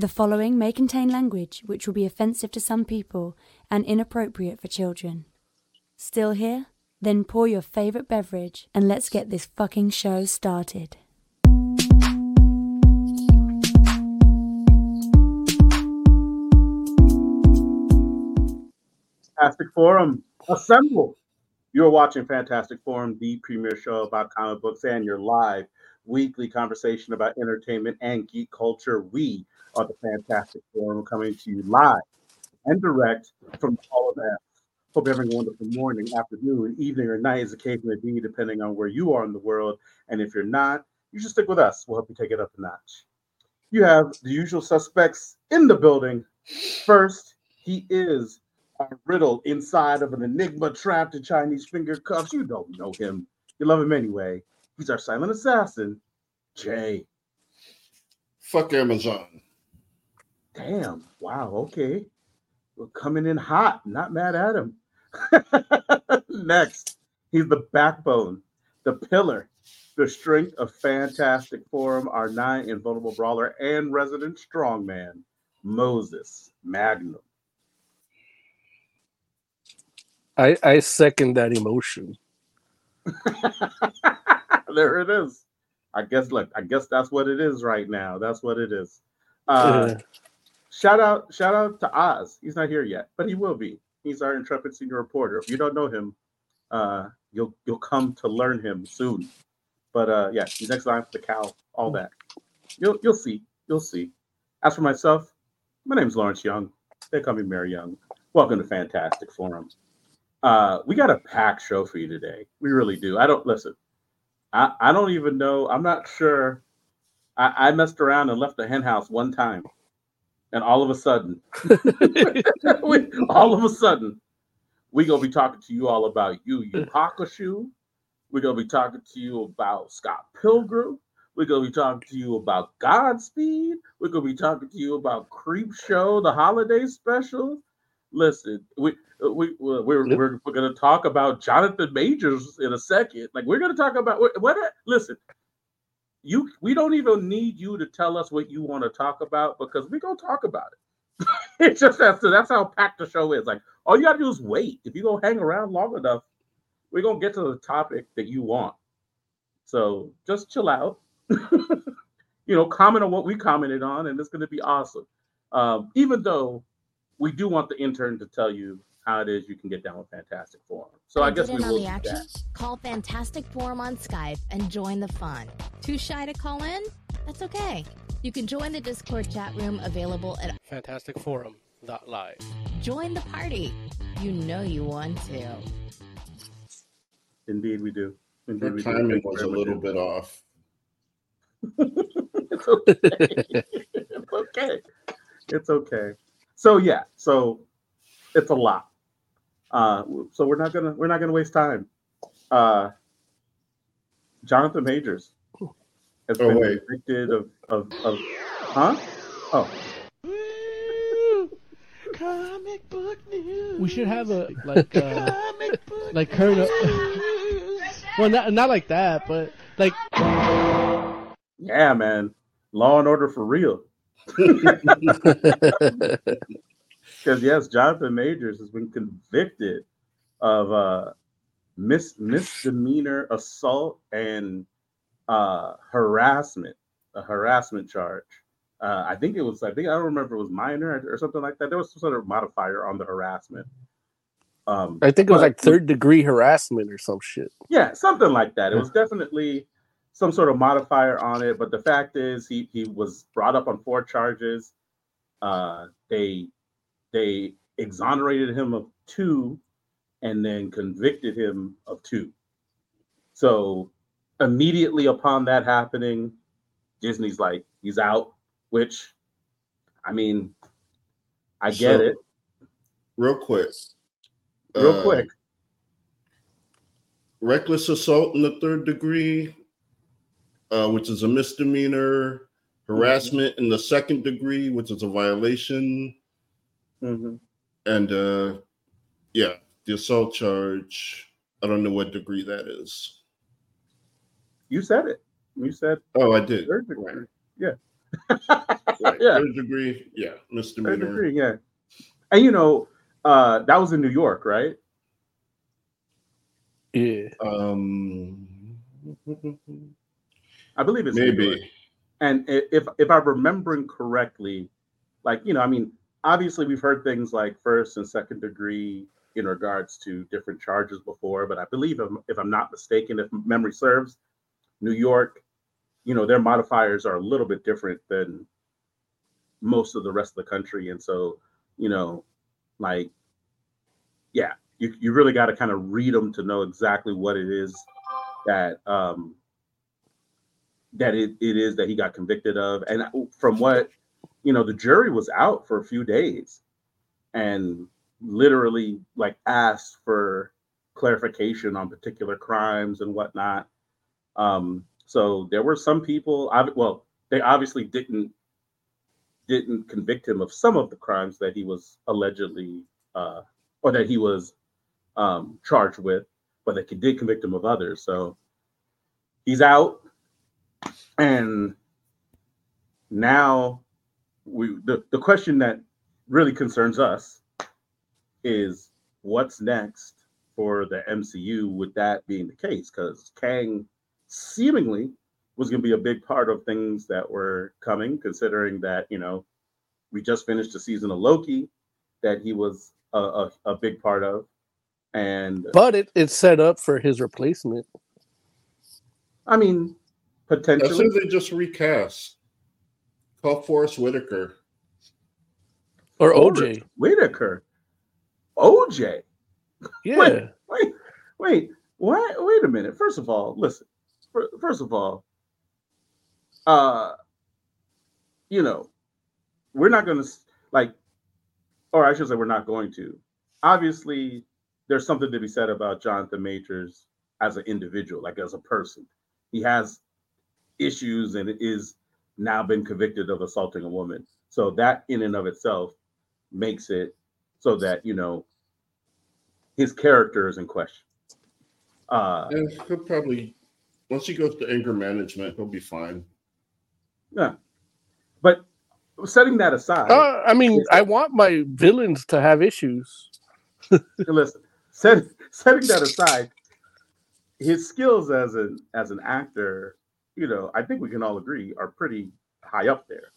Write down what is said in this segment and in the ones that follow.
The following may contain language which will be offensive to some people and inappropriate for children. Still here? Then pour your favorite beverage and let's get this fucking show started. Fantastic Forum, assemble. You're watching Fantastic Forum, the premier show about comic books and your live weekly conversation about entertainment and geek culture. We are the Fantastic Forum coming to you live and direct from all of that. Hope you're having a wonderful morning, afternoon, evening, or night, as the case may be, depending on where you are in the world. And if you're not, you should stick with us. We'll help you take it up a notch. You have the usual suspects in the building. First, he is a riddle inside of an enigma trapped in Chinese finger cuffs. You don't know him. You love him anyway. He's our silent assassin, Jay. Fuck Amazon. Damn. Wow. Okay. We're coming in hot. Not mad at him. Next, he's the backbone, the pillar, the strength of Fantastic Forum, our nine invulnerable brawler and resident strongman, Moses Magnum. I, I second that emotion. there it is. I guess look, I guess that's what it is right now. That's what it is. Uh, Yeah. Shout out, shout out to Oz. He's not here yet, but he will be. He's our intrepid senior reporter. If you don't know him, uh, you'll you'll come to learn him soon. But uh, yeah, he's next line for the cow, all that. You'll you'll see, you'll see. As for myself, my name's Lawrence Young. They call me Mary Young. Welcome to Fantastic Forum. Uh, we got a packed show for you today. We really do. I don't listen. I, I don't even know. I'm not sure. I, I messed around and left the hen house one time, and all of a sudden, we, all of a sudden, we gonna be talking to you all about you, you mm. Hakusho. We're gonna be talking to you about Scott Pilgrim. We're gonna be talking to you about Godspeed. We're gonna be talking to you about Creepshow, the holiday special. Listen, we we we're we're, we're, we're gonna talk about Jonathan Majors in a second. Like we're gonna talk about what. what listen, you we don't even need you to tell us what you want to talk about because we're gonna talk about it. it's just that's that's how packed the show is. Like all you gotta do is wait. If you go hang around long enough, we're gonna get to the topic that you want. So just chill out. you know, comment on what we commented on, and it's gonna be awesome. Um, even though we do want the intern to tell you how it is you can get down with Fantastic Forum. So I guess we in will on do the action? that. Call Fantastic Forum on Skype and join the fun. Too shy to call in? That's okay. You can join the Discord chat room available at FantasticForum.live. Join the Party. You know you want to. Indeed, we do. Indeed, Her we timing Thank you was a very much. little bit off. it's okay. it's okay. It's okay. So yeah, so it's a lot. Uh, so we're not gonna we're not gonna waste time. Uh, Jonathan Majors has Oh, been wait. convicted of of of huh? Oh, Comic book news. We should have a like uh, Comic book like current. news. well, not not like that, but like yeah, man. Law and Order for real. Because yes, Jonathan Majors has been convicted of uh, mis- misdemeanor assault and uh, harassment, a harassment charge. Uh, I think it was. I think I don't remember. It was minor or something like that. There was some sort of modifier on the harassment. Um, I think it was but- like third degree harassment or some shit. yeah, something like that. It was definitely some sort of modifier on it, but the fact is, he he was brought up on four charges. Uh, they they exonerated him of two, and then convicted him of two. So immediately upon that happening, Disney's like, he's out. Which, I mean, I get So- it. Real quick. Real Uh, quick, Reckless assault in the third degree, uh, which is a misdemeanor. Harassment in the second degree, which is a violation. Mhm. And uh, yeah, the assault charge. I don't know what degree that is. you said it. You said Oh, I did. third degree. Right. Yeah. Right. Yeah. Third degree, yeah, Misdemeanor. Third degree, yeah. And you know, uh, that was in New York, right? Yeah. Um, I believe it's New York. maybe. And if if I'm remembering correctly, like you know, I mean, obviously we've heard things like first and second degree in regards to different charges before, but I believe if, I'm not mistaken, if memory serves, New York, you know, their modifiers are a little bit different than most of the rest of the country, and so you know, like, yeah, you you really got to kind of read them to know exactly what it is that um that it, it is that he got convicted of. And from what you know the jury was out for a few days and literally like asked for clarification on particular crimes and whatnot. Um so there were some people well they obviously didn't didn't convict him of some of the crimes that he was allegedly uh or that he was um charged with but they did convict him of others. So he's out and now we the, the question that really concerns us is what's next for the MCU with that being the case because Kang seemingly was going to be a big part of things that were coming considering that you know we just finished a season of Loki that he was a, a, a big part of and But it, it's set up for his replacement. I mean I potentially they just recast. Call Forest Whitaker. Or OJ. Whitaker. OJ. Yeah. Wait, wait, wait. What? Wait a minute. First of all, listen. First of all, uh, you know, we're not going to like, or I should say, we're not going to. Obviously, there's something to be said about Jonathan Majors as an individual, like as a person. He has issues and is now been convicted of assaulting a woman. So that in and of itself makes it so that you know his character is in question. Uh, And he'll probably once he goes to anger management, he'll be fine. yeah, but setting that aside, Uh, I mean, I want my villains to have issues. listen, set, setting that aside, his skills as an as an actor, you know, I think we can all agree are pretty high up there.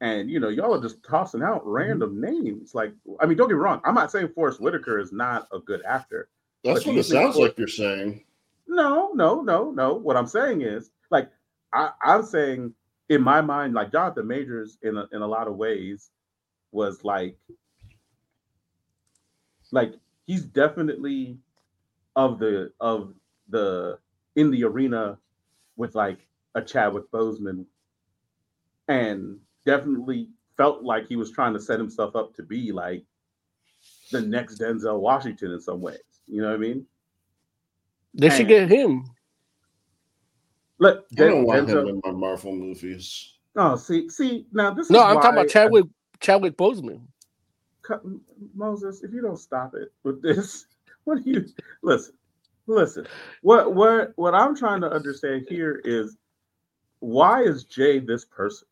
And you know, y'all are just tossing out mm-hmm. random names. Like, I mean, don't get me wrong. I'm not saying Forest Whitaker is not a good actor. That's what it sounds for- like you're saying. No, no, no, no. What I'm saying is, like, I, I'm saying in my mind, like Jonathan Majors, in a, in a lot of ways, was like, like he's definitely of the of the in the arena with like a Chadwick Boseman, and definitely felt like he was trying to set himself up to be like the next Denzel Washington in some ways. You know what I mean? They should get him. Look, I don't want Denzel- him in my Marvel movies. Oh, see, see, now this No, is I'm talking why- about Chadwick Chadwick Boseman. Cut- Moses, if you don't stop it with this, what do you listen? Listen, what what what I'm trying to understand here is why is Jay this person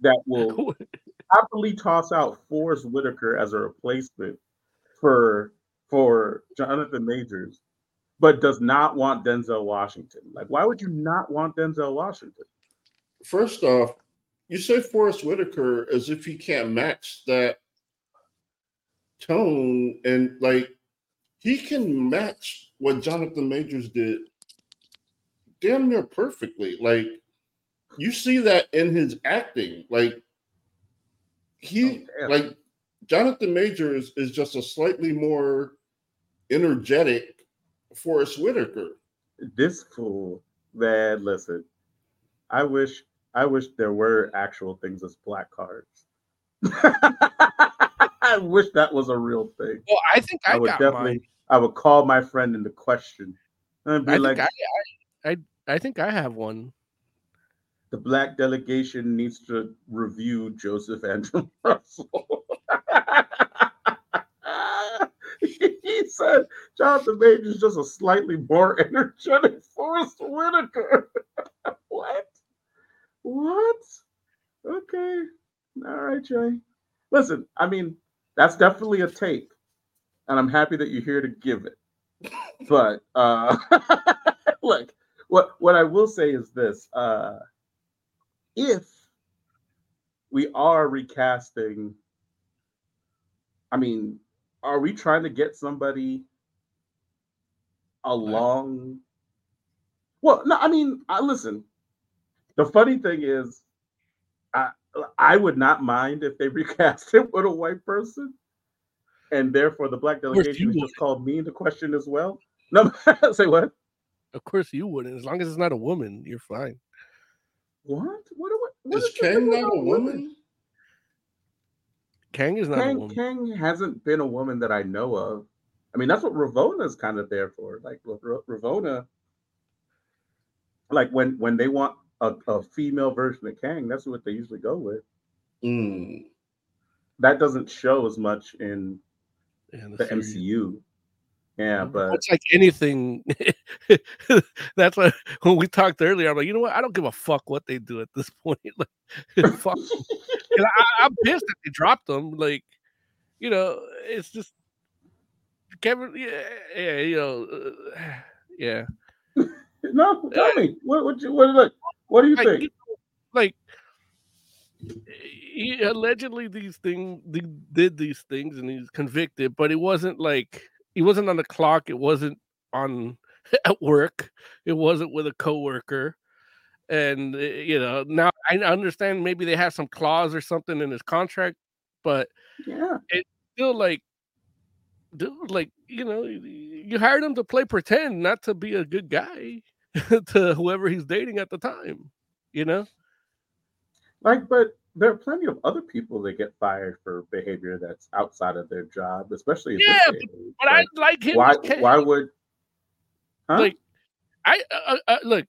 that will happily toss out Forest Whitaker as a replacement for for Jonathan Majors, but does not want Denzel Washington? Like, why would you not want Denzel Washington? First off, you say Forest Whitaker as if he can't match that tone, and like he can match what Jonathan Majors did damn near perfectly. Like you see that in his acting. Like he Oh, like Jonathan Majors is just a slightly more energetic Forest Whitaker. this fool, man, listen. I wish I wish there were actual things as black cards. I wish that was a real thing. Well, I think I, I would got definitely mine. I would call my friend into question and be I like, think I, I, I, I think I have one. the black delegation needs to review Joseph Andrew Russell. he said Jonathan Major is just a slightly more energetic Forest Whitaker. what? What? Okay. All right, Jay. Listen, I mean, that's definitely a take, and I'm happy that you're here to give it. But uh look, what what I will say is this: uh if we are recasting, I mean, are we trying to get somebody along? Well, no, I mean, I listen. The funny thing is, I I would not mind if they recast it with a white person, and therefore the black delegation you is just called me into question as well. No, say what? Of course you wouldn't. As long as it's not a woman, you're fine. What? What? What? what Is is Kang not a woman? Kang is not a Kang, woman. Kang hasn't been a woman that I know of. I mean, that's what Ravonna's kind of there for. Like R- R- Ravonna, like when when they want a, a female version of Kang, that's what they usually go with. Mm. That doesn't show as much in in the series. MCU. Yeah, but it's like anything. That's what when we talked earlier, I'm like, you know what? I don't give a fuck what they do at this point. Like, fuck. And I, I'm pissed that they dropped them. Like, you know, it's just Kevin. Yeah, yeah you know, uh, yeah. no, tell me what what you, what what do you Like, think? you know, like he allegedly these things did these things and he's convicted, but it wasn't like he wasn't on the clock. It wasn't on at work. It wasn't with a coworker. And uh, you know now I understand maybe they have some clause or something in his contract, but Yeah, it still like, dude, like you know you hired him to play pretend, not to be a good guy to whoever he's dating at the time. You know. Like but there are plenty of other people that get fired for behavior that's outside of their job, especially Yeah, and. But Like, I like him. why why would huh? Like, I uh, uh, look,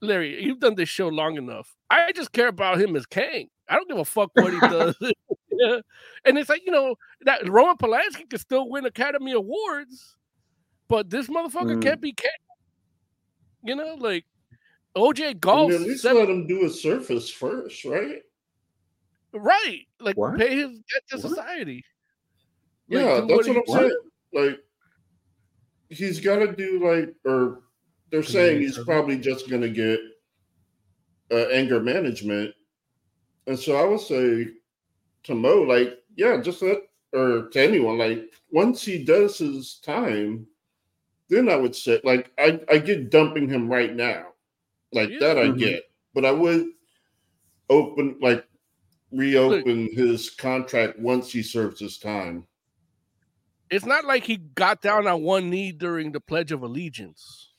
Larry, you've done this show long enough. I just care about him as Kang. I don't give a fuck what he does. yeah. And it's like you know that Roman Polanski could still win Academy Awards, but this motherfucker Mm. can't be Kang. You know, like OJ I mean, Golf, at least seven- let him do a surface first, right? right? Like What? pay his debt to What? society. Like, Yeah, that's what what I'm saying. Like, he's got to do like, or they're saying he's probably just going to get uh, anger management, and so I would say to Mo, like, yeah, just let or to anyone, like, once he does his time, then I would say, like, I I get dumping him right now, like Yeah. that I Mhm. get, but I would open like reopen his contract once he serves his time. It's not like he got down on one knee during the Pledge of Allegiance.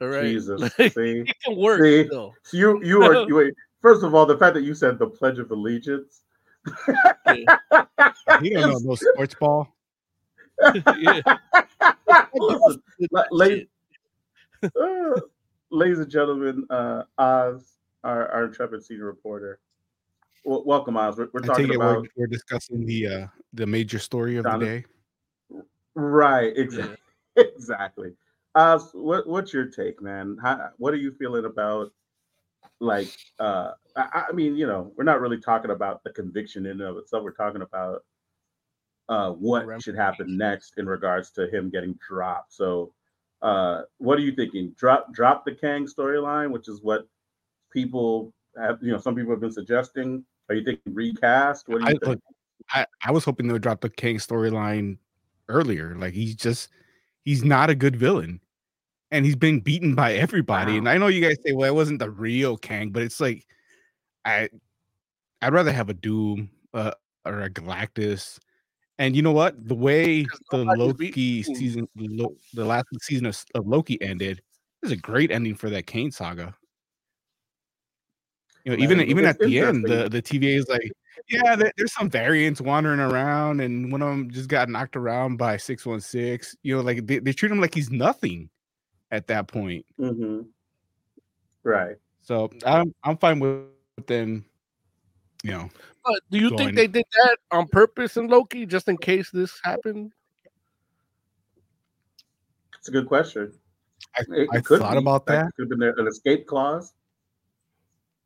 All right, Jesus, Like, see, it can work See? still. So you you are you wait. First of all, the fact that you said the Pledge of Allegiance. He don't know no sports ball. yeah. Listen, la- ladies, uh, ladies and gentlemen, uh, Oz, our, our intrepid senior reporter. W- welcome, Oz. We're, we're talking about we're, we're discussing the uh the major story of the day. right, exactly, exactly. Oz, what what's your take, man? How, what are you feeling about? Like, uh, I, I mean, you know, we're not really talking about the conviction in and of itself. We're talking about uh, what should happen next in regards to him getting dropped. So, uh, what are you thinking? Drop drop the Kang storyline, which is what people have. You know, some people have been suggesting. Are you thinking recast? What do you I think? look, I, I was hoping they would drop the Kang storyline earlier. Like he's just he's not a good villain. And he's been beaten by everybody. Wow. And I know you guys say, well, it wasn't the real Kang, but it's like I I'd rather have a Doom uh, or a Galactus. And you know what? The way the Loki season, the, Lo- the last season of, of Loki ended, is a great ending for that Kang saga. You know, even even at the end, the, the TVA is like, yeah, there, there's some variants wandering around, and one of them just got knocked around by six one six. You know, like they, they treat him like he's nothing at that point. Mm-hmm. Right. So I'm I'm fine with them. You know, But do you Going- think they did that on purpose in Loki, just in case this happened? It's a good question. I, It I could thought be. about Like, that. Could have been an escape clause.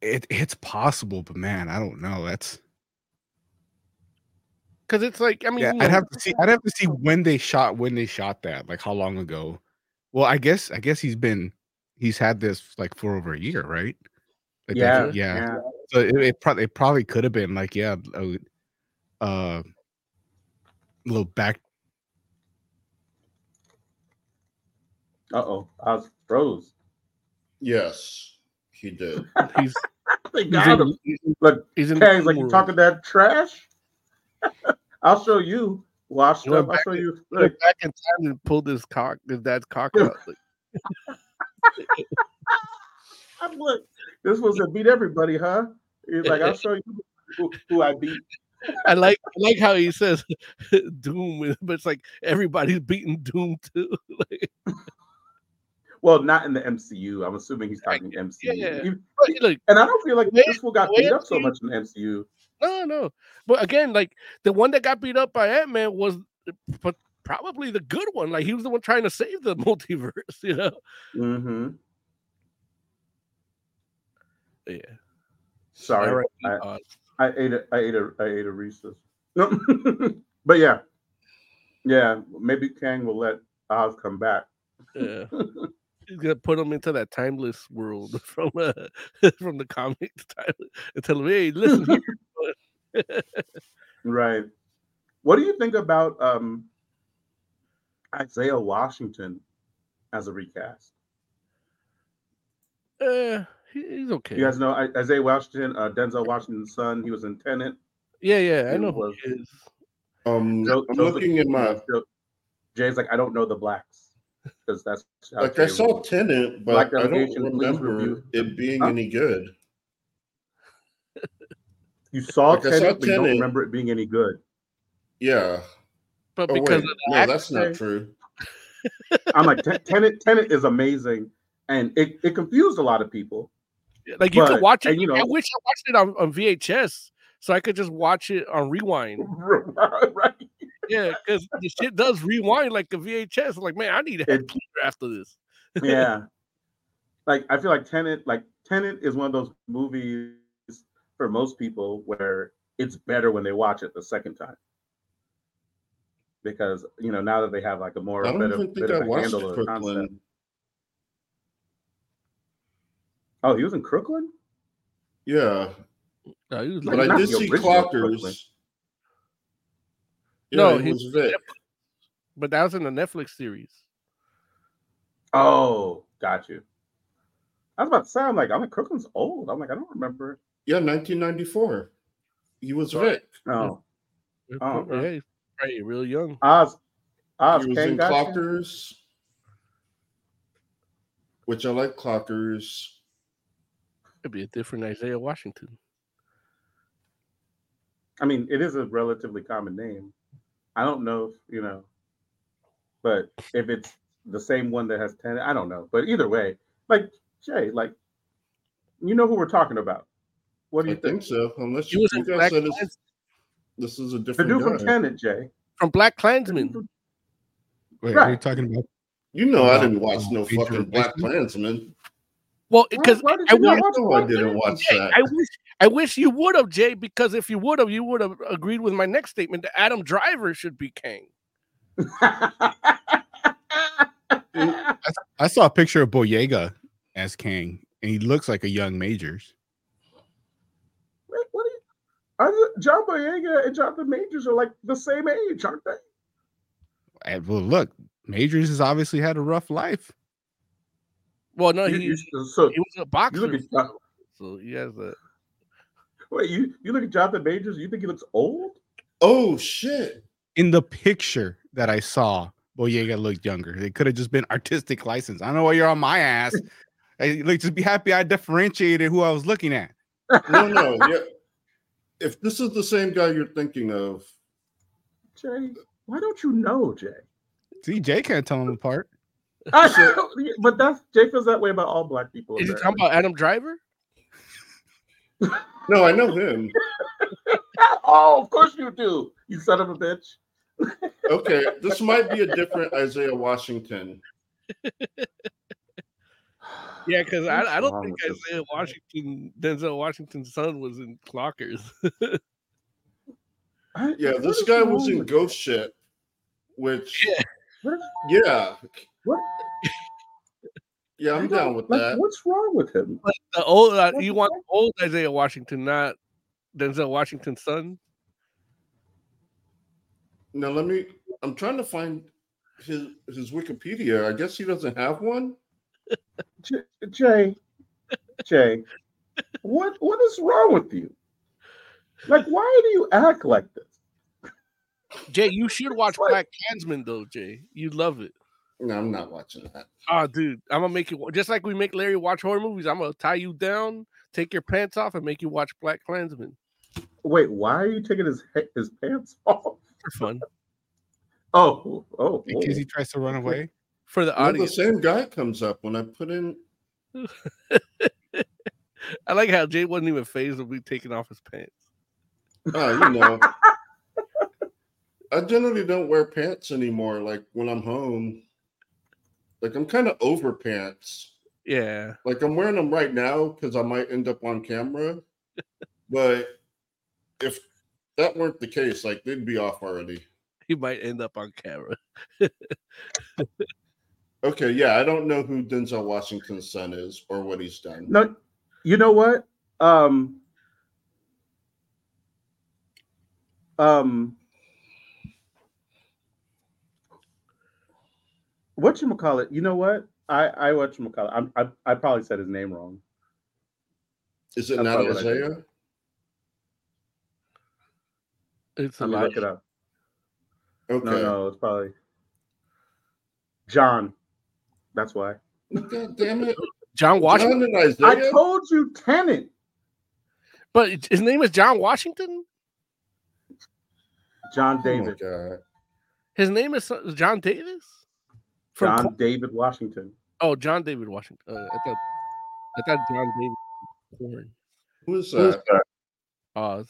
it it's possible, but man, I don't know. That's Because it's like I mean, yeah. you I'd have to see. I'd have to see when they shot when they shot that. Like how long ago? Well, I guess I guess he's been he's had this like for over a year, right? Like, Yeah, that's- yeah. yeah. So it, it probably it probably could have been like yeah, a, uh, little back. Uh oh, I was froze. Yes, he did. he's They he's him. in, he's in- Look, he's in Kang's like, you world. talking that trash? I'll show you. Washed You up. I'll show in- you. Went Look, back in time and pulled his cock, his dad's cock out. Like, I'm like, this was a beat everybody, huh? He's like, I'll show you who, who I beat. I like I like how he says Doom, but it's like everybody's beating Doom too. like, Well, not in the MCU. I'm assuming he's talking MCU. yeah. He- look, and I don't feel like this got beat up so much in the MCU. no, no. But again, like the one that got beat up by Ant Man was, but probably the good one. Like he was the one trying to save the multiverse. You know? Mm-hmm. Yeah. Sorry, I, I ate a, I ate a, I ate a Reese's. No, but yeah, yeah. Maybe Kang will let Oz come back. yeah. He's gonna put him into that timeless world from uh, from the comics and tell him, hey, listen. Right. What do you think about um Isaiah Washington as a recast? Uh, he's okay. You guys know I- Isaiah Washington, uh, Denzel Washington's son. He was in Tenet. Yeah, yeah, I He know who was- he is. Um, Jo- I'm Joseph- looking at my Jo- Jay's like, I don't know the blacks because that's how like I saw rolls. Tenet, Black but I don't remember it being Huh? any good. You saw Like, I saw but you don't remember it being any good. Yeah. But Oh because wait, of the no, that's not true. I'm like, Ten- Tenet, Tenet is amazing, and it, it confused a lot of people. Like you But- could watch it. and, you know- I wish I watched it on, on VHS so I could just watch it on rewind. right? Yeah, because the shit does rewind like a VHS. Like, man, I need to have It- clear after this. yeah. Like I feel like Tenet, like Tenet is one of those movies for most people where it's better when they watch it the second time. Because you know, now that they have like a more I don't better, even think bit I of a watched handle of the Crooklyn. concept. Oh, he was in Crooklyn? Yeah, No, he was but I did see original Clockers. Yeah, No, it he- was Vic. but that was in the Netflix series. Oh, got you. I was about to say, I'm like, I'm like, Crooklyn's old. I'm like, I don't remember. Yeah, 1994. He was Right. Vic. Oh, Oh, yeah, okay. he's probably real young. Oz, Oz, He was Kang in got you? Clockers, which I like Clockers. It'd be a different Isaiah Washington. I mean, it is a relatively common name. I don't know if, you know, but if it's the same one that has 10, I don't know. But either way, like, Jay, like, you know who we're talking about. What do I you think? think so. Unless you, was you guys Black said Klansman. it's, this is a different The different dude from guy. Tenet, Jay. from Black Klansman. Wait, what are you Right. talking about? You know, I didn't watch uh, no fucking Black Replacement? Klansman. Well, because why I wish, I didn't watch Jay, that. I wish, I wish you would have, Jay. Because if you would have, you would have agreed with my next statement that Adam Driver should be Kang. I saw a picture of Boyega as King, and he looks like a young Majors. Wait, what are you? Are the, John Boyega and Jonathan Majors are like the same age, aren't they? And, well, look, Majors has obviously had a rough life. Well, no, You- he, you- so he was a boxer, at that- so he has a. wait, you you look at Jonathan Majors, you think he looks old? Oh shit! In the picture that I saw, Boyega looked younger. It could have just been artistic license. I don't know why you're on my ass. Hey, look, just be happy I differentiated who I was looking at. No, no, yeah. If this is the same guy you're thinking of, Jay, why don't you know, Jay? See, Jay can't tell them apart. but that's Jay feels that way about all black people. Is he talking about Adam Driver? no, I know him. oh, of course you do. You son of a bitch. Okay, this might be a different Isaiah Washington. Yeah, because I, I don't think with Isaiah? Washington, Denzel Washington's son, was in Clockers. Yeah, this guy was in Ghost Ship, which Yeah. What is- yeah, What? yeah, I'm down with like, that. What's wrong with him? Like the old, uh, you want old Isaiah Washington, not Denzel Washington's son. Now let me. I'm trying to find his his Wikipedia. I guess he doesn't have one. J- Jay, Jay, what what is wrong with you? Like, why do you act like this? Jay, you should watch Black Klansman though, Jay. You'd love it. No, I'm not watching that. Oh, dude, I'm gonna make you just like we make Larry watch horror movies. I'm gonna tie you down, take your pants off, and make you watch Black Klansman Wait, why are you taking his his pants off? for fun Oh, oh, In case oh. he tries to run away. for the Well, the same guy comes up when I put in. I like how Jay wasn't even fazed with me taking off his pants. Oh, you know. I generally don't wear pants anymore. Like when I'm home, like I'm kind of over pants. Yeah, Like I'm wearing them right now because I might end up on camera. but if that weren't the case, like they'd be off already. he might end up on camera. Okay, yeah, I don't know who Denzel Washington's son is or what he's done. No, you know what? Um, um, what you call it? You know what? I I what you call it? I'm, I I probably said his name wrong. Is it That's not probably what I did. Isaiah? It's a Let me lot. look it up. Okay. No, no, it's probably John. That's why. God damn it. John Washington, John? I told you, Tenet. but his name is John Washington. John Oh my David. God. His name is John Davis. From John Col- David Washington. oh, John David Washington. Uh, I thought I thought John David. Corn. Who is that? Oz.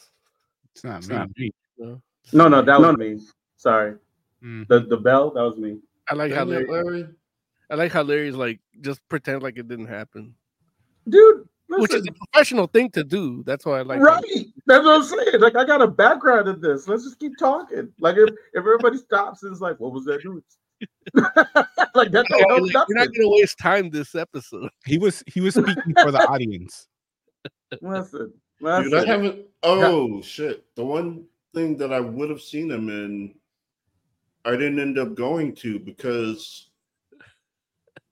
It's not It's me. not me. No. No, no, that was me. Sorry. Mm. The the bell, that was me. I like how Damn it, Larry, Larry. I like how Larry's like just pretend like it didn't happen, Dude, which is a professional thing to do. That's why I like. right. That's what I'm saying. Like I got a background in this. Let's just keep talking. Like if, if everybody stops and is like, what was that noise? like that don't help You're not gonna waste time this episode. He was he was speaking for the audience. Listen, Dude, I haven't. Oh, shit. The one thing that I would have seen him in, I didn't end up going to because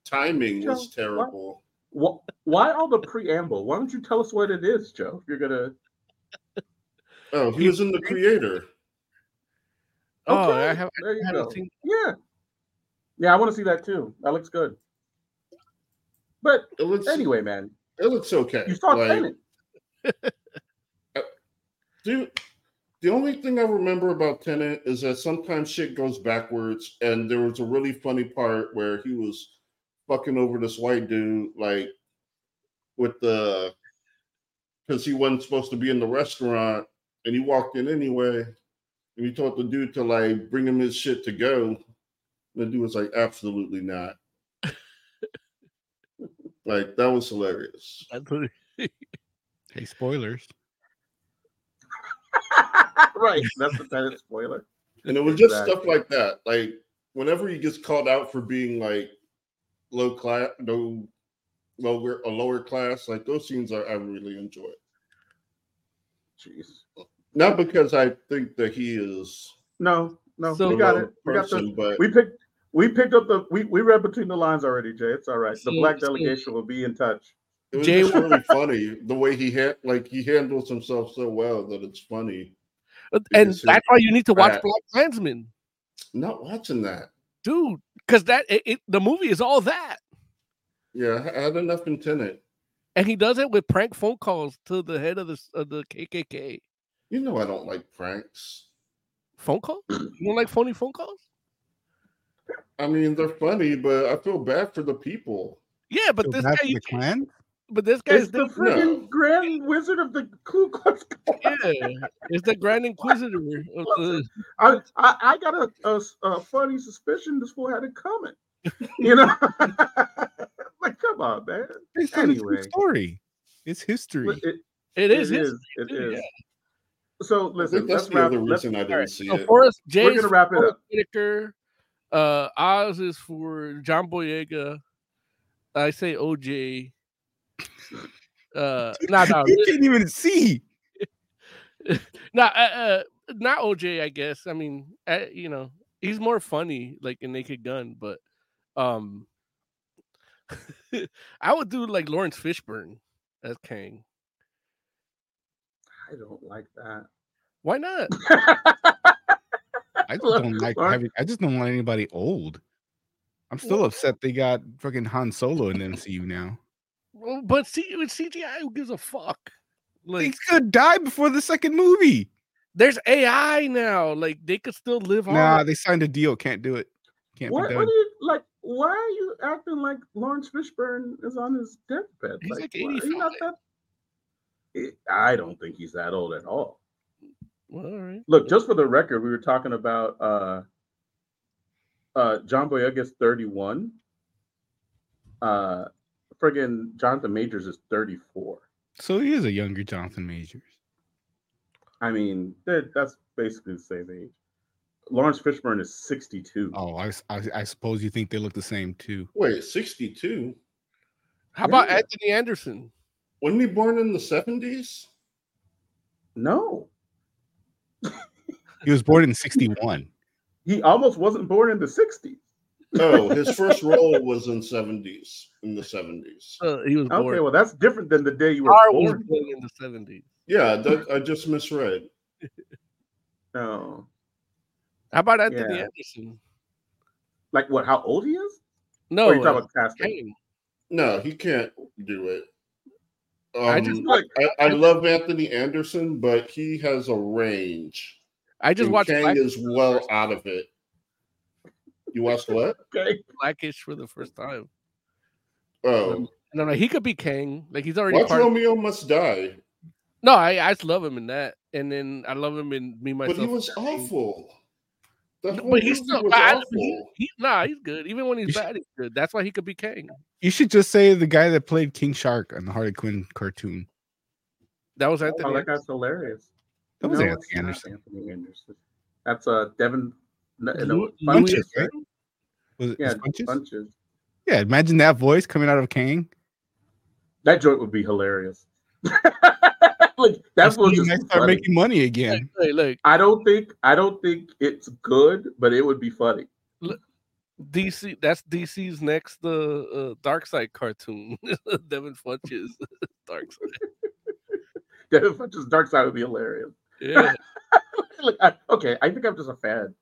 timing was Joe, what? terrible. Wh- Why all the preamble? Why don't you tell us what it is, Joe? If you're gonna Oh, he was in the creator. Oh, Okay, I, have, there you I haven't go. seen. Yeah. Yeah, I want to see that too. That looks good. But It looks anyway, man, it looks okay. you saw Like, Tenet. Uh, dude, the only thing I remember about Tenet is that sometimes shit goes backwards, and there was a really funny part where he was fucking over this white dude, like with the because he wasn't supposed to be in the restaurant, and he walked in anyway, and he told the dude to like bring him his shit to go. The dude was like, "Absolutely not." like that was hilarious. Hey, spoilers. right. That's the Tenet spoiler. And it was just Exactly. stuff like that. Like whenever he gets called out for being like low class, no lower a lower class, like those scenes I, I really enjoy. Jeez. Not because I think that he is No, no, So- we got low it. We got the but we picked we picked up the we, we read between the lines already, Jay. It's all right. The black delegation will be in touch. it was Jay- just really funny the way he had like he handles himself so well that it's funny. Uh, and that's why you need to watch Right. Black Klansman, Not watching that. dude. Because that it, it, the movie is all that, Yeah, I had enough intent. And he does it with prank phone calls to the head of the of the KKK. You know I don't like pranks. Phone call? You don't like phony phone calls? I mean, they're funny, but I feel bad for the people. Yeah, but Feel this guy, for the clan. but this guy's the different. freaking Grand Wizard of the Ku Klux Klan. Yeah, it's the Grand Inquisitor. Of the, I, I, I got a, a, a funny suspicion this fool had it coming. You know, like come on, man. Based on a true Anyway. story. It's history. But It, It is. It his- is. It too, is. yeah. So listen, that's let's the wrap. other reason I didn't Alright, see So it. Forest J we're gonna wrap it up. Whitaker. Uh, Oz is for John Boyega. I say OJ. Uh, nah, nah, you can't even see. nah, uh, uh, not OJ. I guess. I mean, uh, you know, he's more funny, like in Naked Gun, but um, I would do like Laurence Fishburne as Kang. I don't like that. Why not? I just don't like having. I just don't want anybody old. I'm still upset they got fucking Han Solo in the MCU now. Well, But see, with CGI, who gives a fuck? Like, He's gonna die before the second movie. there's AI now. Like, they could still live on. Nah, they signed a deal. Can't do it. Can't what, be what done. do you like? Why are you acting like Laurence Fishburne is on his deathbed? He's like why- he's not 85. that. Eh, I don't think he's that old at all. Well, all right. Look, just for the record, we were talking about uh, uh, John Boyega's 31. Uh, friggin' Jonathan Majors is 34. So he is a younger Jonathan Majors. I mean, that's basically the same age. Laurence Fishburne is 62. Oh, I I suppose you think they look the same too. Wait, 62? How about Yeah. Anthony Anderson? Wasn't he born in the 70s? No, He was born in '61. he almost wasn't born in the 60s. Oh, his first role was in 70s, in the 70s. Uh, he was born. Okay, well, that's different than the day you were Star was born. born in the seventies. Yeah, that, I just misread. oh. How about Anthony Yeah. Anderson? like what? How old he is? No, or you talking uh, about casting? Kang. No, he can't do it. Um, I I, just Like, I, love Anthony Anderson, but he has a range. I just and watched Kang Black- is well out of it. You watched what? okay, Blackish for the first time. Oh, No, no, he could be Kang. Like he's already watch part. Of, Romeo Must Die. no, I I just love him in that, and then I love him in Me Myself. But he was awful. That No, But he's still was I- I- awful. he, he, nah, he's good. Even when he's You should- bad, he's good. That's why he could be Kang. You should just say the guy that played King Shark on the Harley Quinn cartoon. That was Anthony. oh, that guy's hilarious. That was No, Anthony it's Anderson. Anthony Anderson. That's uh Devin. No, no, Funches, right? Was it Yeah, Funches? bunches. Yeah, imagine that voice coming out of Kang. That joint would be hilarious. like that's That's what you just might be start funny. making money again. hey, look, I don't think I don't think it's good, but it would be funny. DC. That's DC's next uh, uh Darkseid cartoon. Devin Funches Dark Side. Devin Funch's Darkseid would be hilarious. Yeah, like, I, okay, I think I'm just a fan.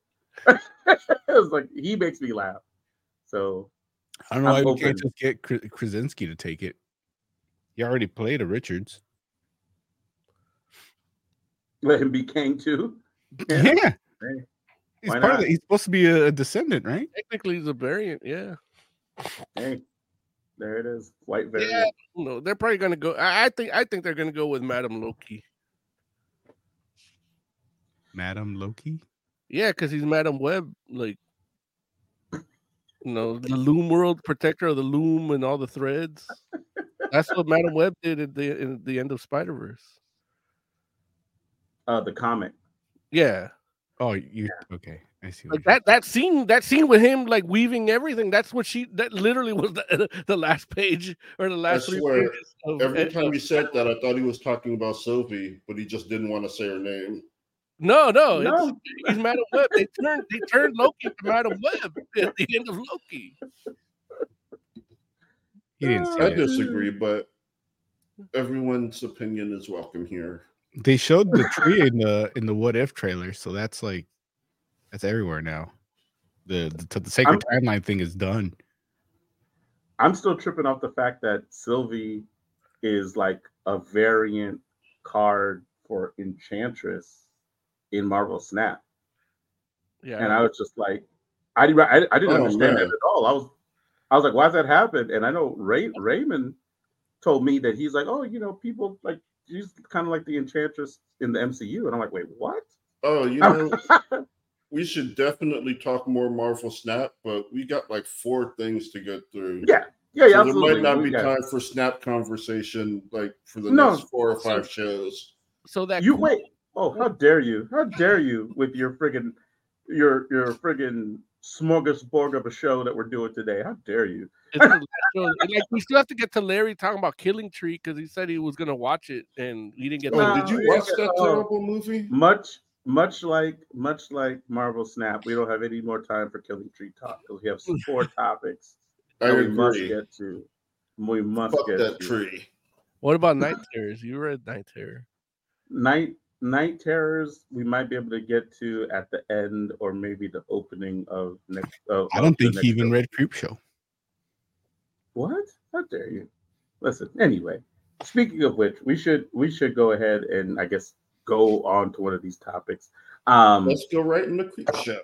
it's like he makes me laugh. So I don't know I'm why we can't just get Krasinski to take it. He already played a Richards. Let him be Kang too. Yeah. Hey, He's why part of not? the, he's supposed to be a, a descendant, right? technically he's a variant. Yeah, hey, there it is. White variant. yeah. No, they're probably gonna go. I, I think. I think they're gonna go with Madam Loki. Madam Loki. Yeah, because he's Madam Web, like you know, the Loom World protector of the Loom and all the threads. That's what Madam Web did at the in the end of Spider Verse. Uh, the comic. Yeah, Oh, you okay? I see. Like that that scene that scene with him like weaving everything. That's what she that literally was the, the last page or the last three swear, pages. Of, Every of- time he said that, I thought he was talking about Sophie, but he just didn't want to say her name. no, no, it's- No, he's Madam Web. They turned they turned Loki to Madam Web at the end of Loki. he didn't say I it. disagree, but everyone's opinion is welcome here. They showed the tree in the in the what if trailer, so that's like that's everywhere now. The the, the sacred timeline thing is done. I'm still tripping off the fact that Sylvie is like a variant card for Enchantress in Marvel Snap, Yeah, and I was just like, I didn't, I, I didn't Oh, understand that at all. I was, I was like, why does that happen? And I know Ray Raymond told me that he's like, oh, you know, people like she's kind of like the Enchantress in the MCU, and I'm like, wait, what? Oh, you know, we should definitely talk more Marvel Snap, but we got like four things to get through. yeah, Yeah, yeah, So there might not be got- time for snap conversation like for the No. next four or five shows. So that You cool- wait. Oh, how dare you? How dare you with your friggin' your your friggin' smorgasbord of a show that we're doing today? How dare you? It's the last show. And, like we still have to get to Larry talking about Killing Tree because he said he was gonna watch it and he didn't get. Oh, to did you watch that oh. terrible movie? Much much like much like Marvel Snap, we don't have any more time for Killing Tree talk because we have four topics I that we must get to. We must Fuck get that to. tree. What about Night Terrors? You read Night Terror. Night Night Terrors, we might be able to get to at the end or maybe the opening of next. Of, I don't think he even show. read Creepshow. What? How dare you? Listen. Anyway, speaking of which, we should we should go ahead and I guess go on to one of these topics. Um, Let's go right in the creep show.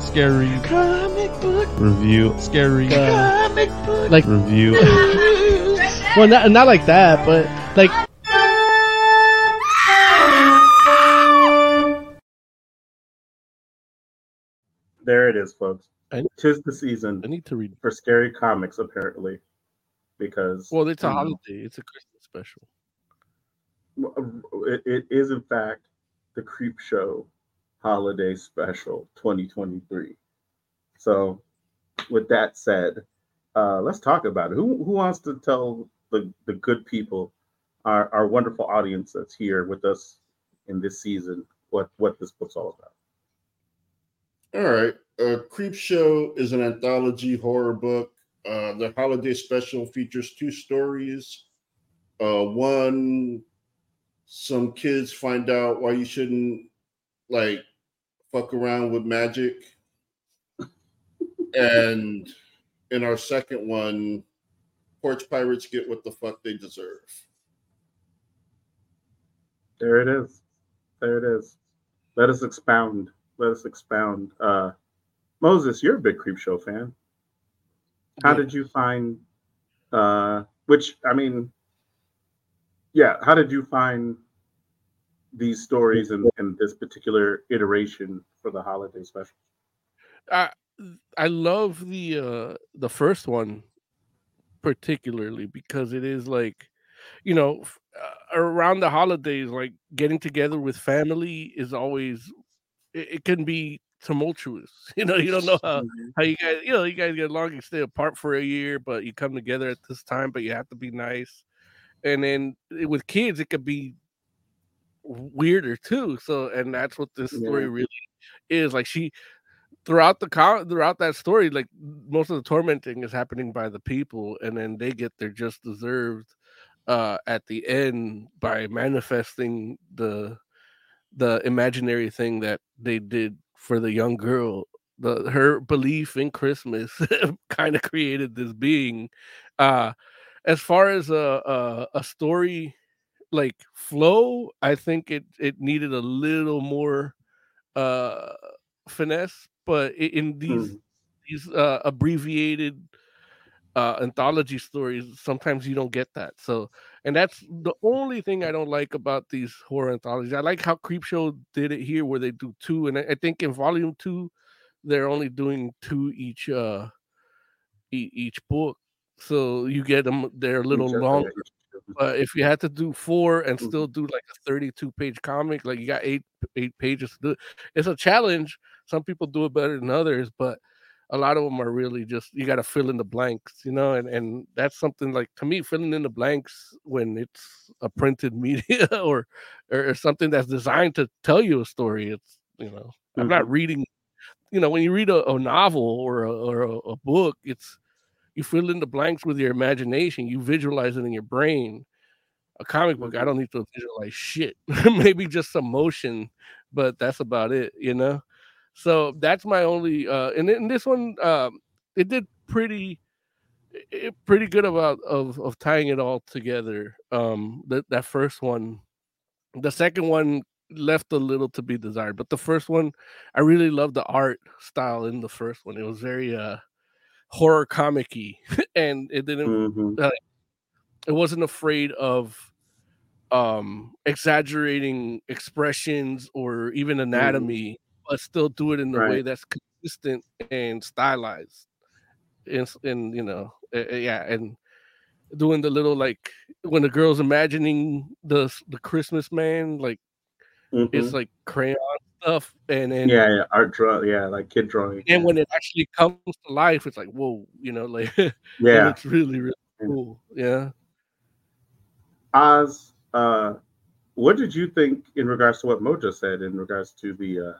Scary Comic book review. Scary uh, comic book like review. well not not like that, but like there it is, folks. I- Tis the season I need to read. for scary comics, apparently, because Well, it's a um, holiday. It's a Christmas special. it, it is in fact the Creepshow Holiday Special 2023. So, with that said, uh, let's talk about it. Who who wants to tell the the good people, our our wonderful audience that's here with us in this season, what what this book's all about? All right. Uh, Creepshow is an anthology horror book. Uh, the holiday special features two stories. Uh, one, some kids find out why you shouldn't like fuck around with magic. and in our second one, porch pirates get what the fuck they deserve. There it is. There it is. Let us expound. Let us expound. Uh, Moses, you're a big Creepshow fan. How Yeah. did you find? Uh, which I mean, yeah. How did you find these stories and, and this particular iteration for the holiday special? I I love the uh the first one particularly because it is like you know uh, around the holidays like getting together with family is always it, it can be tumultuous you know you don't know how how you guys you know you guys get along you stay apart for a year but you come together at this time but you have to be nice. And then eh, with kids it could be weirder too so and that's what this story really is like she throughout the throughout that story like most of the tormenting is happening by the people and then they get their just deserved uh at the end by manifesting the the imaginary thing that they did for the young girl. The her belief in christmas kind of created this being. Uh as far as a, a a story like flow i think it it needed a little more uh finesse but in these Mhm. these uh abbreviated uh anthology stories sometimes you don't get that so and that's the only thing i don't like about these horror anthologies i like how creepshow did it here where they do two and i, I think in volume two they're only doing two each uh e- each book so you get them they're a little longer but if you had to do four and Mhm. still do like a 32 page comic, like you got eight eight pages to do, it, it's a challenge. Some people do it better than others, but a lot of them are really just you got to fill in the blanks, you know, and and that's something like to me filling in the blanks when it's a printed media or or, or something that's designed to tell you a story. It's you know I'm not reading, you know, when you read a, a novel or a, or a, a book, it's you fill in the blanks with your imagination, you visualize it in your brain. A comic book, I Mhm. don't need to visualize shit. Maybe just some motion, but that's about it, you know. So that's my only. uh And in this one, um, it did pretty, it, pretty good about of of tying it all together. Um, that that first one, the second one left a little to be desired, but the first one, I really loved the art style in the first one. It was very uh horror comic-y and it didn't Mhm. it wasn't afraid of um exaggerating expressions or even anatomy but still do it in the way that's consistent and stylized, and and you know, uh, yeah, and doing the little like when the girl's imagining the the Christmas man, like Mhm. it's like crayon stuff, and then yeah, yeah, art draw, yeah, like kid drawing. and when it actually comes to life, it's like whoa, you know, like Yeah, it's really really cool. Yeah. Oz, uh, what did you think in regards to what Mojo said in regards to the uh,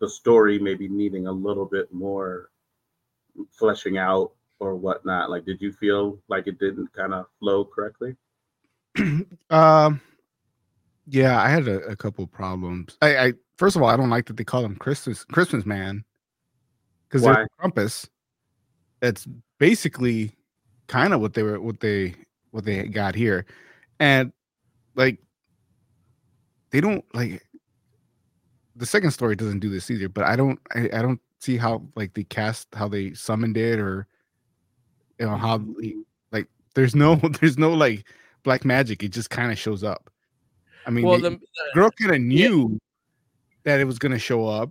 the story maybe needing a little bit more fleshing out or whatnot? Like, did you feel like it didn't kind of flow correctly? Um, yeah, I had a, a couple problems. I, I first of all, I don't like that they call him Christmas Christmas man because there's Krampus. That's basically kind of what they were what they what they got here, and like they don't like the second story doesn't do this either. But I don't I, I don't see how like they cast how they summoned it or you know how mm-hmm. like there's no there's no like black magic. It just kind of shows up. I mean, Well, they- the, the girl kind of knew that it was going to show up,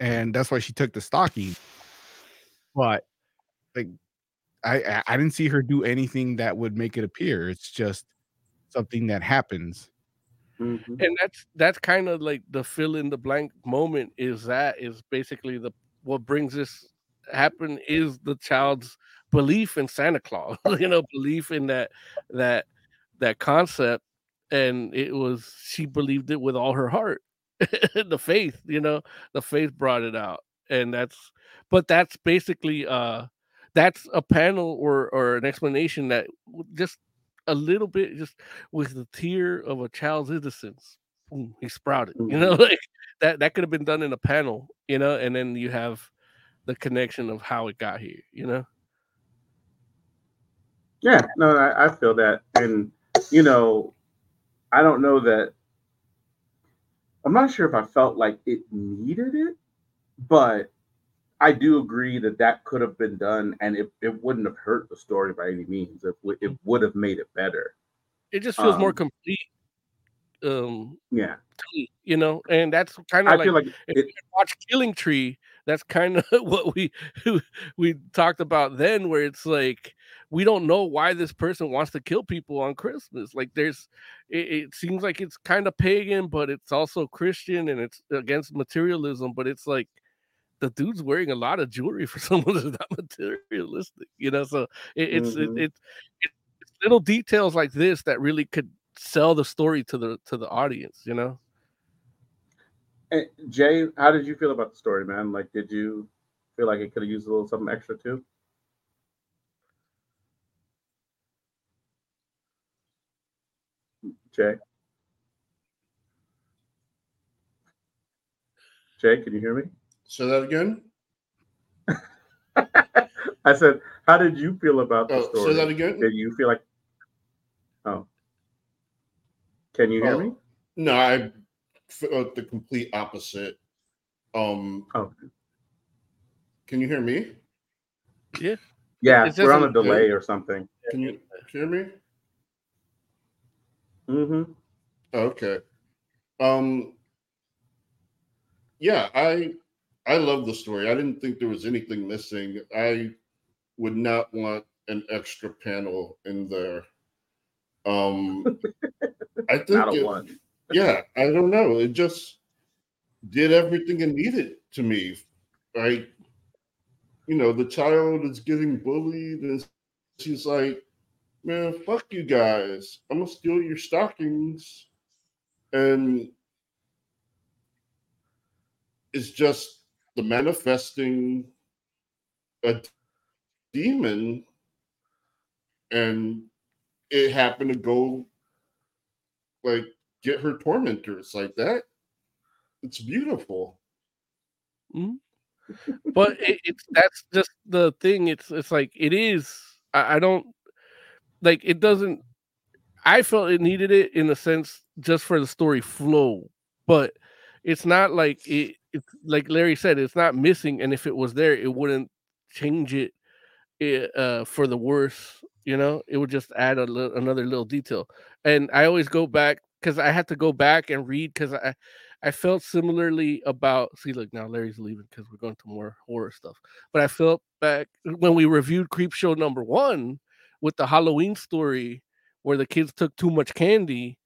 and that's why she took the stocking. But like, I- I didn't see her do anything that would make it appear. It's just something that happens. Mhm. and that's that's kind of like the fill in the blank moment is that is basically the what brings this happen is the child's belief in Santa Claus, you know, belief in that that that concept, and it was she believed it with all her heart, the faith, you know, the faith brought it out, and that's but that's basically uh that's a panel or or an explanation that just a little bit just with the tear of a child's innocence boom, he sprouted you know mm-hmm. like that that could have been done in a panel you know and then you have the connection of how it got here you know Yeah, no, I, I feel that, and you know, I don't know that. I'm not sure if I felt like it needed it, but I do agree that that could have been done, and it, it wouldn't have hurt the story by any means. It would it would have made it better. it just feels more Um, complete um Yeah, you know and that's kind I of like feel like if it. you watch Killing Tree, that's kind of what we we talked about then, where it's like we don't know why this person wants to kill people on Christmas. Like there's, it, it seems like it's kind of pagan, but it's also Christian and it's against materialism. But it's like the dude's wearing a lot of jewelry for someone that's not materialistic, you know. So it, it's Mhm. it, it, it's little details like this that really could sell the story to the to the audience, you know. eh, Jay, how did you feel about the story, man? Like, did you feel like it could have used a little something extra too? Jay, Jay, can you hear me? Say that again. I said, how did you feel about the Oh, story? say that again. Did you feel like? Oh, can you hear Oh. me? No, I felt the complete opposite. Um, Oh, can you hear me? yeah, It we're on a doesn't- delay or something. Can you hear me? Mm-hmm. Okay. Um yeah, I I love the story. I didn't think there was anything missing. I would not want an extra panel in there. Um I think it- yeah, I don't know. It just did everything it needed to me. Like, you know, the child is getting bullied, and she's like, man, fuck you guys. I'm gonna steal your stockings. And it's just the manifesting a demon, and it happened to go like get her tormentors like that. It's beautiful. Mm-hmm. but it, it's that's just the thing. It's it's like it is. I, I don't like it. Doesn't. I felt it needed it in a sense just for the story flow, but it's not like it. It's like Larry said, it's not missing, and if it was there, it wouldn't change it, uh, for the worse. You know, it would just add a little, another little detail. And I always go back because I had to go back and read because I I felt similarly about see look now Larry's leaving because we're going to more horror stuff. But I felt back when we reviewed Creepshow number one with the Halloween story where the kids took too much candy.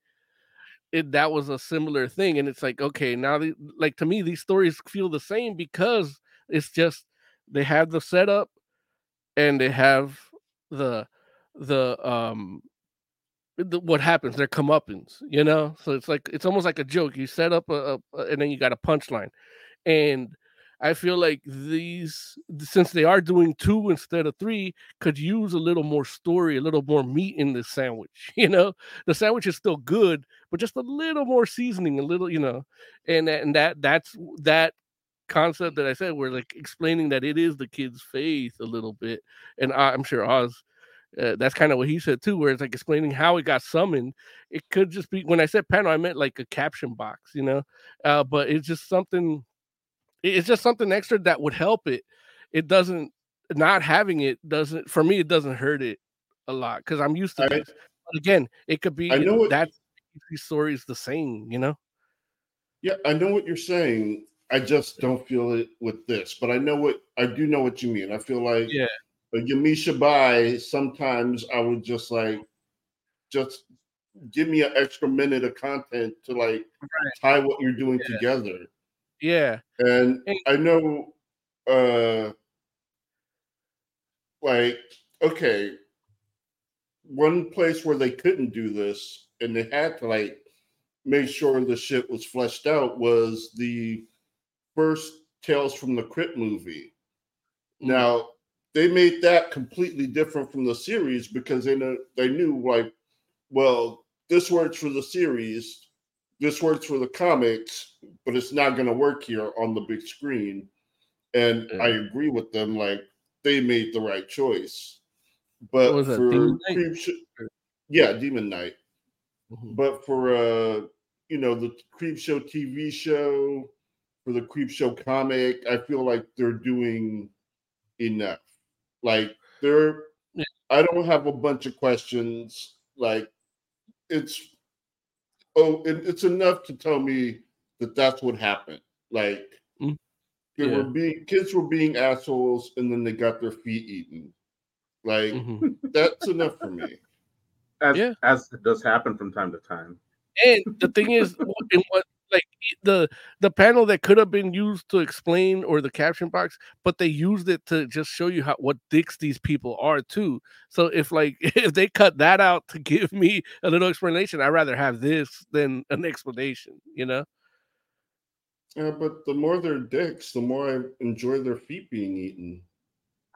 It that was a similar thing, and it's like okay now the, like to me these stories feel the same because it's just they have the setup and they have the the um the, what happens their comeuppance you know? So it's like it's almost like a joke you set up a, a and then you got a punchline and i feel like these since they are doing two instead of three could use a little more story a little more meat in this sandwich you know the sandwich is still good but just a little more seasoning a little you know and and that that's that concept that I said, we're like explaining that it is the kid's faith a little bit, and I, I'm sure Oz, uh, that's kind of what he said too, where it's like explaining how it got summoned. It could just be when I said panel, I meant like a caption box, you know, uh, but it's just something. It's just something extra that would help it. It doesn't not having it doesn't for me. It doesn't hurt it a lot because I'm used to I- this. But again, it could be I know what- that these stories the same, you know. Yeah, I know what you're saying. I just don't feel it with this, but I know what I do know what you mean. I feel like Yeah. a Yamisha Bai, sometimes I would just like just give me an extra minute of content to like tie what you're doing Yeah. together. Yeah, And Hey. I know uh like okay, one place where they couldn't do this and they had to like make sure the shit was fleshed out was the first Tales from the Crypt movie. Mm. Now they made that completely different from the series because they know they knew like, well, this works for the series, this works for the comics, but it's not going to work here on the big screen. And Yeah. I agree with them. Like they made the right choice. But What was for Demon Knight? Creep Sh- yeah, Demon Knight. Mhm. But for uh, you know, the Creepshow TV show, for the Creepshow comic, I feel like they're doing enough. Like they're Yeah. I don't have a bunch of questions. Like it's oh, it, it's enough to tell me that that's what happened. Like Mm. they Yeah. were being kids were being assholes, and then they got their feet eaten. Like Mhm. that's enough for me. As Yeah. as it does happen from time to time. And the thing is, in what like the the panel that could have been used to explain or the caption box, but they used it to just show you how what dicks these people are too. So if like if they cut that out to give me a little explanation, I'd rather have this than an explanation. You know? Yeah, but the more they're dicks, the more I enjoy their feet being eaten.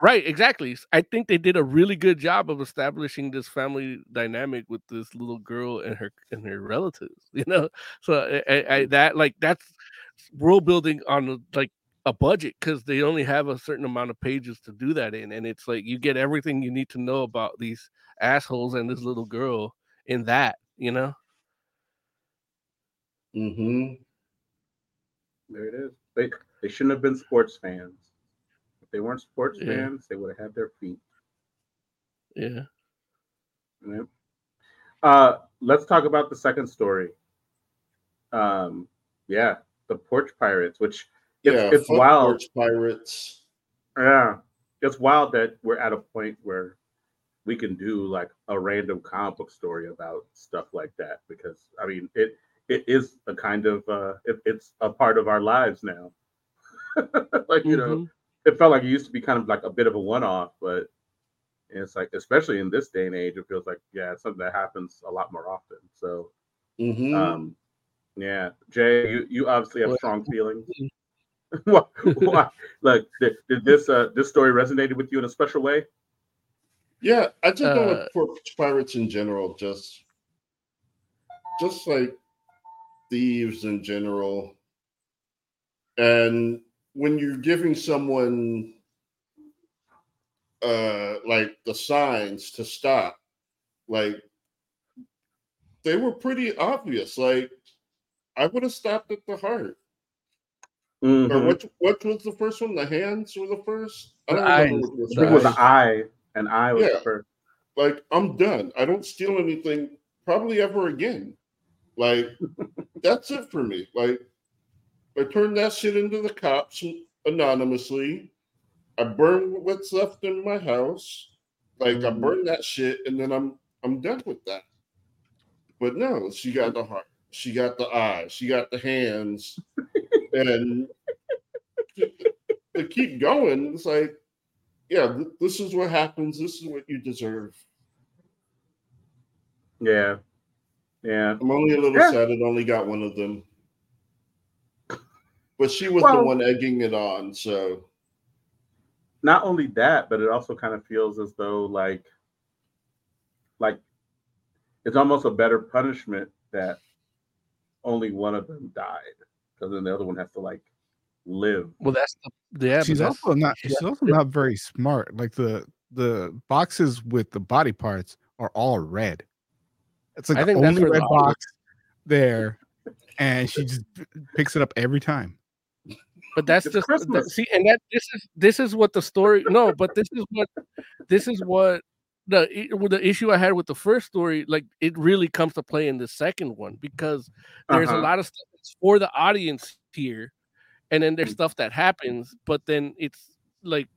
Right, exactly. I think they did a really good job of establishing this family dynamic with this little girl and her and her relatives. You know, so I, I, that like that's world building on like a budget because they only have a certain amount of pages to do that in, and it's like you get everything you need to know about these assholes and this little girl in that. You know, Mm-hmm. There it is. They they shouldn't have been sports fans. If they weren't sports Yeah. fans, they would have had their feet. yeah. Yep. Uh, let's talk about the second story. Um, yeah, the porch pirates, which it's, yeah, it's wild. Porch Pirates. Yeah, it's wild that we're at a point where we can do like a random comic book story about stuff like that because I mean it it is a kind of uh it, it's a part of our lives now. like you know, Mhm. It felt like it used to be kind of like a bit of a one-off, but it's like especially in this day and age, it feels like yeah, it's something that happens a lot more often. So Mm-hmm. um yeah, Jay, you, you obviously have strong feelings. Why- why- Look, did, did this uh this story resonated with you in a special way? yeah, I just know uh, with Porch Pirates in general, just just like thieves in general. And when you're giving someone uh like the signs to stop, like they were pretty obvious. Like I would have stopped at the heart. Or Mhm. what what was the first one? The hands were the first? I don't remember eyes. was I think it was the eye, and I was Yeah. the first. like I'm done. I don't steal anything probably ever again. Like that's it for me. Like I turned that shit into the cops anonymously. I burned what's left in my house. Like I Mhm. burned that shit, and then I'm I'm done with that. But no, she got the heart, she got the eyes, she got the hands, and to, to keep going, it's like, yeah, th- this is what happens. This is what you deserve. Yeah. Yeah. I'm only a little Yeah. sad it only got one of them. But she was Well- the one egging it on, so Not only that, but it also kind of feels as though like like it's almost a better punishment that only one of them died. Because then the other one has to like live. Well, that's the yeah. she's also not. yeah. She's also not very smart. Like the the boxes with the body parts are all red. It's like I the think only where the red box there, and she just picks it up every time. But that's It's just that- see, and that this is this is what the story. No, but this is what this is what the the issue I had with the first story. Like it really comes to play in the second one because there's Uh-huh. a lot of stuff that's for the audience here, and then there's Mm. stuff that happens, but then it's like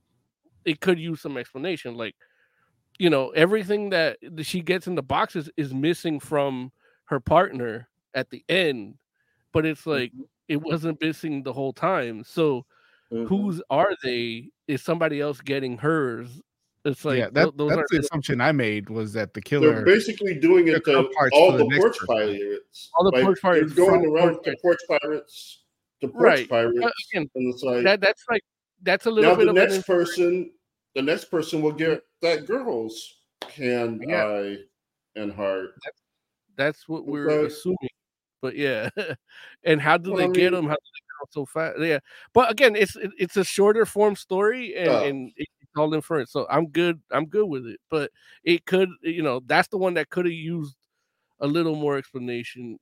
it could use some explanation. Like you know, everything that she gets in the boxes is missing from her partner at the end, but it's like Mhm. It wasn't missing the whole time. So Mhm. whose are they? Is somebody else getting hers? It's like yeah, that, those that's aren't the assumption I made was that the killer. they're basically doing it to all for the, the next porch person. pirates. All the Like, porch they're pirates going around porch to porch pirates, to porch Right. pirates, But again, and it's like that that's like that's a little now bit the of an next person, the next person will get that girl's hand, Yeah. eye, and heart. That's what we're Okay. assuming. But yeah, and how do Well, they I get them? How do they get 'em so fast? Yeah, but again, it's it- it's a shorter form story, and, Oh. and it's all inference. So I'm good. I'm good with it. But it could, you know, that's the one that could have used a little more explanation.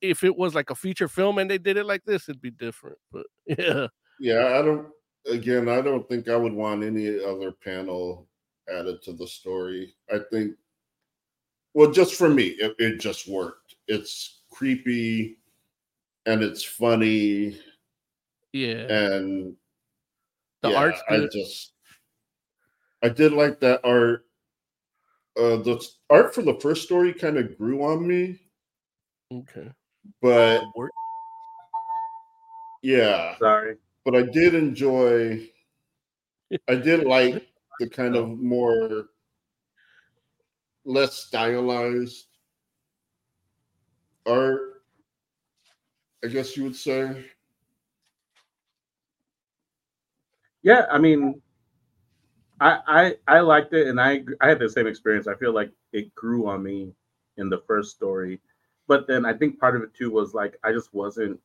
If it was like a feature film and they did it like this, it'd be different. But yeah, Yeah, I don't. Again, I don't think I would want any other panel added to the story. I think, well, just for me, it, it just worked. It's creepy, and it's funny, yeah. and The yeah, art's I just, I did like that art. Uh, the art for the first story kind of grew on me, Okay. but Work. yeah, Sorry. but I did enjoy. I did like the kind of more less stylized art. I guess you would say. Yeah, I mean, I I I liked it, and I I had the same experience. I feel like it grew on me in the first story, but then I think part of it too was like I just wasn't.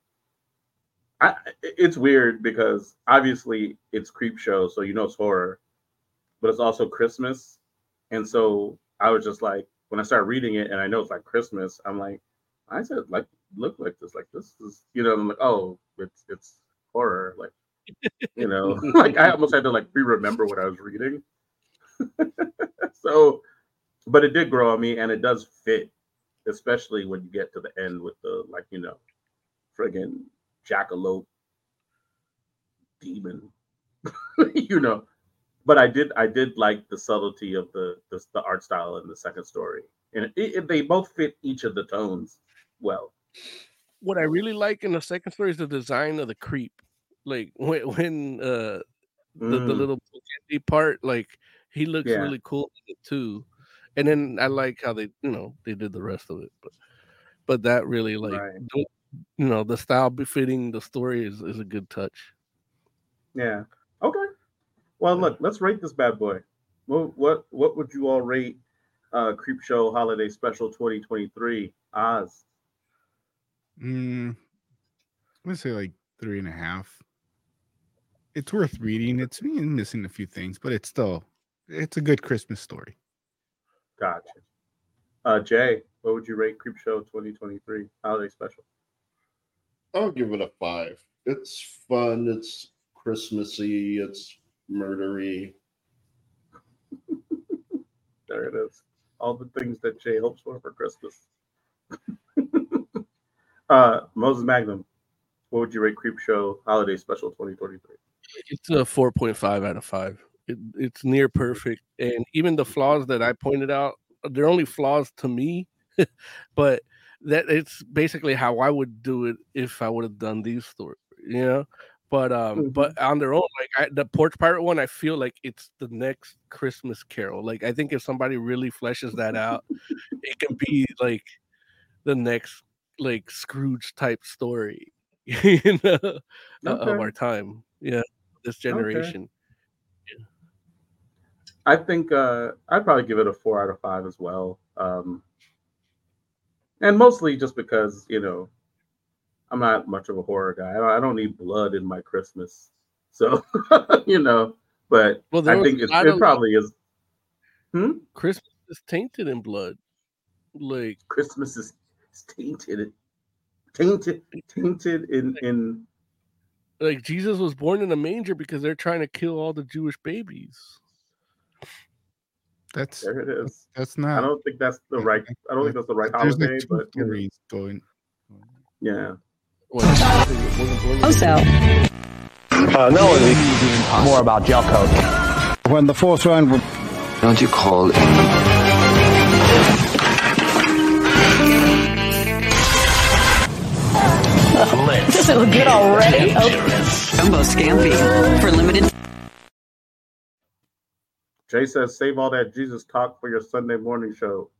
I it's weird because obviously it's creep show, so you know it's horror, but it's also Christmas, and so I was just like when I started reading it, and I know it's like Christmas, I'm like, I said like look like this, like this is you know, I'm like oh it's it's horror, like you know like i almost had to like re-remember what i was reading. So but it did grow on me and it does fit especially when you get to the end with the like you know friggin jackalope demon you know. But i did i did like the subtlety of the the, the art style in the second story. And it, it, they both fit each of the tones well What I really like in the second story is the design of the creep. Like when when uh the, the Mm. little part, like he looks Yeah. really cool too. And then I like how they, you know, they did the rest of it. But but that really like Right. you know, the style befitting the story is, is a good touch. Yeah. Okay. Well, look, let's rate this bad boy. What what what would you all rate uh Creepshow Holiday Special 2023 Oz? Mm, I'm gonna say like three and a half. It's worth reading. It's missing a few things, but it's still it's a good Christmas story. Gotcha. Uh Jay, what would you rate Creepshow 2023 Holiday Special? I'll give it a five. It's fun. It's Christmassy. It's murdery. There it is. All the things that Jay hopes for for Christmas. uh Moses Magnum, what would you rate Creepshow Holiday Special 2023? It's a four point five out of five. It, it's near perfect, and even the flaws that I pointed out, they're only flaws to me, but that it's basically how I would do it if I would have done these stories, you know. But um, but on their own, like I, the Porch Pirate one, I feel like it's the next Christmas Carol. Like I think if somebody really fleshes that out, it can be like the next like Scrooge type story, you know, uh, of our time. Yeah, this generation. I think uh, I'd probably give it a four out of five as well. Um, and mostly just because, you know, I'm not much of a horror guy. I don't, need blood in my Christmas. So, you know, but Well, I think it probably is. Christmas is tainted in blood. Like Christmas is is tainted. Tainted, tainted in, in like Jesus was born in a manger because they're trying to kill all the Jewish babies. That's there it is. that's not. I don't think that's the right. I don't think that's the right There's holiday, like two but you know, going. yeah. Also, Uh, no, it's more about gel coat. When the fourth round will Don't you call it? Does it look good already? Jumbo Scampi for limited. Jay says, "Save all that Jesus talk for your Sunday morning show."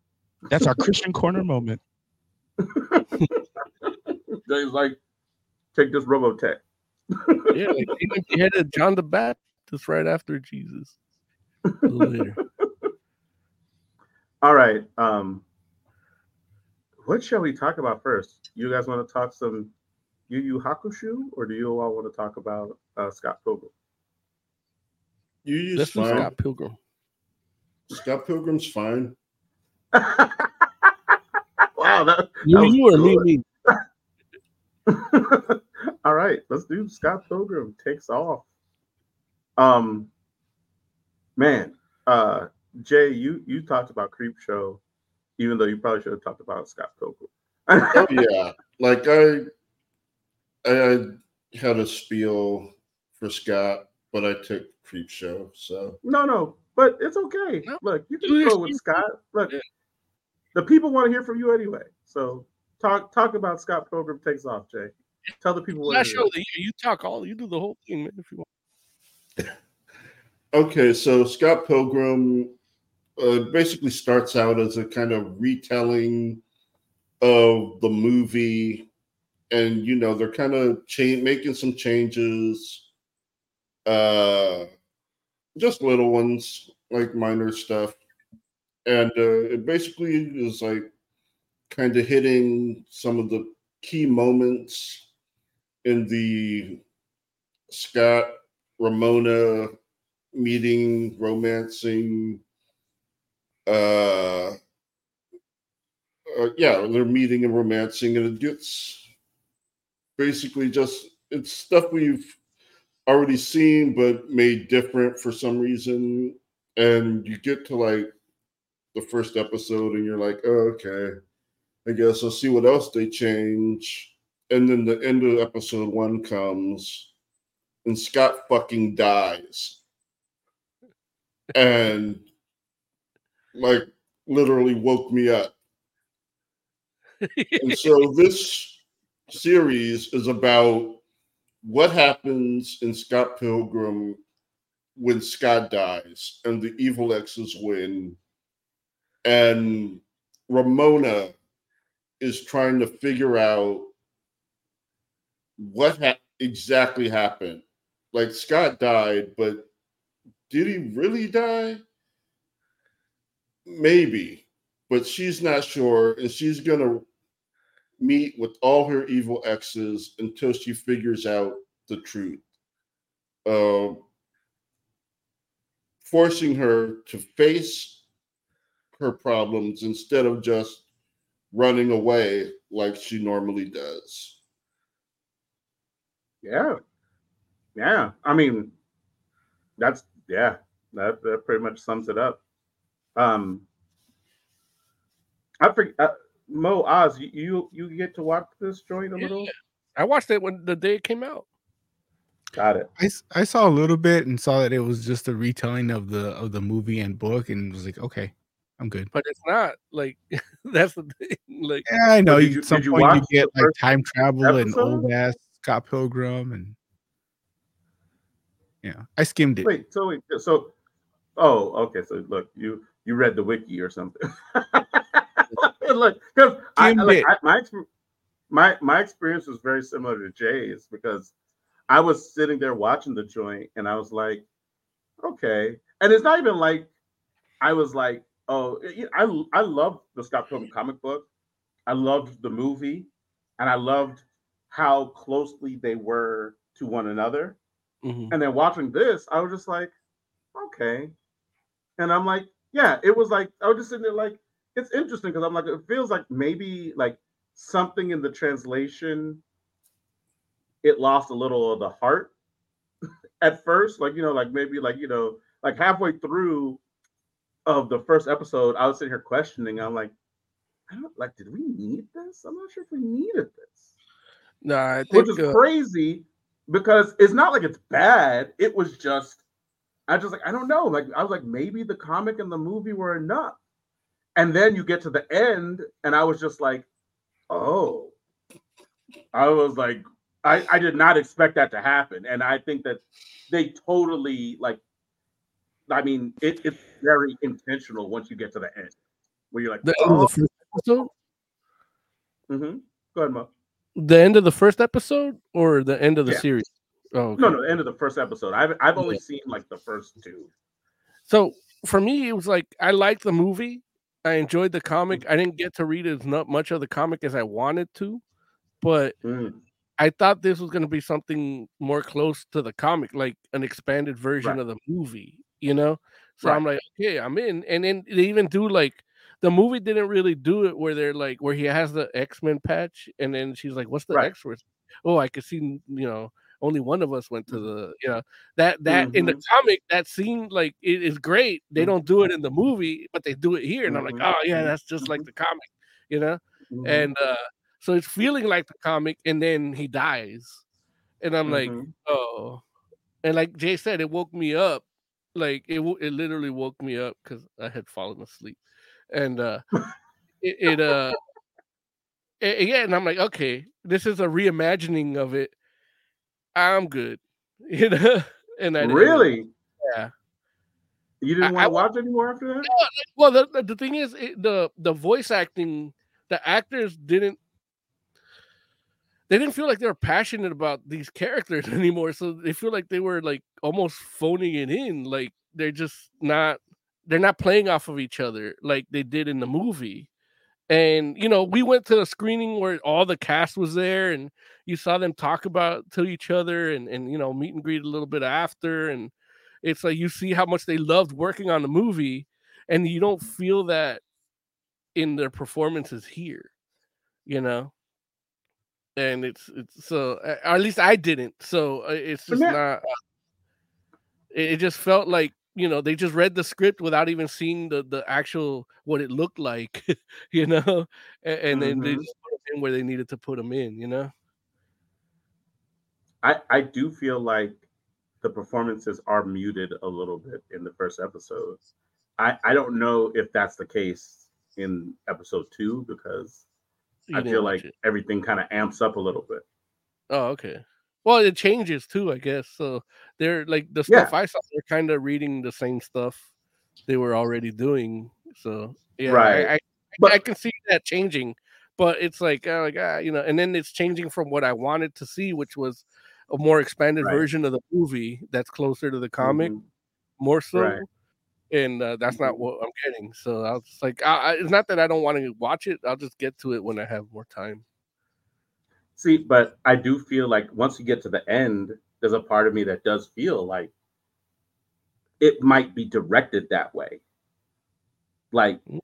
That's our Christian corner moment. Jay's like, "Take this Robotech." yeah, like even beheaded John the Baptist just right after Jesus. Later. All right. Um, what shall we talk about first? You guys want to talk some Yu Yu Hakusho, or do you all want to talk about uh, Scott Pilgrim? You use fine. Scott Pilgrim. Scott Pilgrim's fine. wow, that, You, that was you or me, me. All right, let's do Scott Pilgrim takes off. Um, man, uh, Jay, you you talked about Creepshow, even though you probably should have talked about Scott Pilgrim. oh yeah, like I, I had a spiel for Scott, but I took Creepshow. So No, no, but it's okay. Look, you can go with. Scott. Look, the people want to hear from you anyway. So talk talk about Scott Pilgrim takes off, Jay. Tell the people what show is. the you talk all, you do the whole thing, man. If you want. okay, so Scott Pilgrim uh, basically starts out as a kind of retelling of the movie, and you know they're kind of cha- making some changes, uh, just little ones like minor stuff, and uh, it basically is like kind of hitting some of the key moments in the Scott Ramona meeting, romancing. Uh, uh, yeah, they're meeting and romancing, and it gets basically just it's stuff we've already seen but made different for some reason. And you get to like the first episode, and you're like, oh, okay, I guess I'll see what else they change. And then the end of episode one comes, and Scott fucking dies. And like literally woke me up. and so this series is about what happens in Scott Pilgrim when Scott dies and the evil exes win. And Ramona is trying to figure out what ha- exactly happened. Like Scott died, but did he really die? Maybe, but she's not sure, and she's gonna meet with all her evil exes until she figures out the truth. Uh, forcing her to face her problems instead of just running away like she normally does. Yeah. Yeah. I mean, that's yeah, that that pretty much sums it up. Um I forget uh, Mo Oz, you, you you get to watch this joint a little? I watched it when the day it came out. Got it. I, I saw a little bit and saw that it was just a retelling of the of the movie and book and was like, okay, I'm good. But it's not like that's the thing. Like Yeah, I know. did You, you- at some did you point watch you get like time travel and old ass Scott Pilgrim and yeah, I skimmed it. Wait, so wait, so oh, okay. So look, you you read the wiki or something. look, because I, like. I, my my my experience was very similar to Jay's because I was sitting there watching the joint and I was like, okay, and it's not even like I was like, oh, I I loved the Scott Pilgrim comic book, I loved the movie, and I loved how closely they were to one another. mhm. And then watching this, I was just like, okay. And I'm like, yeah, it was like I was just sitting there like, it's interesting because I'm like, it feels like maybe like something in the translation, it lost a little of the heart at first. Like, you know, like maybe like, you know, like halfway through of the first episode, I was sitting here questioning. I'm like, I don't like, did we need this? I'm not sure if we needed this no, I which is uh, crazy because it's not like it's bad. It was just, I just like, I don't know. Like, I was like, maybe the comic and the movie were enough. And then you get to the end, and I was just like, oh, I was like, I, I did not expect that to happen. And I think that they totally, like, I mean, it, it's very intentional once you get to the end where you're like, the end of oh, the first episode. Mm-hmm. go ahead, Mo. The end of the first episode or the end of the Yeah. series? Oh, okay. No, no, the end of the first episode. I've, I've only seen like the first two. So for me, it was like I liked the movie. I enjoyed the Mm-hmm. comic. I didn't get to read as not much of the comic as I wanted to, but Mm. I thought this was going to be something more close to the comic, like an expanded version Right. of the movie. You know, so I'm like, okay, I'm in. And then they even do like the movie didn't really do it where they're like where he has the X Men patch, and then she's like, "What's the Right. X for?" Oh, I could see. You know, only one of us went to the. You know that that in the Mhm. comic that scene like it is great. They don't do it in the movie, but they do it here, and I'm like, oh yeah, that's just like the comic. You know, Mhm. and uh so it's feeling like the comic, and then he dies, and I'm like, Mhm. oh, and like Jay said, it woke me up. Like it, it literally woke me up because I had fallen asleep, and uh, it, it uh, a- yeah, and I'm like, okay, this is a reimagining of it. I'm good, you know, and I really? yeah. You didn't want to watch anymore after that? No, well, the, the, the thing is, it, the the voice acting, the actors didn't. They didn't feel like they were passionate about these characters anymore, so they feel like they were like almost phoning it in. Like they're just not, they're not playing off of each other like they did in the movie. And you know, we went to a screening where all the cast was there, and you saw them talk about to each other, and and you know, meet and greet a little bit after, and it's like you see how much they loved working on the movie and you don't feel that in their performances here you know? And it's it's so or at least i didn't so uh, it's just not it just felt like you know they just read the script without even seeing the the actual what it looked like you know and, and then they Mhm. just put 'em in where they needed to put them in you know I, I do feel like the performances are muted a little bit in the first episode. I, I don't know if that's the case in episode two because You I feel like it. everything kind of amps up a little bit. Oh, okay. Well, it changes too, I guess. So they're like the Yeah. stuff I saw, they're kind of reading the same stuff they were already doing. So yeah, Right. I, I, But- I can see that changing, but it's like, uh, like ah, you know, and then it's changing from what I wanted to see, which was a more expanded Right. version of the movie that's closer to the comic, Mhm. more so. Right. And uh, that's not Mhm. what I'm getting. So I was like, I, I, it's not that I don't want to watch it. I'll just get to it when I have more time. See, but I do feel like once you get to the end, there's a part of me that does feel like it might be directed that way. Like mm.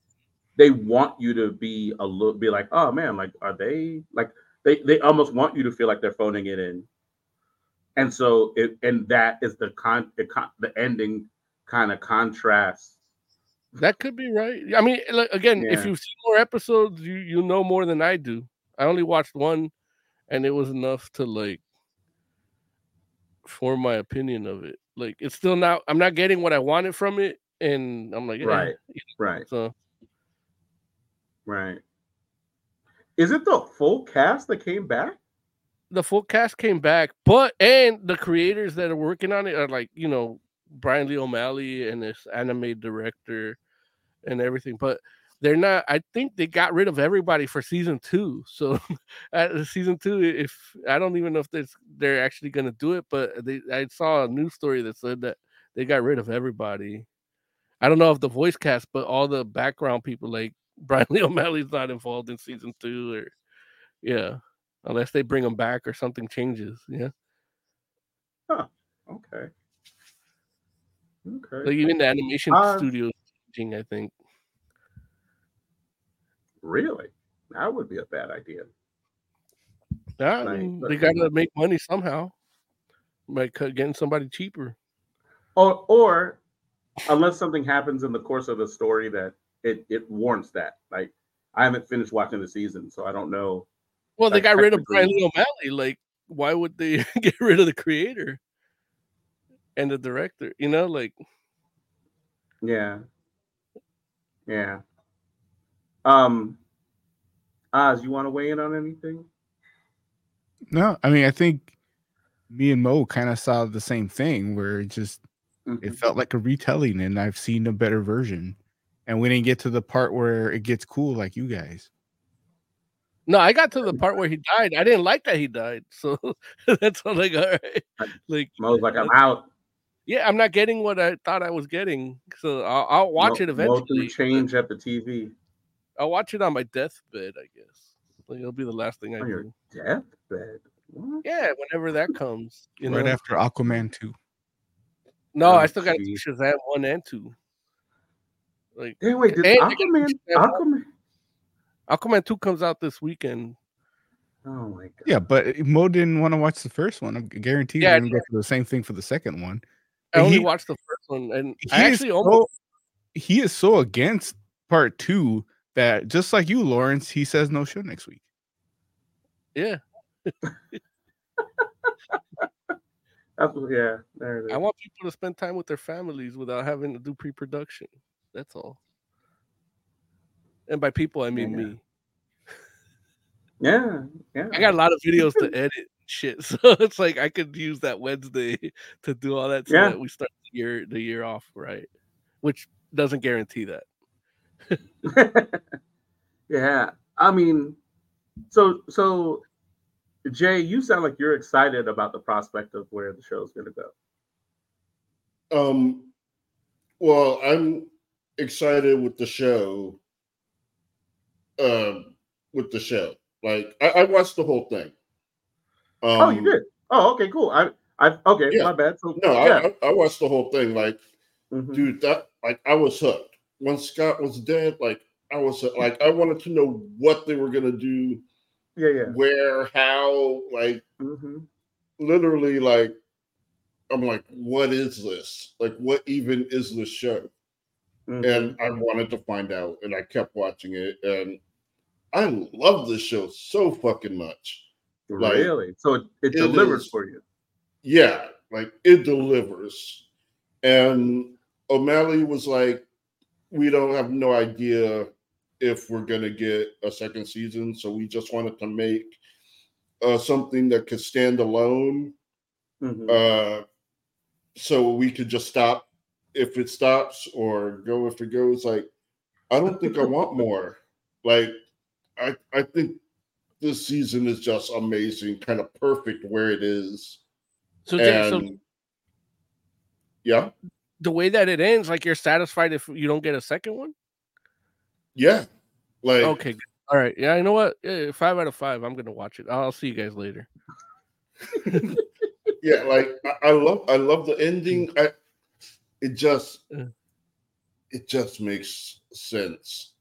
they want you to be a little be like, oh man, like are they like they they almost want you to feel like they're phoning it in. And so it and that is the con the, con, the ending kind of contrasts. That could be right. I mean, like, again, if you've seen more episodes, you you know more than I do. I only watched one, and it was enough to like form my opinion of it. Like it's still not. I'm not getting what I wanted from it, and I'm like, Right. Right. So Right. Is it the full cast that came back? the full cast came back, but and the creators that are working on it are like you know Brian Lee O'Malley and this anime director and everything, but they're not. I think they got rid of everybody for season two. So season two, if I don't even know if there's, they're actually going to do it, but they I saw a news story that said that they got rid of everybody. I don't know if the voice cast, but all the background people like Brian Lee O'Malley's not involved in season two, or yeah, unless they bring him back or something changes. Yeah, Huh. Okay. Okay. like even the animation Uh, studio is changing. I think. Really? That would be a bad idea. Yeah, I Like, they got to make money somehow by getting somebody cheaper. Or or unless something happens in the course of the story that it, it warrants that. Like I haven't finished watching the season, so I don't know. Well, they Like, got rid of Brian Lee O'Malley. Like, why would they get rid of the creator and the director? You know, like Yeah. Yeah. Um Oz, you want to weigh in on anything? No, I mean, I think me and Mo kind of saw the same thing where it just Mm-hmm. it felt like a retelling, and I've seen a better version. And we didn't get to the part where it gets cool like you guys. no, I got to the part where he died. I didn't like that he died, so that's all like all right. Like Mo's like, I'm out. Yeah, I'm not getting what I thought I was getting, so I'll, I'll watch Mo- it Mo eventually. change at the TV. I'll watch it on my deathbed, I guess. Like it'll be the last thing I On your do. deathbed. What? Yeah, whenever that comes, you know. right after Aquaman 2. No, oh, I Oh, still got to geez. Shazam one and two. Like, Hey, wait, did and Aquaman Aquaman? Aquaman two comes out this weekend. Oh my god. Yeah, but eh, Mo didn't want to watch the first one. I'm guaranteed Yeah, I we're gonna go through the same thing for the second one. I only He- watched the first one, and He I is actually so, almost he is so against part two that just like you, Lawrence, he says no show next week. yeah. That's, yeah, there it is. I want people to spend time with their families without having to do pre-production. That's all. And by people, I mean Yeah. me. yeah, yeah. I got a lot of videos to edit shit, so it's like I could use that Wednesday to do all that so Yeah. that we start the year the year off right, which doesn't guarantee that. yeah. I mean, so so Jay, you sound like you're excited about the prospect of where the show's gonna go. Um, well, I'm excited with the show. Um, with the show, like I, I watched the whole thing. Um, oh, you did. Oh, okay, cool. I I okay, Yeah. my bad. So No, yeah. I, I watched the whole thing. Like, Mhm. dude, that like I was hooked. When Scott was dead, like I was like I wanted to know what they were gonna do, yeah, yeah. where, how, like hmm literally, like I'm like, what is this? Like, what even is this show? Mm-hmm. and I wanted to find out, and I kept watching it, and I love this show so fucking much. Like, really? So it, it, it delivers is- for you. Yeah, like it delivers. And O'Malley was like, "We don't have no idea if we're gonna get a second season, so we just wanted to make uh, something that could stand alone, Mhm. uh, so we could just stop if it stops or go if it goes." Like, I don't think I want more. Like, I I think this season is just amazing, kind of perfect where it is. So, Jay, so yeah, the way that it ends, like you're satisfied if you don't get a second one. yeah. Like, Okay, all right. Yeah, you know what? Yeah, five out of five. I'm gonna watch it. I'll see you guys later. yeah, like I, I love I love the ending. I it just eh. it just makes sense.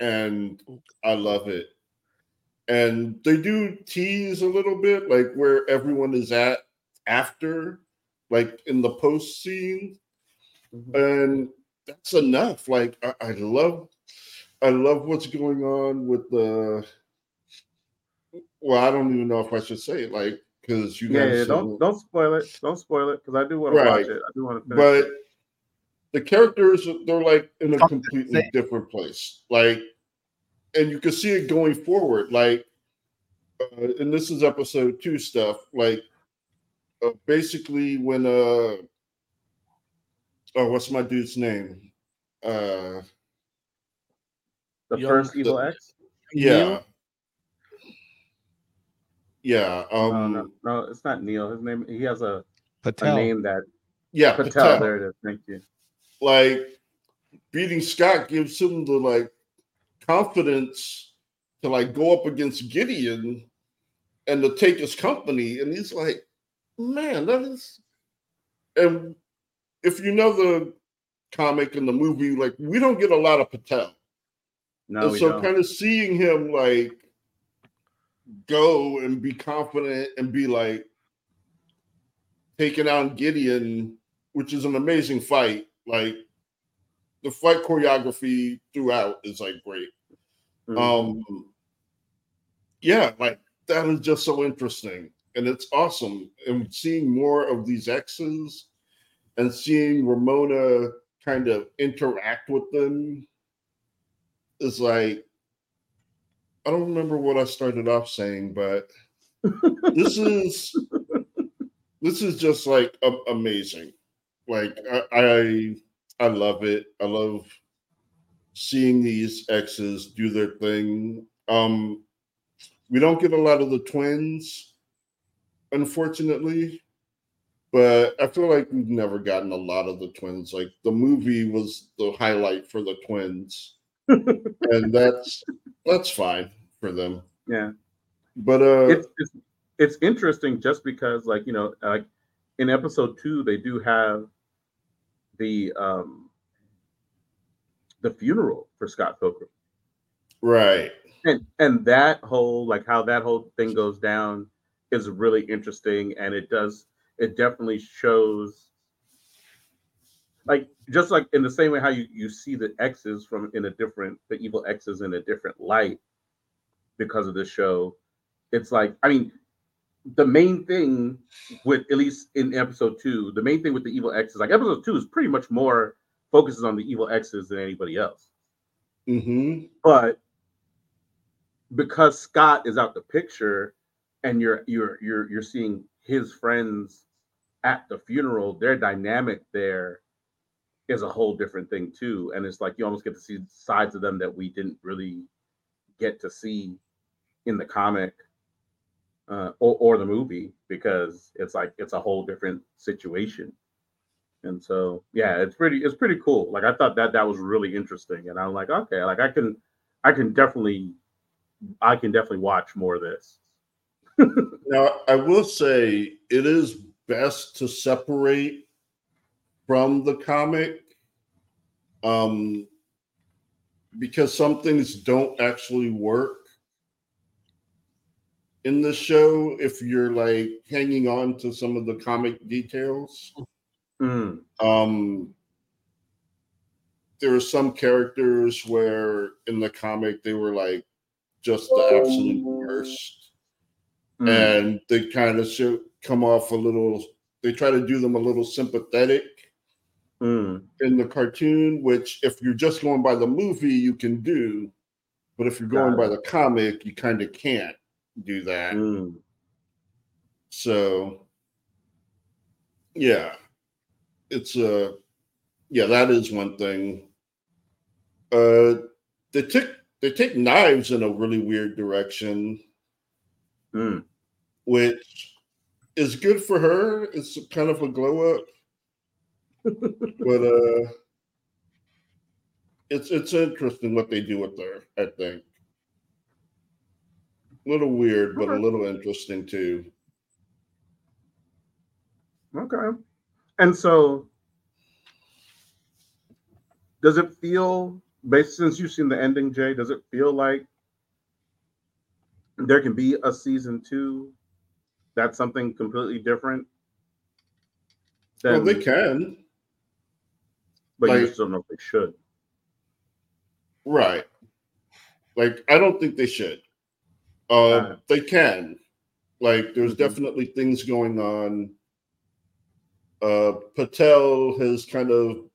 And mm. I love it. And they do tease a little bit, like where everyone is at after, like in the post scene. Mhm. and that's enough. Like I, I love, I love what's going on with the well, I don't even know if I should say it, like because you Yeah, guys yeah, said- don't don't spoil it. Don't spoil it because I do want to Right. watch it. I do want to. but the characters they're like in a completely different place like and you can see it going forward like uh, and this is episode two stuff like uh, basically when uh oh what's my dude's name uh the Young- first Evil the- X. yeah Neil? yeah No, um no, no, it's not Neil. His name. He has a, a Patel. name that yeah Patel. Patel. There it is. Thank you. like beating Scott gives him the like confidence to like go up against Gideon and to take his company. And he's like, man, that is and if you know the comic and the movie, like we don't get a lot of Patel. No, and so don't. kind of seeing him like go and be confident and be like taking on Gideon, which is an amazing fight. Like the fight choreography throughout is like great. Mhm. Um yeah, like that is just so interesting and it's awesome. And seeing more of these X's and seeing Ramona kind of interact with them is like I don't remember what I started off saying, but this is this is just like a- amazing. Like I, I I love it. I love seeing these exes do their thing. Um we don't get a lot of the twins, unfortunately. But I feel like we've never gotten a lot of the twins. Like the movie was the highlight for the twins. and that's that's fine for them. yeah. But uh it's, it's it's interesting just because like you know like in episode two they do have the um the funeral for Scott Pilgrim right. and and that whole like how that whole thing goes down is really interesting and it does it definitely shows like just like in the same way how you you see the x's from in a different the evil x's in a different light because of the show it's like i mean the main thing with at least in episode two the main thing with the evil x's like episode two is pretty much more focuses on the evil x's than anybody else Mm-hmm. but because Scott is out the picture and you're you're you're you're seeing his friends at the funeral, their dynamic there is a whole different thing too. And it's like you almost get to see sides of them that we didn't really get to see in the comic uh, or, or the movie because it's like it's a whole different situation. And so yeah, it's pretty it's pretty cool. Like I thought that that was really interesting, and I'm like, okay, like I can I can definitely I can definitely watch more of this. Now I will say it is best to separate from the comic. Um because some things don't actually work in the show if you're like hanging on to some of the comic details. Mm, Um, there are some characters where in the comic they were like just the absolute worst, mm, and they kind of should come off a little. They try to do them a little sympathetic mm, in the cartoon, which if you're just going by the movie, you can do, but if you're going by the comic, you kind of can't do that. mm. So, yeah, it's uh yeah, that is one thing. Uh, they take they take knives in a really weird direction, Mm. which is good for her. It's kind of a glow up, but uh, it's it's interesting what they do with her. I think a little weird, but a little interesting too. Okay. And so does it feel based since you've seen the ending, Jay, does it feel like there can be a season two that's something completely different? Well, than- they can. but you just don't know if they should. Right. Like I don't think they should. Uh, they can. Like, there's Mhm. definitely things going on. Uh, Patel has kind of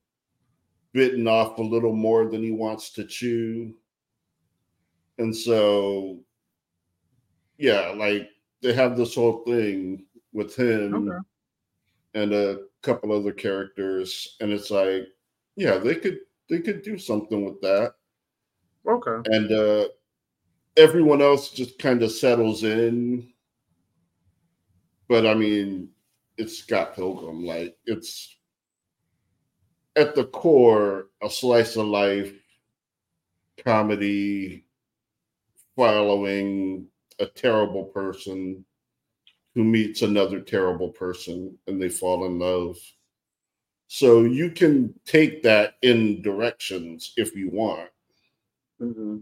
bitten off a little more than he wants to chew. And so, yeah, like they have this whole thing with him Okay. and a couple other characters, and it's like, yeah, they could they could do something with that. Okay. And uh everyone else just kind of settles in. But I mean, it's Scott Pilgrim. Like it's at the core a slice of life comedy following a terrible person who meets another terrible person and they fall in love. So you can take that in directions if you want. hmm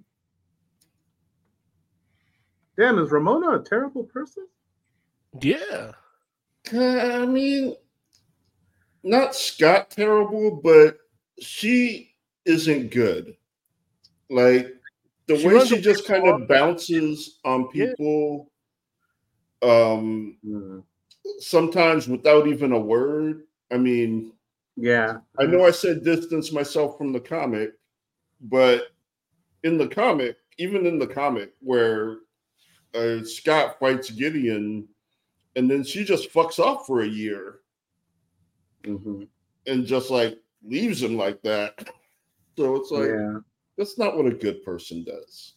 Damn, is Ramona a terrible person? Yeah. Uh, I mean, not Scott terrible, but she isn't good. Like the She way she just kind of bounces on Yeah. people, um, Mhm. sometimes without even a word. I mean, Yeah. I know I said distance myself from the comic, but in the comic, even in the comic where uh, Scott fights Gideon, and then she just fucks off for a year hmm and just like leaves him like that. So it's like yeah. That's not what a good person does.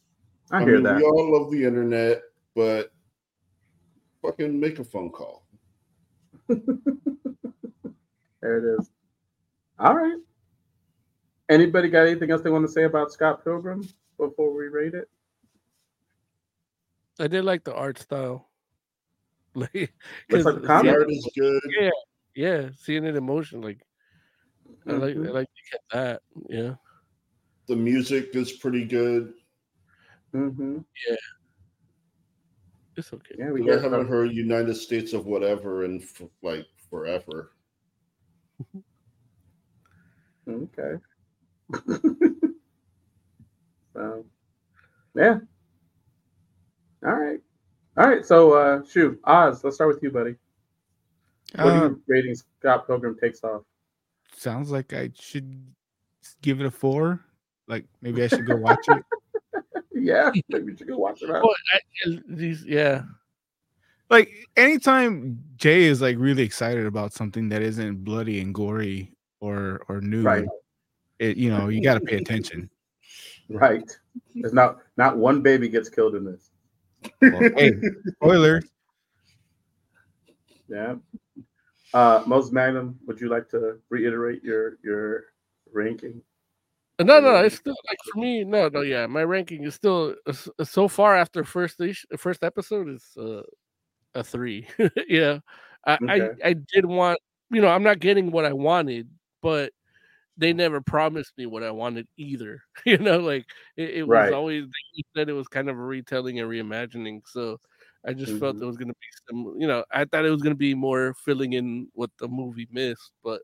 I hear mean, that. We all love the internet, but fucking make a phone call. There it is. All right. Anybody got anything else they want to say about Scott Pilgrim before we rate it? I did like the art style. Like, Looks 'cause like the The comic. art is good. Yeah, yeah, seeing it in motion, like I like, I Mhm. like to get that. Yeah, The music is pretty good. Mhm. Yeah. It's okay. Yeah, we I got haven't some- heard United States of whatever in f- like forever. Okay. so, yeah. All right. All right. So, uh, shoot, Oz, let's start with you, buddy. What are Uh, you rating Scott Pilgrim takes off? sounds like I should give it a four. Like maybe I should go watch it. Yeah, maybe we should go watch it out. Well, I, these, yeah, Like anytime Jay is like really excited about something that isn't bloody and gory or or new, Right. it you know you got to pay attention. Right. There's not not one baby gets killed in this. Well, hey, spoiler. Yeah. Uh, Moses Magnum, would you like to reiterate your your ranking? No, no, it's still like for me. No, no, yeah, my ranking is still uh, uh, so far after first ish- first episode is uh, a three. yeah, I, Okay. I I did want you know I'm not getting what I wanted, but they never promised me what I wanted either. You know, like it, it was Right. always you said it was kind of a retelling and reimagining. So I just felt Mhm. it was going to be some, you know, I thought it was going to be more filling in what the movie missed, but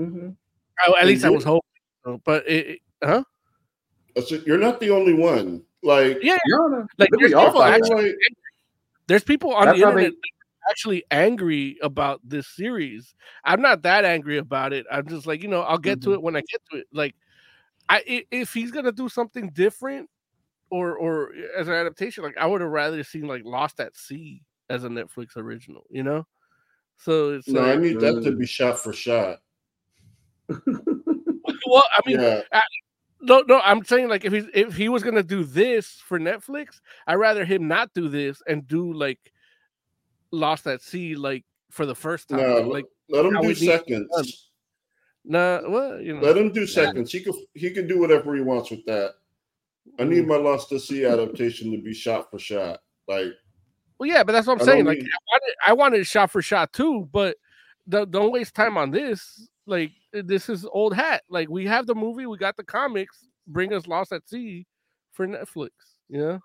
Mm-hmm. I, at least I was hoping. So, But it, it- huh? I said, You're not the only one. Like, Yeah, No, no. like I think we there's people actually, that. there's people on the how internet that actually angry about this series. I'm not that angry about it. I'm just like, you know, I'll get to Mhm. it when I get to it. Like, I i- if he's gonna do something different or or as an adaptation, like I would have rather seen like Lost at Sea as a Netflix original, you know. So it's no, I need that Mm. to be shot for shot. well, I mean, yeah, no, no, I'm saying like if he if he was gonna do this for Netflix, I'd rather him not do this and do like Lost at Sea like for the first time. like let him do it needs to be done. seconds. nah, well, you know, Let him do seconds. He could he can do whatever he wants with that. I Mm. need my Lost at Sea adaptation to be shot for shot. Like well, yeah, but that's what I'm I saying. Like need- I wanted, I wanted shot for shot too, but don't, don't waste time on this. Like Uh, this is old hat. Like we have the movie, we got the comics. Bring us Lost at Sea for Netflix. Yeah.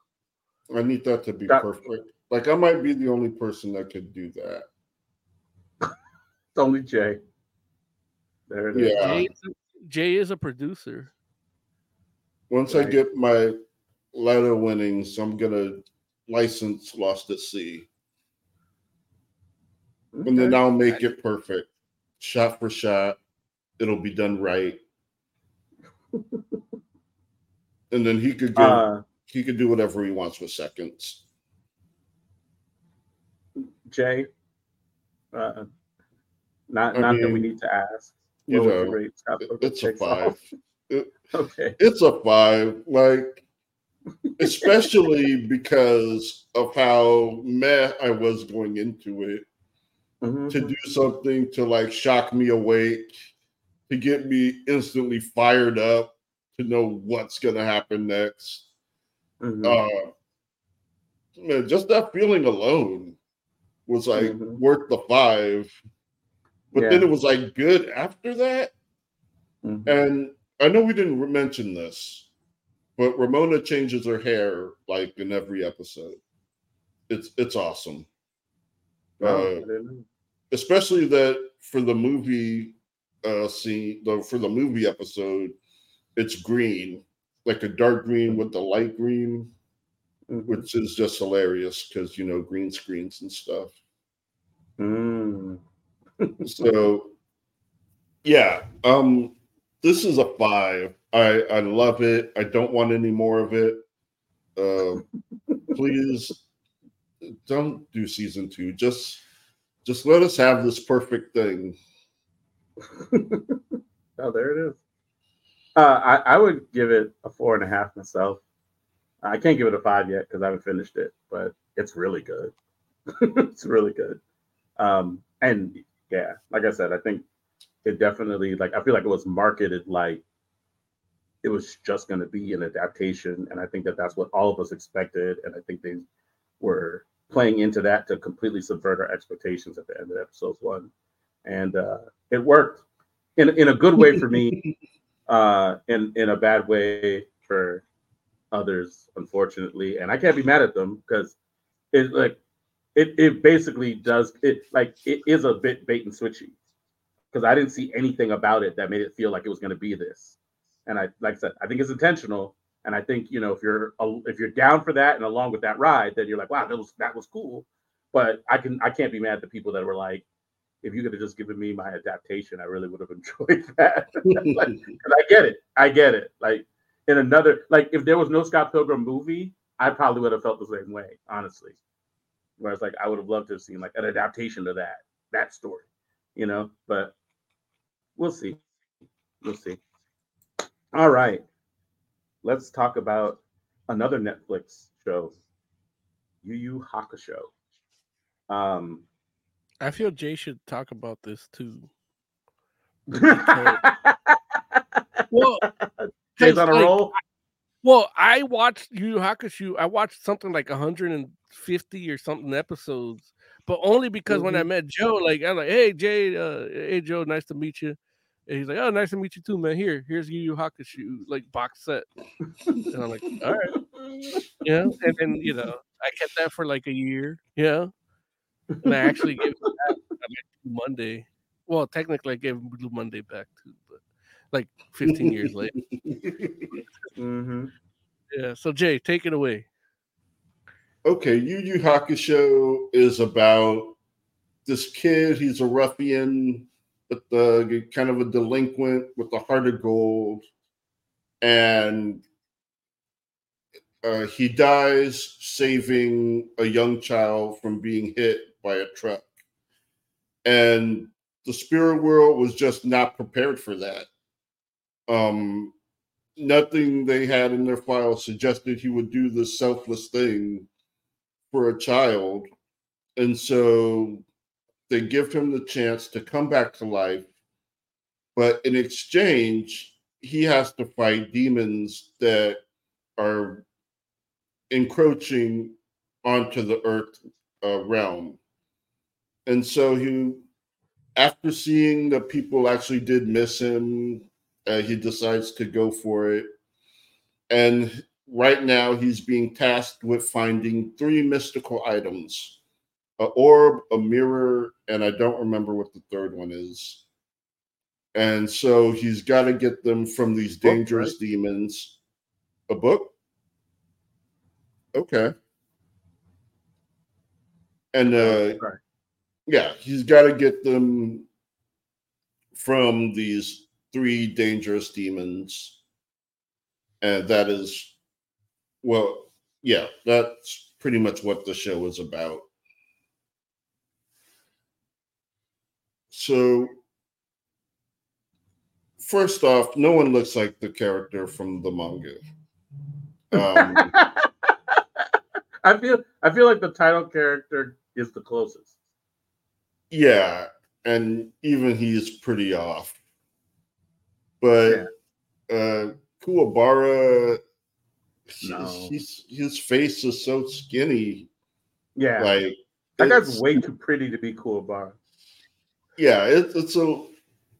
I need that to be That- perfect. Like I might be the only person that could do that. It's only Jay. There it is. Yeah. Jay, is a- Jay is a producer. Once I get my letter winnings, I'm gonna license lost at sea. And then I'll make it perfect. Shot for shot. It'll be done right. and then he could go Uh, he could do whatever he wants with seconds. Jay, uh, not I not that we need to ask. you What would you know, It's a five. It- Okay. it's a five. Like, especially because of how meh I was going into it. Mhm. To do something to like shock me awake, to get me instantly fired up, to know what's gonna happen next. Mhm. Uh, man, just that feeling alone was like Mhm. worth the five. But then it was like good after that. Mhm. And I know we didn't mention this, but Ramona changes her hair like in every episode. It's it's awesome. Oh, Uh, especially that for the movie uh scene the for the movie episode, it's green, like a dark green with the light green, which is just hilarious because you know green screens and stuff. Mm. so yeah um this is a five. I i love it. I don't want any more of it. Uh please don't do season two. Just just let us have this perfect thing Oh, there it is. Uh, I, I would give it a four and a half myself. I can't give it a five yet because I haven't finished it, but it's really good. it's really good. Um, and yeah, like I said, I think it definitely like I feel like it was marketed like it was just going to be an adaptation, and I think that that's what all of us expected, and I think they were playing into that to completely subvert our expectations at the end of episode one, and uh, it worked in in a good way for me, uh, in in a bad way for others, unfortunately. And I can't be mad at them because it like it it basically does it like it is a bit bait and switchy because I didn't see anything about it that made it feel like it was going to be this. And I like I said, I think it's intentional. And I think you know if you're if you're down for that and along with that ride, then you're like, wow, that was that was cool. But I can I can't be mad at the people that were like, if you could have just given me my adaptation, I really would have enjoyed that. like, I get it. I get it. Like in another, like if there was no Scott Pilgrim movie, I probably would have felt the same way, honestly. Whereas like I would have loved to have seen like an adaptation to that that story, you know. But we'll see. We'll see. All right. Let's talk about another Netflix show, Yu Yu Hakusho. Um, I feel Jay should talk about this too. well, Jay's on a like, roll. Well, I watched Yu Yu Hakusho. I watched something like 150 or something episodes, but only because when I Mm-hmm. met Joe, like I'm like, "Hey Jay, uh, hey Joe, nice to meet you." And he's like, "Oh, nice to meet you too, man. Here, here's Yu Yu Hakusho like box set." and I'm like, "All right, yeah." And then you know, I kept that for like a year, yeah. And I actually gave it back on, like, Blue Monday. Well, technically, I gave him Blue Monday back too, but like 15 years later. Mm-hmm. Yeah. So Jay, take it away. okay yu yu hakusho is about this kid he's a ruffian but the kind of a delinquent with a heart of gold and uh, he dies saving a young child from being hit by a truck. And the spirit world was just not prepared for that. Um nothing they had in their file suggested he would do this selfless thing for a child. And so they give him the chance to come back to life. But in exchange he has to fight demons that are encroaching onto the earth uh, realm and so he after seeing that people actually did miss him uh, he decides to go for it. And right now he's being tasked with finding three mystical items a orb a mirror and i don't remember what the third one is. And so he's got to get them from these Book, dangerous right? demons. A book? Okay. And uh, Right. Yeah, he's got to get them from these three dangerous demons, and that is, well, yeah, that's pretty much what the show is about. So, first off, no one looks like the character from the manga. Um, I feel I feel like the title character is the closest. Yeah, and even he's pretty off. But uh Kuwabara No. he's his face is so skinny. Yeah, Like that guy's way too pretty to be bar. yeah, it, it's a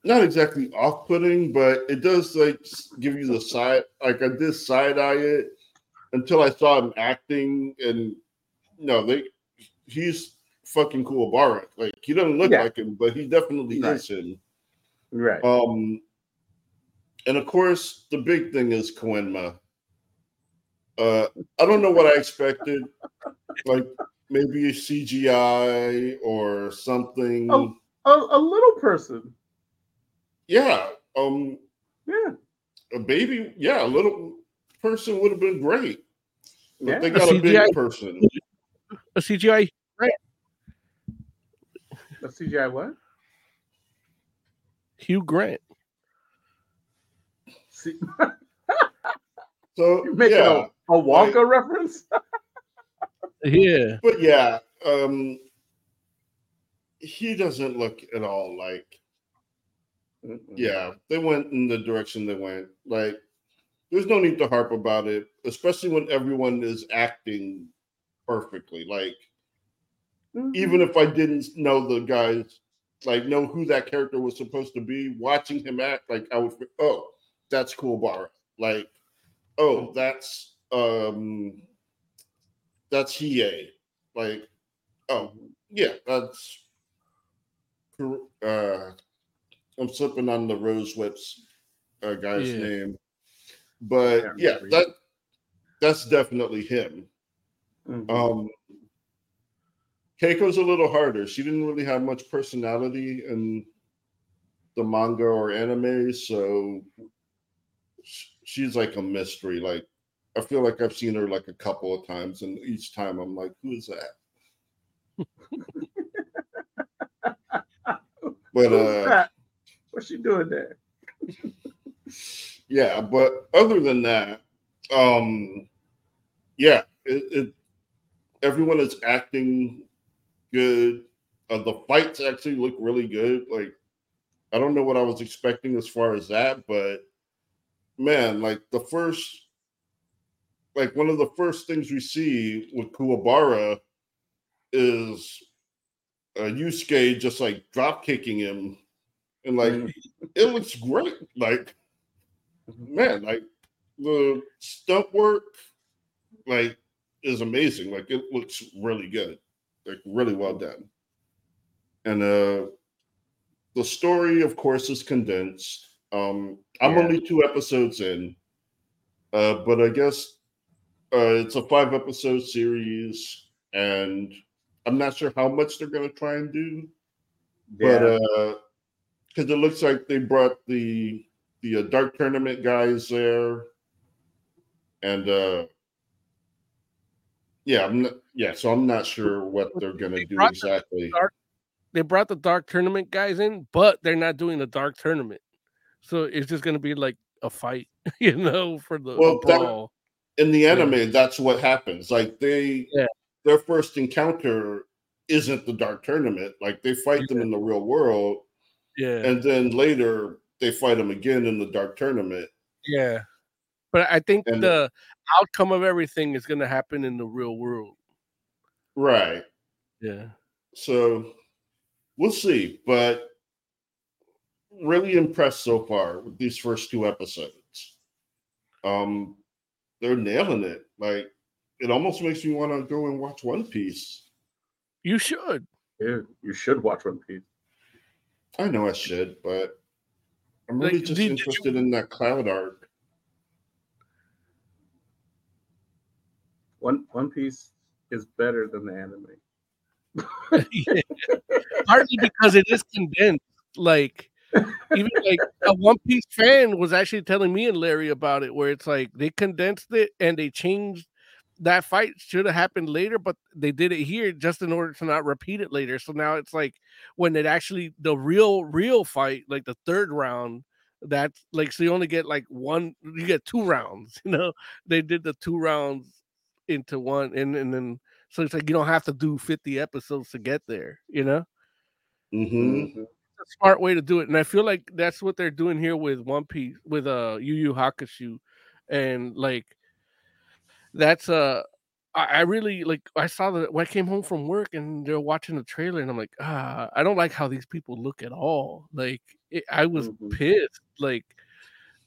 not exactly off-putting, but it does like give you the side like I did side eye it until I saw him acting and no, they he's fucking Kuwabara. Like he doesn't look Yeah. like him, but he definitely Right. is him. Right. Um, and of course, the big thing is Koenma. Uh, I don't know what I expected, like maybe a CGI or something. Oh. a, a little person. Yeah, um, Yeah. a baby. Yeah, a little person would have been great, but Yeah. they got a CGI. big person. A CGI. A CGI what? Hugh Grant. See, So you're making yeah, a, a Wonka reference? Yeah. but yeah, um, he doesn't look at all like Mm-mm. yeah, they went in the direction they went. Like, there's no need to harp about it, especially when everyone is acting perfectly. Like, Even if I didn't know the guys, like, know who that character was supposed to be, watching him act, like, I would, oh, that's cool, Bar. Like, oh, that's um, that's Hiei. Like, oh, yeah, that's. Uh, I'm slipping on the Rose Whips uh, guy's Yeah. name, but yeah, that that's definitely him. Mhm. Um, Keiko's a little harder. She didn't really have much personality in the manga or anime, so she's like a mystery. Like I feel like I've seen her like a couple of times, and each time I'm like, "Who is that?" but uh. What's she doing there? yeah but other than that um yeah it, it everyone is acting good. Uh, the fights actually look really good. Like i don't know what i was expecting as far as that but man like the first like one of the first things we see with kuwabara is uh, Yusuke just like drop kicking him. And like Mhm. it looks great. Like man, like the stunt work, like is amazing. Like it looks really good, like really well done. And uh the story, of course, is condensed. Um I'm Yeah. only two episodes in, uh, but I guess uh it's a five episode series, and I'm not sure how much they're gonna try and do, but Yeah. uh because it looks like they brought the the uh, dark tournament guys there and uh yeah i'm not yeah so i'm not sure what they're gonna do brought the exactly dark- They brought the dark tournament guys in, but they're not doing the dark tournament. So it's just gonna be like a fight, you know, for the, the Well, that- brawl. in the anime that's what happens like they Yeah. their first encounter isn't the dark tournament like they fight them in the real world Yeah. and then later they fight them again in the dark tournament Yeah. But I think And- the outcome of everything is going to happen in the real world. right Yeah. So we'll see, but really impressed so far with these first two episodes. Um, they're nailing it. Like it almost makes me want to go and watch One Piece. You should. Yeah, you should watch One Piece. I know I should, but I'm Like, really just did- did you- interested in that cloud arc. One One Piece is better than the anime. Yeah. Partly because it is condensed. Like even like a One Piece fan was actually telling me and Larry about it, where it's like they condensed it and they changed that fight should have happened later, but they did it here just in order to not repeat it later. So now it's like when it actually the real real fight, like the third round, that's like so you only get like one, you get two rounds. You know, they did the two rounds into one, and and then so it's like you don't have to do fifty episodes to get there. You know, Mm-hmm. a smart way to do it, and I feel like that's what they're doing here with One Piece, with uh Yu Yu Hakusho, and like that's uh I, I really like I saw that when I came home from work and they're watching the trailer and I'm like ah I don't like how these people look at all like it, I was Mhm. pissed like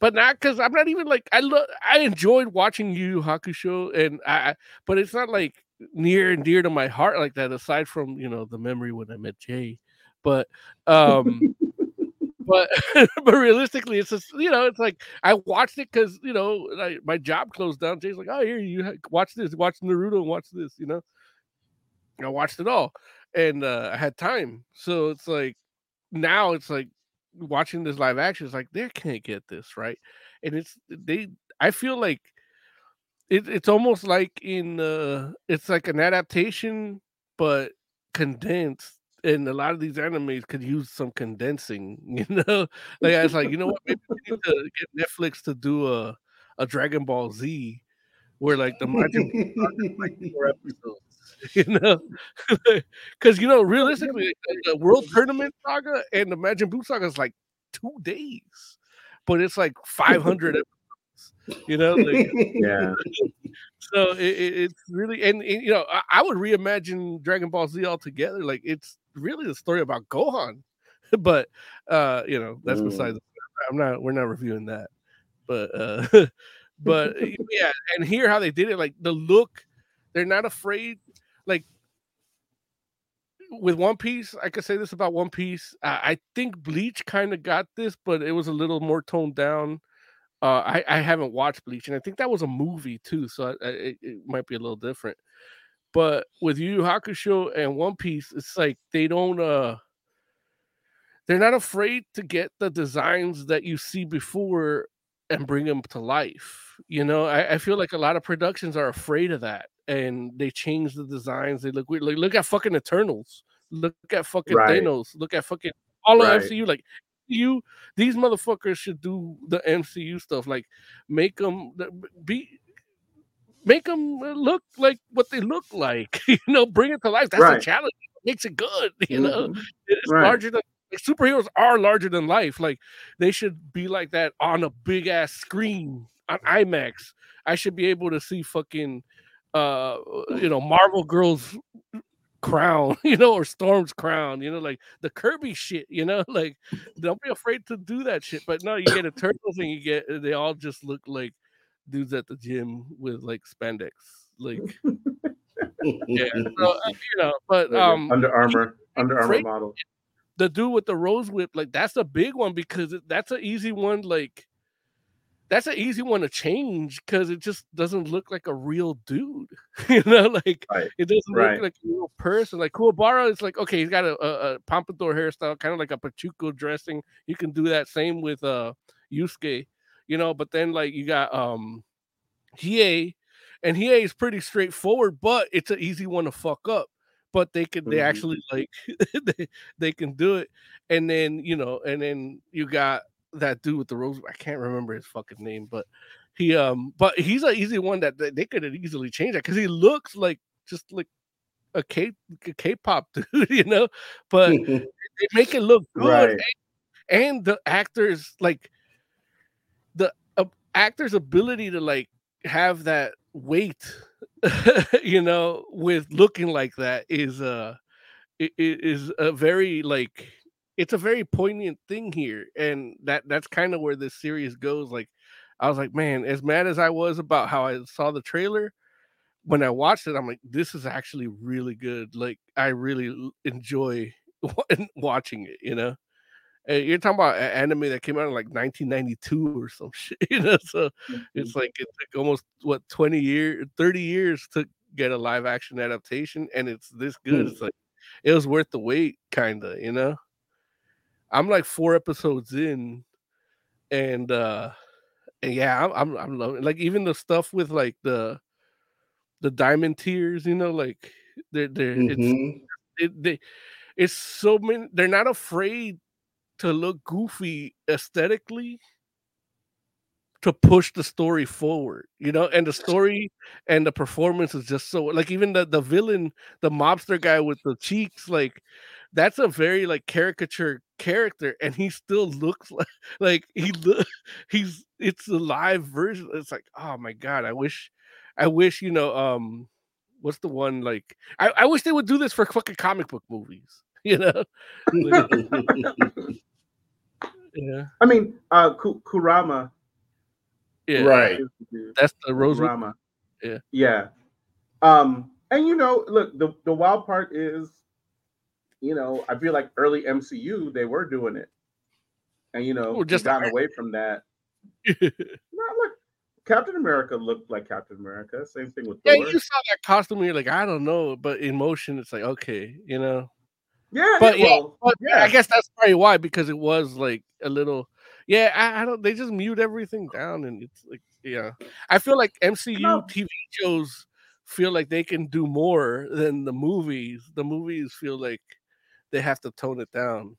but not because I'm not even like I look I enjoyed watching Yu Yu Hakusho and I I- but it's not like near and dear to my heart like that aside from you know the memory when I met Jay but um but but realistically, it's just you know, it's like I watched it because you know I, my job closed down. Jay's like, "Oh, here you watch this, watch Naruto, and watch this." You know, I watched it all, and uh, I had time, so it's like now it's like watching this live action. is like they can't get this right, and it's they. I feel like it, it's almost like in uh, it's like an adaptation, but condensed. And a lot of these animes could use some condensing, you know. Like I was like, you know what? Maybe we need to get Netflix to do a a Dragon Ball Z, where like the Majin Buu saga is like four episodes, you know, because you know realistically, the World Tournament saga and the Majin Buu saga is like two days, but it's like five hundred episodes, you know. Like, Yeah. so it, it, it's really and, and, you know I, I would reimagine Dragon Ball Z altogether. Like it's really the story about Gohan, but uh, you know that's Mm. besides. I'm not. We're not reviewing that, but uh, but yeah, and hear how they did it. Like the look, they're not afraid. Like with One Piece, I could say this about One Piece. I, I think Bleach kind of got this, but it was a little more toned down. Uh, I, I haven't watched Bleach, and I think that was a movie too, so I, I, it, might be a little different. But with Yu Yu Hakusho and One Piece, it's like they don't uh they're not afraid to get the designs that you see before and bring them to life. You know, I, I feel like a lot of productions are afraid of that and they change the designs. They look weird. Like look at fucking Eternals. Look at fucking Right. Thanos. Look at fucking all Right. of MCU. Like you, these motherfuckers should do the MCU stuff. Like make them be make them look like what they look like. you know, bring it to life. That's Right. a challenge. It makes it good. You know, Mhm. it's Right. larger than like, superheroes are larger than life. Like they should be like that on a big ass screen on IMAX. I should be able to see fucking uh you know Marvel girls crown, you know, or Storm's crown, you know, like the Kirby shit, you know, like don't be afraid to do that shit. But no, you get a turtles and you get they all just look like dudes at the gym with like spandex. Like yeah, so, uh, you know, but um Under Armour, Under Armour model. the dude with the rose whip, like that's a big one because that's an easy one. Like that's an easy one to change because it just doesn't look like a real dude. you know, like Right. it doesn't Right. look like a real person. Like Kuwabara is like okay, he's got a, a, a pompadour hairstyle, kind of like a Pachuco dressing. You can do that same with uh Yusuke, you know. But then like you got um Hiei, and Hiei is pretty straightforward, but it's an easy one to fuck up. But they can they Mhm. actually like they, they can do it. And then you know, and then you got that dude with the rose. I can't remember his fucking name, but he um, but he's an easy one that that they could have easily changed that because he looks like just like a K a K-pop dude, you know. But they make it look good, Right. and, and the actors like the uh, actor's ability to like have that weight, you know, with looking like that is uh i- i- is a very like it's a very poignant thing here, and that that's kind of where this series goes. Like, I was like, man, as mad as I was about how I saw the trailer, when I watched it, I'm like, this is actually really good. Like, I really enjoy watching it. You know, Uh, you're talking about an anime that came out in like 1992 or some shit. You know, so it's like it took almost what 20 years, 30 years to get a live action adaptation, and it's this good. Hmm. It's like it was worth the wait, kind of, you know. I'm like four episodes in, and uh, and yeah, I'm I'm, I'm loving like even the stuff with like the the diamond tears, you know, like they're they're Mhm. it's it, they it's so many they're not afraid to look goofy aesthetically to push the story forward, you know, and the story and the performance is just so like even the the villain, the mobster guy with the cheeks, like that's a very like caricature character, and he still looks like like he look he's it's a live version. It's like, oh my god, I wish I wish, you know, um what's the one like I, I wish they would do this for fucking comic book movies, you know? Yeah. I mean, uh, Ku- Kurama. Yeah. Right. the. That's the rose Kurama. Yeah. Yeah. Um, and you know, look, the, the wild part is, you know, I feel like early MCU they were doing it, and you know, Well, just gotten away from that. no, look, Captain America looked like Captain America. Same thing with Yeah, Thor. you saw that costume, you're like, I don't know, but in motion, it's like, okay, you know. Yeah, but yeah, yeah, well, but yeah. I guess that's probably why because it was like a little, yeah. I, I don't. They just mute everything down, and it's like, yeah. I feel like MCU No. TV shows feel like they can do more than the movies. The movies feel like they have to tone it down.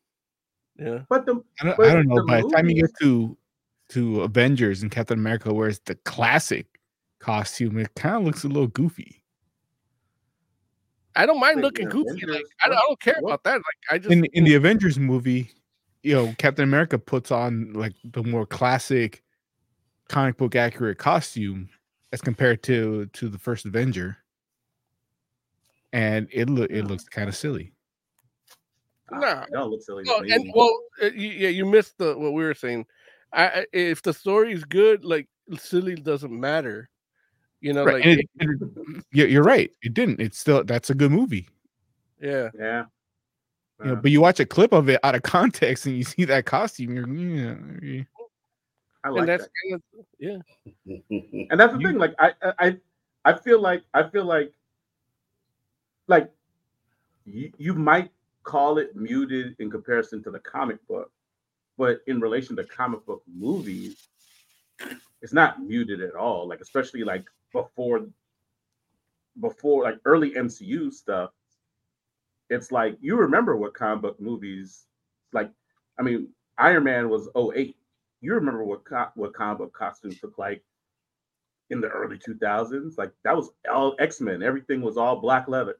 Yeah, but the I don't, but I don't know. the By the time you movies- get to to Avengers and Captain America, where's the classic costume, it kind of looks a little goofy. I don't mind Wait, looking goofy. Avengers? Like I, don't- I don't care What? about that. Like I just In in the Avengers movie, you know, Captain America puts on like the more classic comic book accurate costume as compared to to the first Avenger, and it look it looks kind of silly. Nah. Don't look silly. No, and well, uh, yeah, you missed the what we were saying. I, I if the story is good, like silly doesn't matter. You know, Right, like and it- it- and yeah, you're right. It didn't. It's still that's a good movie. yeah, yeah. You know, but you watch a clip of it out of context and you see that costume, you're yeah, yeah. I and like that's that. yeah. And that's the You- thing. Like I, I, I- I feel like I feel like, like, you, you might call it muted in comparison to the comic book, but in relation to comic book movies, it's not muted at all. Like especially like before, before like early MCU stuff. It's like you remember what comic book movies like. I mean, Iron Man was 08. You remember what co- what comic book costumes look like in the early 2000s. Like that was all X Men. Everything was all black leather.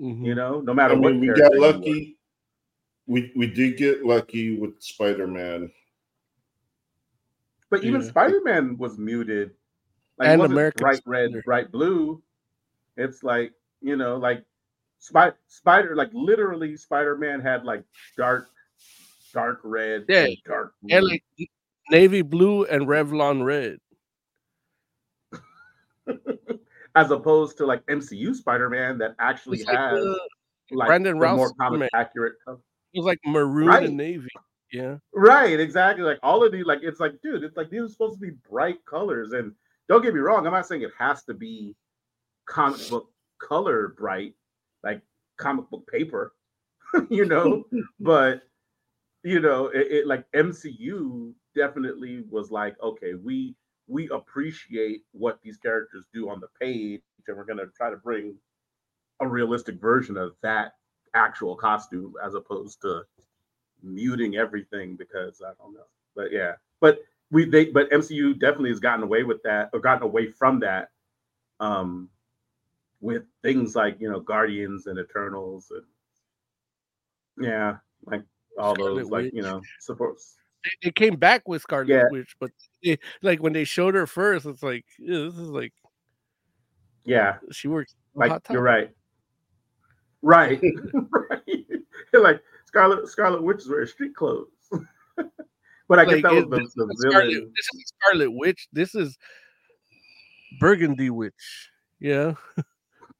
Mhm. You know, no I matter what. we got lucky. We we did get lucky with Spider Man. But even Yeah. Spider Man was muted. Like And American bright red, Spider. bright blue. It's like you know, like Spy- Spider, like literally, Spider Man had like dark, dark red, Yeah. and dark blue. And like navy blue and Revlon red. as opposed to like MCU Spider Man that actually It's like has the- like Brandon the more Routh comic accurate. color. It was like maroon Right. and navy. Yeah, Right, exactly. Like all of these, like it's like, dude, it's like these are supposed to be bright colors. And don't get me wrong, I'm not saying it has to be comic book color bright, like comic book paper, you know. but you know, it, it like MCU definitely was like, okay, we we appreciate what these characters do on the page, and we're gonna try to bring a realistic version of that actual costume as opposed to muting everything because I don't know. But yeah, but we they but MCU definitely has gotten away with that or gotten away from that um with things like you know Guardians and Eternals and yeah, like all Scarlet those like you know supports. They, they came back with Scarlet Yeah. Witch, but they, like when they showed her first, it's like this is like Yeah, she works. like hot you're right. Right. right. like Scarlet Scarlet Witch is wearing street clothes. but I guess Like, that was the, this, the isn't Scarlet, villain. this is Scarlet Witch. This is Burgundy Witch. Yeah,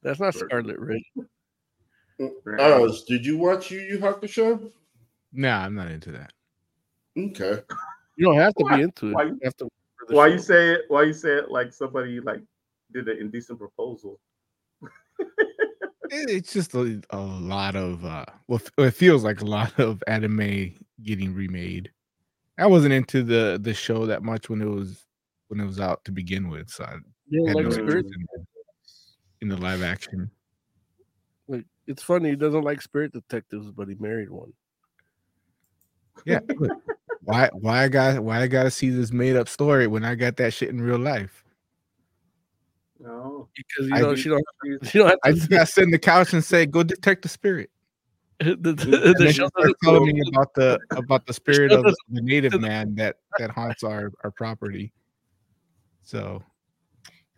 that's not Scarlet Witch. Oz, did you watch Yu Yu Hakusho? Nah, I'm not into that. Okay. You don't have to Why- be into it. why- You have to. Why you say it? Why you say it like somebody like did an indecent proposal? It- it's just a, a lot of uh well it feels like a lot of anime getting remade i wasn't into the the show that much when it was when it was out to begin with so i You had don't no like Spirit? in, in the live action Like it's funny. He doesn't like Spirit Detectives, but he married one. Yeah look, why why i got why i gotta see this made up story when i got that shit in real life No. Because you I know do- she don't. She don't have i just gotta sit in the couch and say go detect the spirit the, the, the show you telling me about the about the spirit of the native man that that haunts our our property so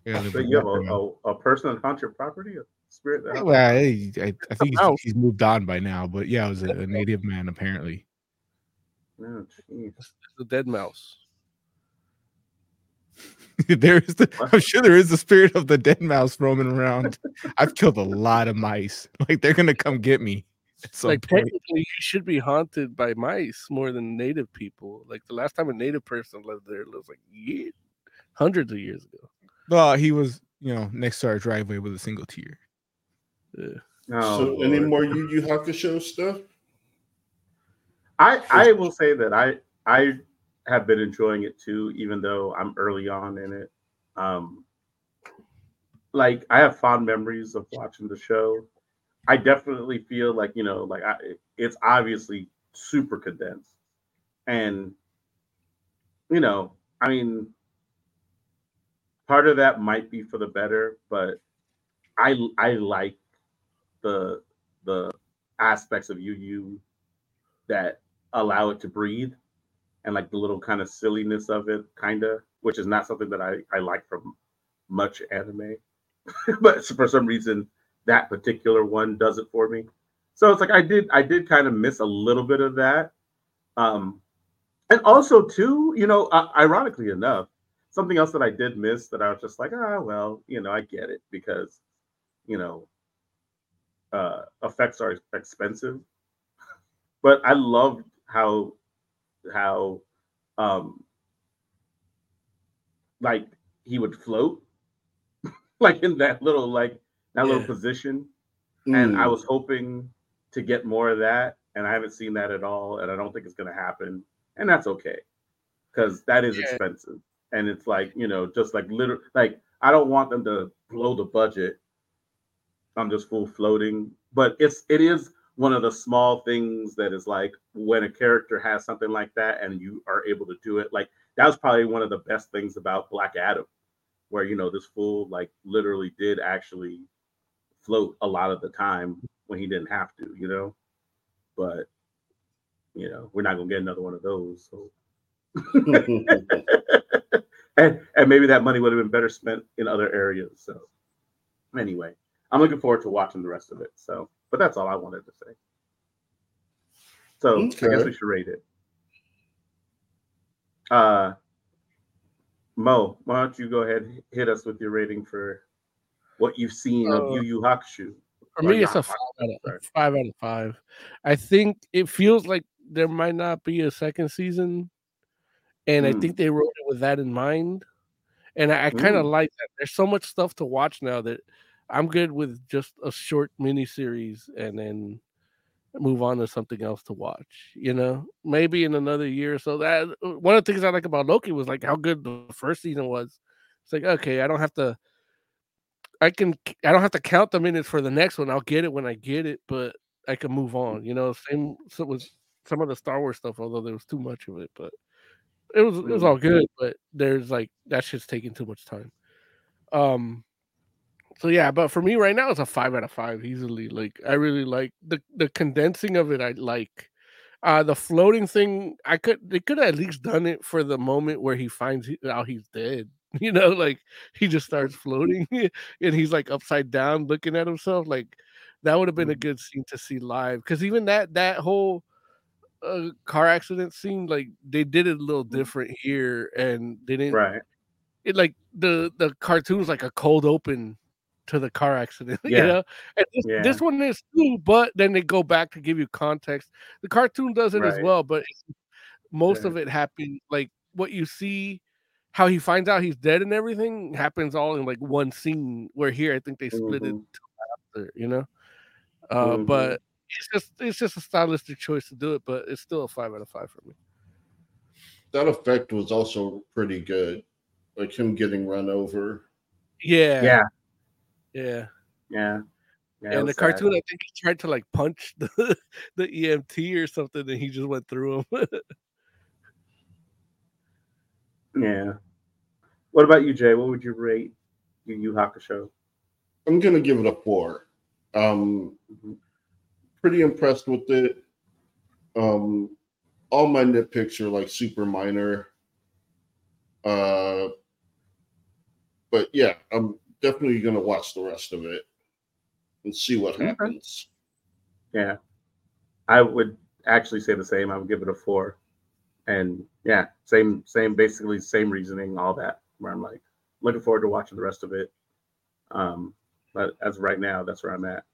yeah, So you have a, a, a person on haunted property, a spirit. that- Well, I, I, I think he's, he's moved on by now, but yeah, it was a, a native man apparently. Oh, jeez. the dead mouse. there is the, I'm sure there is the spirit of the dead mouse roaming around. I've killed a lot of mice. Like they're gonna come get me. At like point. technically, you should be haunted by mice more than native people. Like the last time a native person lived there it was like yeah, hundreds of years ago. Well, he was, you know, next to our driveway with a single tear. Yeah. Oh, so, any you more Yu Yu Hakusho stuff? I I will say that I I have been enjoying it too, even though I'm early on in it. Um, like I have fond memories of watching the show. I definitely feel like you know, like I, it's obviously super condensed, and you know, I mean, part of that might be for the better, but I I like the the aspects of Yu Yu that allow it to breathe and like the little kind of silliness of it kind of which is not something that i i like from much anime. But for some reason that particular one does it for me. So it's like i did i did kind of miss a little bit of that. Um and also too you know uh, ironically enough something else that i did miss that i was just like ah well you know i get it because you know uh effects are expensive. But I loved how how um like he would float like in that little like that little Yeah. position and I Mm. was hoping to get more of that and I haven't seen that at all and I don't think it's going to happen and that's okay cuz that is Yeah. expensive and it's like you know just like literally like I don't want them to blow the budget I'm just full floating but it's it is one of the small things that is like when a character has something like that and you are able to do it like that was probably one of the best things about black adam where you know this fool like literally did actually float a lot of the time when he didn't have to you know? But you know we're not gonna get another one of those so. And and maybe that money would have been better spent in other areas so. Anyway i'm looking forward to watching the rest of it so but that's all i wanted to say so i guess we should rate it uh mo why don't you go ahead and hit us with your rating for what you've seen of Uh, yu yu hakusho For me, it's a five out, of, five out of five. I think it feels like there might not be a second season, and I Mm. think they wrote it with that in mind. And I, I kind of Mm. like that. There's so much stuff to watch now that I'm good with just a short mini series and then move on to something else to watch. You know, maybe in another year or so. That one of the things I like about Loki was like how good the first season was. It's like okay, I don't have to. I can. I don't have to count the minutes for the next one. I'll get it when I get it, but I can move on. You know, same so with some of the Star Wars stuff. Although there was too much of it, but it was it was all good. But there's like that shit's taking too much time. Um. So yeah, but for me right now, it's a five out of five easily. Like I really like the the condensing of it. I like uh the floating thing. I could they could have at least done it for the moment where he finds out he's dead. You know, like he just starts floating and he's like upside down looking at himself. Like that would have been a good scene to see live. Because even that that whole uh, car accident scene, like they did it a little different here, and they didn't right it like the the cartoon was like a cold open to the car accident, Yeah. you know. And this, Yeah. this one is too, but then they go back to give you context. The cartoon does it as well, but most Yeah. of it happened like what you see, how he finds out he's dead and everything happens all in like one scene. Where here, I think they split it Mhm. two after, you know. Uh, Mhm. But it's just it's just a stylistic choice to do it, but it's still a five out of five for me. That effect was also pretty good, like him getting run over. Yeah, Yeah, yeah. yeah. yeah and the sad. cartoon, I think he tried to like punch the, the EMT or something, and he just went through him. Yeah. What about you, Jay? What would you rate Yu Yu Hakusho? I'm gonna give it a four. Um, pretty impressed with it. Um, all my nitpicks are like super minor. Uh, but yeah, I'm definitely gonna watch the rest of it and see what happens. Yeah. I would actually say the same. I would give it a four. And yeah, same, same, basically same reasoning, all that. Where I'm like, looking forward to watching the rest of it. Um, but as of right now, that's where I'm at.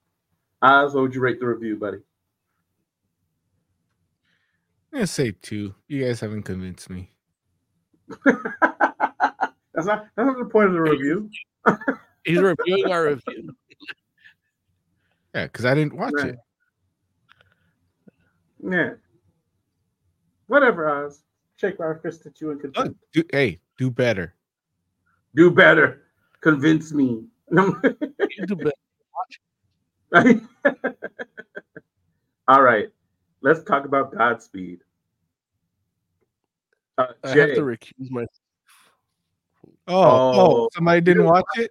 Oz, what would you rate the review, buddy? I'm gonna say two. You guys haven't convinced me. That's not that's not the point of the review. He's reviewing our review. Yeah, because I didn't watch Right. it. Yeah. Whatever, Oz. Shake our fist at you and Look, convince. do, hey, do better. Do better. Convince me. You do better. All right. Let's talk about Godspeed. Uh, I have to recuse myself. Oh, oh, Oh, somebody didn't you watch it.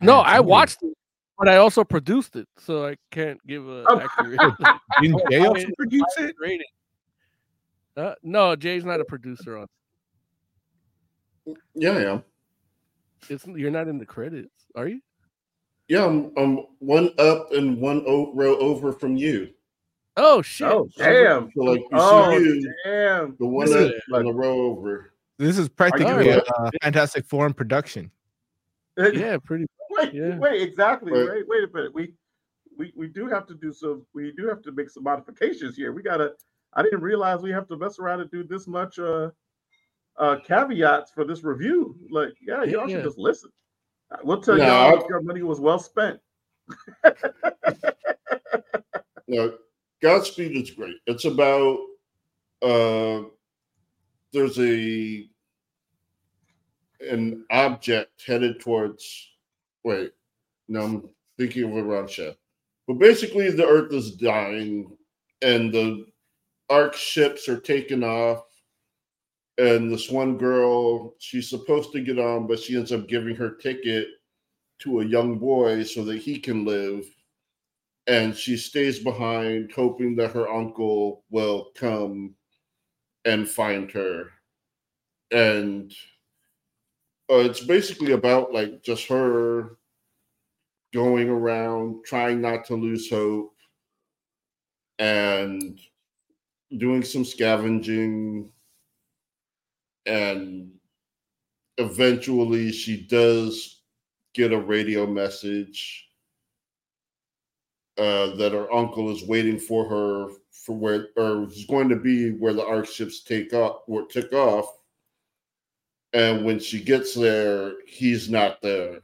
No, I watched it, but I also produced it, so I can't give a accurate Didn't Jay also produce it? rating. Uh, no, Jay's not a producer on. Yeah, I am. It's you're not in the credits, are you? Yeah, I'm, I'm one up and one o- row over from you. Oh shit! Oh, damn. So like you Oh, see you, damn. the one up and the row over. This is practically a uh, Fantastic Forum production. Yeah, pretty. Wait, Yeah. wait, exactly. Right. Wait, wait a minute. We, we we do have to do some. We do have to make some modifications here. We gotta. I didn't realize we have to mess around and do this much uh, uh caveats for this review. Like, yeah, y'all Yeah. should just listen. Uh, We'll tell No, y'all your money was well spent. No, Godspeed is great. It's about uh there's a an object headed towards wait, no, I'm thinking of a wrong show. But basically the earth is dying and the arc ships are taken off and this one girl she's supposed to get on but she ends up giving her ticket to a young boy so that he can live and she stays behind hoping that her uncle will come and find her. And uh, it's basically about like just her going around trying not to lose hope and doing some scavenging. And eventually she does get a radio message uh, that her uncle is waiting for her for where or is going to be where the arc ships take off or took off. And when she gets there he's not there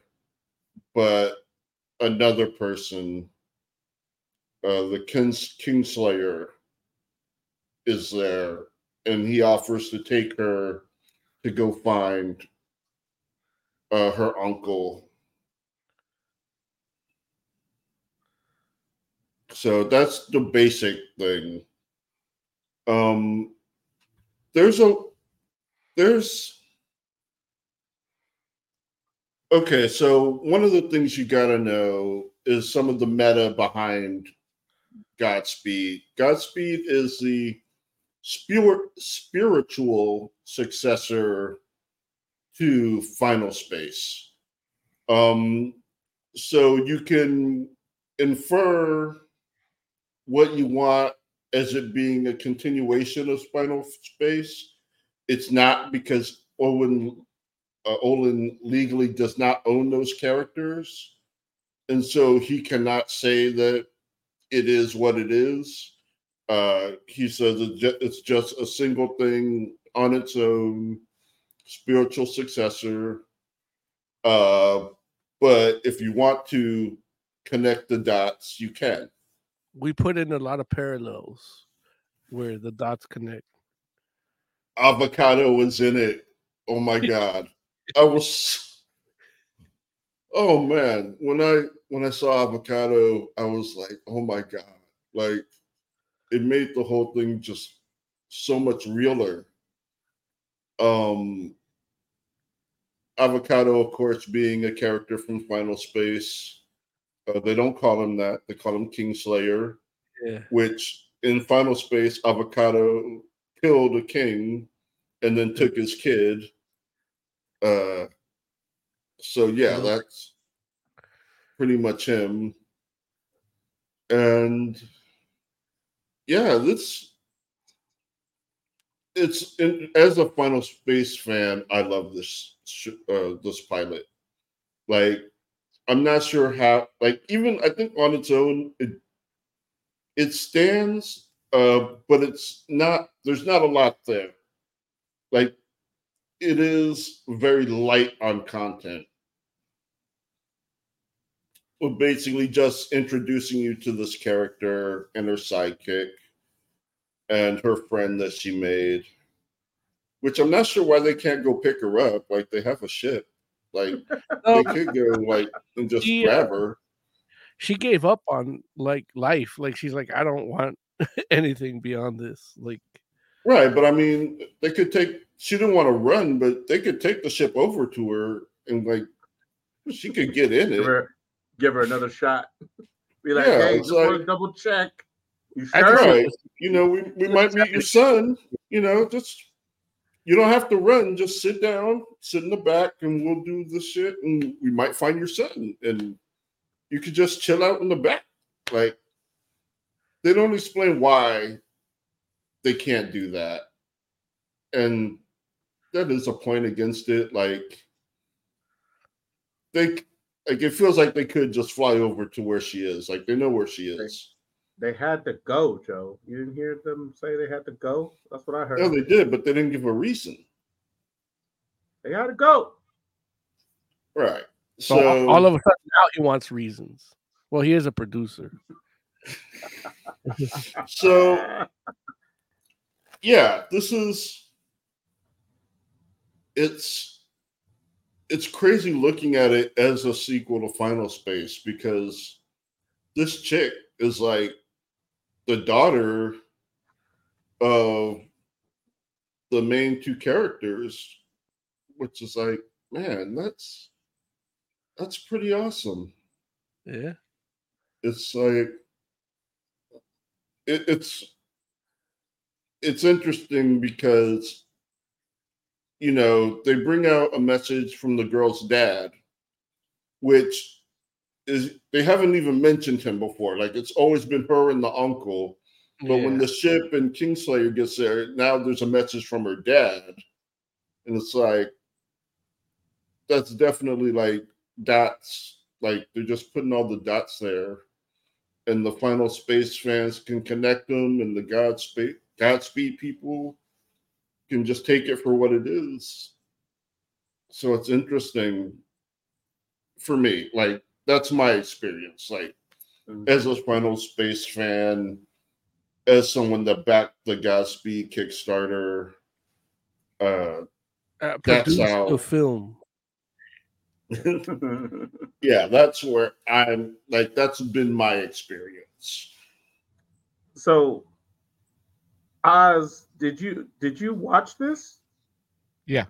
but another person uh, the Kings, kingslayer is there and he offers to take her to go find uh, her uncle so that's the basic thing. Um there's a there's okay so one of the things you got to know is some of the meta behind godspeed. Godspeed is the spirit spiritual successor to final space. Um so you can infer what you want as it being a continuation of Final Space. It's not because Owen uh, Olan legally does not own those characters, and so he cannot say that it is what it is. Uh, he says it's just a single thing on its own, spiritual successor. Uh, but if you want to connect the dots, you can. We put in a lot of parallels where the dots connect. Avocato was in it. Oh my god. I was Oh man, when I when I saw avocato, I was like, "Oh my god." Like it made the whole thing just so much realer. Um Avocato, of course, being a character from Final Space. Uh, they don't call him that. They call him Kingslayer, Yeah. which in Final Space, Avocato killed a king and then took his kid. Uh, so yeah, that's pretty much him. And yeah, this it's in, as a Final Space fan, I love this sh- uh, this pilot. Like, I'm not sure how. Like, even I think on its own, it it stands, uh, but it's not. There's not a lot there. Like, it is very light on content. Well, basically just introducing you to this character and her sidekick and her friend that she made, which I'm not sure why they can't go pick her up. Like they have a ship, like they oh. could go like and just Yeah. grab her. She gave up on like life. Like she's like, I don't want anything beyond this. Like Right, but I mean, they could take. She didn't want to run, but they could take the ship over to her and like she could get in Give it. her, give her another shot. Be like, Yeah, hey, it's just want like- to double check. You sure? right. You know, we, we might meet your son. You know, just you don't have to run. Just sit down, sit in the back, and we'll do the shit. And we might find your son, and you could just chill out in the back. Like they don't explain why they can't do that, and that is a point against it. Like they, like it feels like they could just fly over to where she is. Like they know where she is. They had to go, Joe. You didn't hear them say they had to go? That's what I heard. Yeah, they did, but they didn't give a reason. They had to go. Right. so, So all of a sudden now he wants reasons. Well, he is a producer. so yeah, this is it's it's crazy looking at it as a sequel to Final Space because this chick is like the daughter of the main two characters, which is like, man, that's that's pretty awesome. Yeah. It's like it, it's it's interesting because you know they bring out a message from the girl's dad which is they haven't even mentioned him before. Like it's always been her and the uncle. But when the ship and kingslayer gets there now there's a message from her dad. And it's like that's definitely like dots. Like they're just putting all the dots there. And the final space fans can connect them and the godspeed godspeed people can just take it for what it is. So it's interesting for me. Like that's my experience like as a final space fan as someone that backed the godspeed kickstarter uh Uh, That's produced how- the film. yeah that's where i'm like that's been my experience so, Oz, did you did you watch this? Yeah.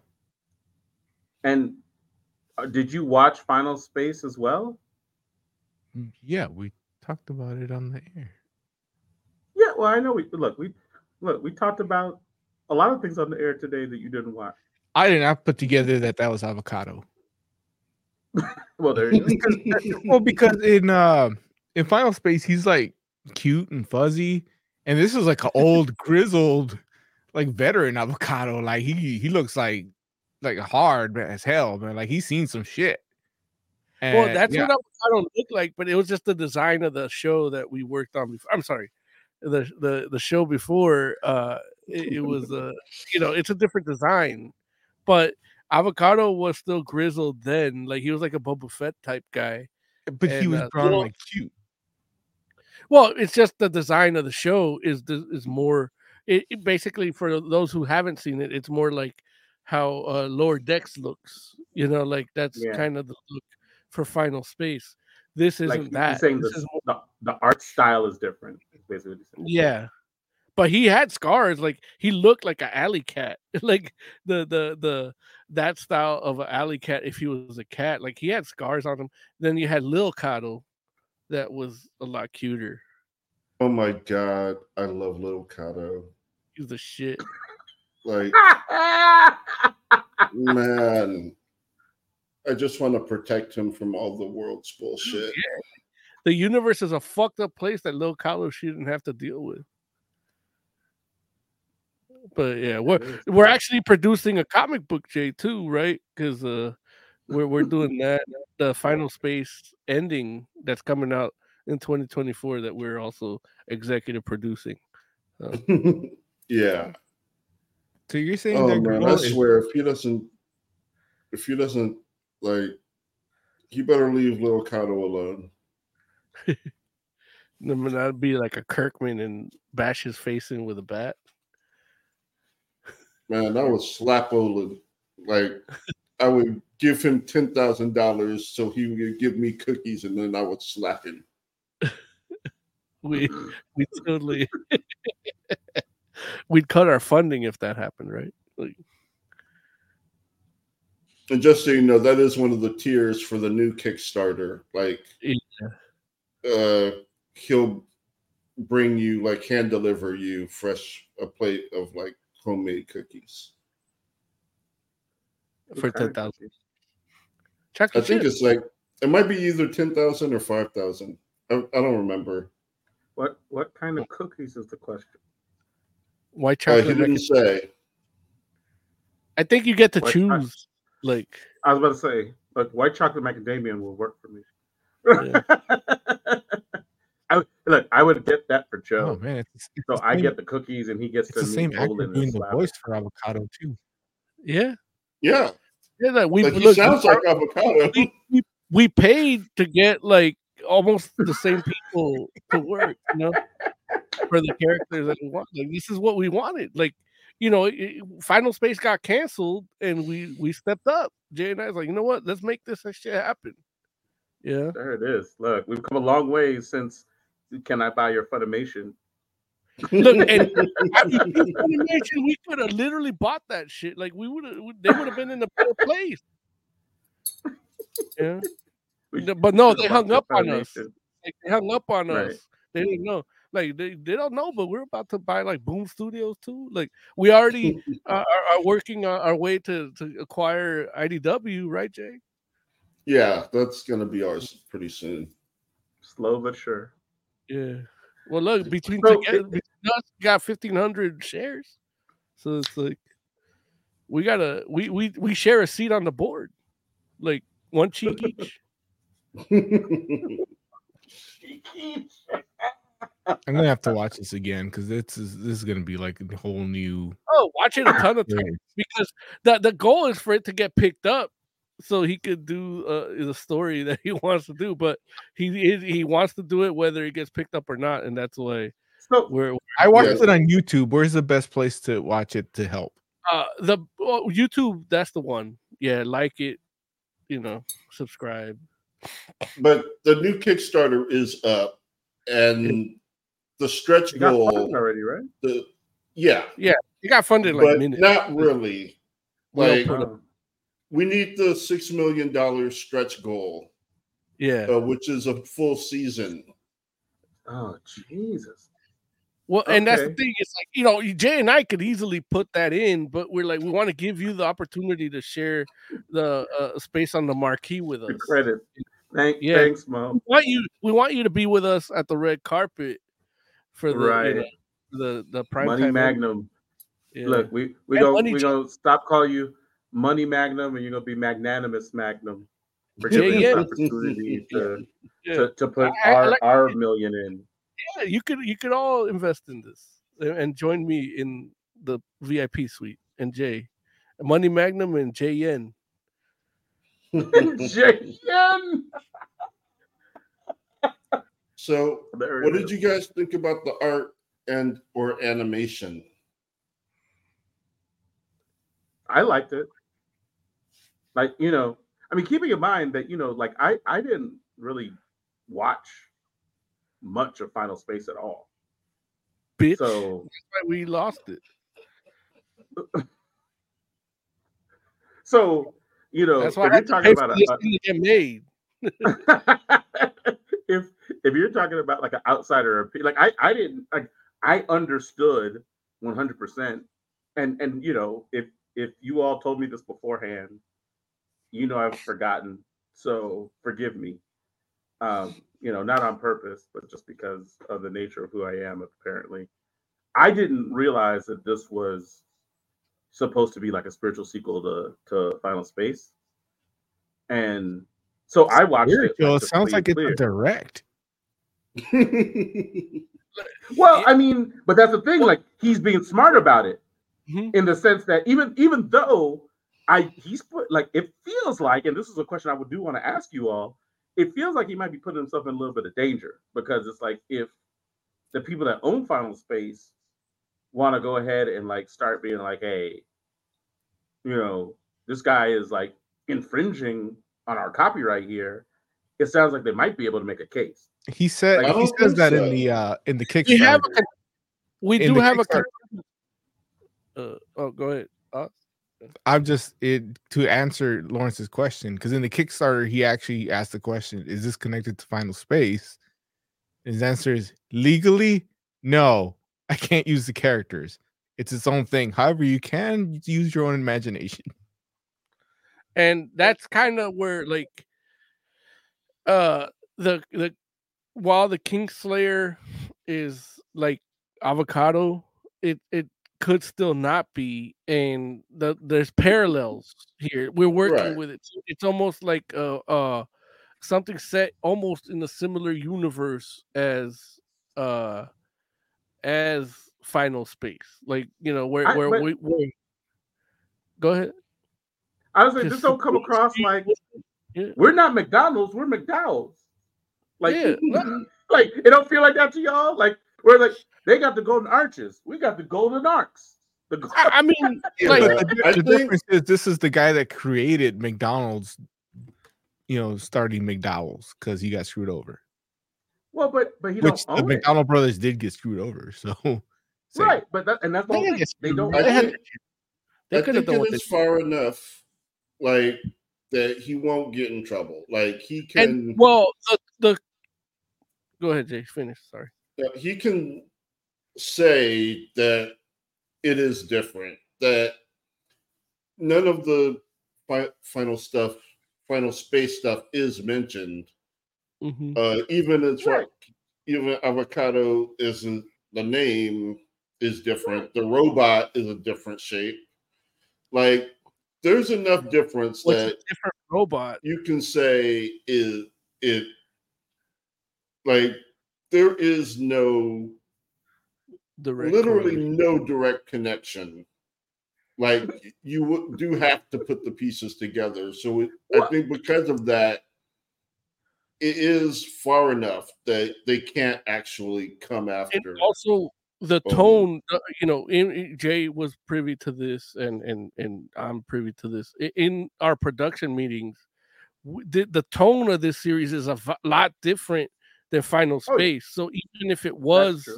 And uh, did you watch Final Space as well? Mm, Yeah, we talked about it on the air. Yeah. Well, I know we look we look we talked about a lot of things on the air today that you didn't watch. I did not put together that that was avocato. Well, there well, because in uh, in Final Space, he's like cute and fuzzy, and this is like an old grizzled, like veteran avocato. Like he he looks like like hard as hell, man. Like he's seen some shit. Well, that's yeah, what I don't look like, but it was just the design of the show that we worked on before. I'm sorry, the the the show before. Uh, it, it was uh, you know, it's a different design, but Avocato was still grizzled then. Like he was like a Boba Fett type guy, But he was uh, well- like cute. Well, it's just the design of the show is is more. It, it basically for those who haven't seen it, it's more like how uh, Lower Decks looks. You know, like that's Yeah. kind of the look for Final Space. This isn't like he's that. saying This the, is the, the art style is different. Basically, what he's saying. Yeah. But he had scars, like he looked like an alley cat, like the the the that style of an alley cat. If he was a cat, like he had scars on him. Then you had Lil Cato, that was a lot cuter. Oh my god, I love Little Cato. He's the shit. Like, man, I just want to protect him from all the world's bullshit. The universe is a fucked up place that Lil Cato shouldn't have to deal with. But yeah, we're we're actually producing a comic book, Jay, too, right? Because uh, we're we're doing that the Final Space ending that's coming out in 2024 that we're also executive producing. So, Yeah. So you're saying Oh that man, I swear, if he doesn't, if he doesn't like, you better leave Lil Cato alone. then that'd be like a Kirkman and bash his face in with a bat. Man, that was slap Olan. Like, I would give him ten thousand dollars so he would give me cookies, and then I would slap him. We we totally we'd cut our funding if that happened, right? Like, And just so you know, that is one of the tiers for the new Kickstarter. Like, yeah. uh, he'll bring you like hand deliver you fresh a plate of like homemade cookies. for kind ten of. I think chip. it's like it might be either ten thousand or five thousand. I, I don't remember. What what kind of cookies is the question? white Uh, he didn't say. I think you get to White chocolate. choose. Like, I was about to say, but white chocolate macadamia will work for me. I look, I would get that for Joe. Oh man, it's, it's so I same- get the cookies and he gets It's to the same meet actor doing the voice for avocato too. yeah, Yeah, yeah. Like we like he look, we sounds like avocato. we, we, we paid to get like almost the same people to work, you know, for the characters that we want. Like this is what we wanted. Like, you know, it- Final Space got canceled, and we we stepped up. Jay and I was like, you know what? Let's make this shit happen. Yeah, There it is. Look, we've come a long way since Can I Buy Your Funimation? look, and I mean, we could have literally bought that shit. Like we would have, they would have been in a better place. Yeah, but no, they hung up on us. Like, they hung up on Right. us. They didn't know. Like they, they don't know, but we're about to buy like Boom Studios too. Like we already uh, are, are working on our way to to acquire IDW, right, Jay? yeah, that's gonna be ours pretty soon. Slow but sure. Yeah. Well, look between So, together, it- between us, got fifteen hundred shares, so it's like we gotta we we we share a seat on the board, like one cheek each. I'm gonna have to watch this again because this is this is gonna be like a whole new. Oh, watch it a ton of times because the the goal is for it to get picked up so he could do uh, the story that he wants to do. But he he he wants to do it whether it gets picked up or not, and that's why So we're I watched Yes. it on YouTube. Where's the best place to watch it to help? uh the oh, YouTube. That's the one. Yeah, like it. You know, subscribe. but the new Kickstarter is up, and the stretch you got goal. funded already, right? The yeah, He got funded like but minutes. not really. Like put Um, we need the six million dollar stretch goal, Yeah. uh, which is a full season. oh Jesus. Well, and that's the thing. It's like you know, Jay and I could easily put that in, but we're like, we want to give you the opportunity to share the uh, space on the marquee with us. The credit. Thank, Yeah. Thanks, Mo. We want you. We want you to be with us at the red carpet for the you Right. know, the the prime Money Magnum. Yeah. Look, we we And go Money we J- gonna stop call you Money Magnum, and you're gonna be Magnanimous Magnum for giving yeah. us opportunity to, to to put I- I our like- our million in. yeah, you could you could all invest in this and, join me in the VIP suite and Jay, Money Magnum and Jay Yen. JN. So, There what did is. you guys think about the art and or animation? I liked it. Like, you know, I mean, keeping in mind that, you know, like I I didn't really watch much of Final Space at all. Bitch. So That's why we lost it. so you know, That's why I you're talking about for a, a- get made. if if you're talking about like an outsider like I I didn't like I understood 100 percent. And and you know if if you all told me this beforehand you know I've forgotten. So forgive me. Um you know not on purpose but just because of the nature of who I am apparently. I didn't realize that this was supposed to be like a spiritual sequel to to Final Space. And so I watched it Spiritual, like, it sounds like it's clear. direct. Well, I mean, but that's the thing. Like he's being smart about it, Mhm. in the sense that even even though I he's put like it feels like, and this is a question I would do want to ask you all. It feels like he might be putting himself in a little bit of danger because it's like if the people that own Final Space want to go ahead and like start being like, hey, you know, this guy is like infringing on our copyright here. It sounds like they might be able to make a case. He said Like, he says think that in the uh in the We have Kickstarter. a we do have a. Uh, oh, go ahead. Uh, I'm just it to answer Lawrence's question because in the Kickstarter he actually asked the question: Is this connected to Final Space? His answer is legally, no. I can't use the characters. It's its own thing. However, you can use your own imagination. And that's kind of where like uh the the while the kingslayer is like avocato it it could still not be and the there's parallels here. We're working Right. with it. It's almost like uh uh something set almost in a similar universe as uh as final space. Like you know where I- where but- we we go ahead I was like, this don't come across like Yeah. we're not McDonald's, we're McDowell's. Like, Yeah, like it don't feel like that to y'all. Like we're like they got the golden arches, we got the golden arcs. The go- I I mean, like, the, the difference is this is the guy that created McDonald's, you know, starting McDowell's because he got screwed over. well, but but he Which don't the own it. McDonald brothers did get screwed over. So, right? But that and that's the They whole thing. They don't. they, I think- they could have think done what it far enough, like that he won't get in trouble. Like he can, and well, the, the go ahead, Jay. Finish. Sorry. he can say that it is different. That none of the fi- final stuff, final space stuff, is mentioned. Mhm. Uh, even as far, Right. even avocato isn't the name is different. The robot is a different shape. Like there's enough difference What's that a different robot? you can say is it like there is no Direct literally correlation. no direct connection like you do have to put the pieces together so it, i think because of that it is far enough that they can't actually come and after also the Oh. tone uh, you know jay was privy to this and and and i'm privy to this in our production meetings the, the tone of this series is a lot different than final Oh, yeah. space so even if it was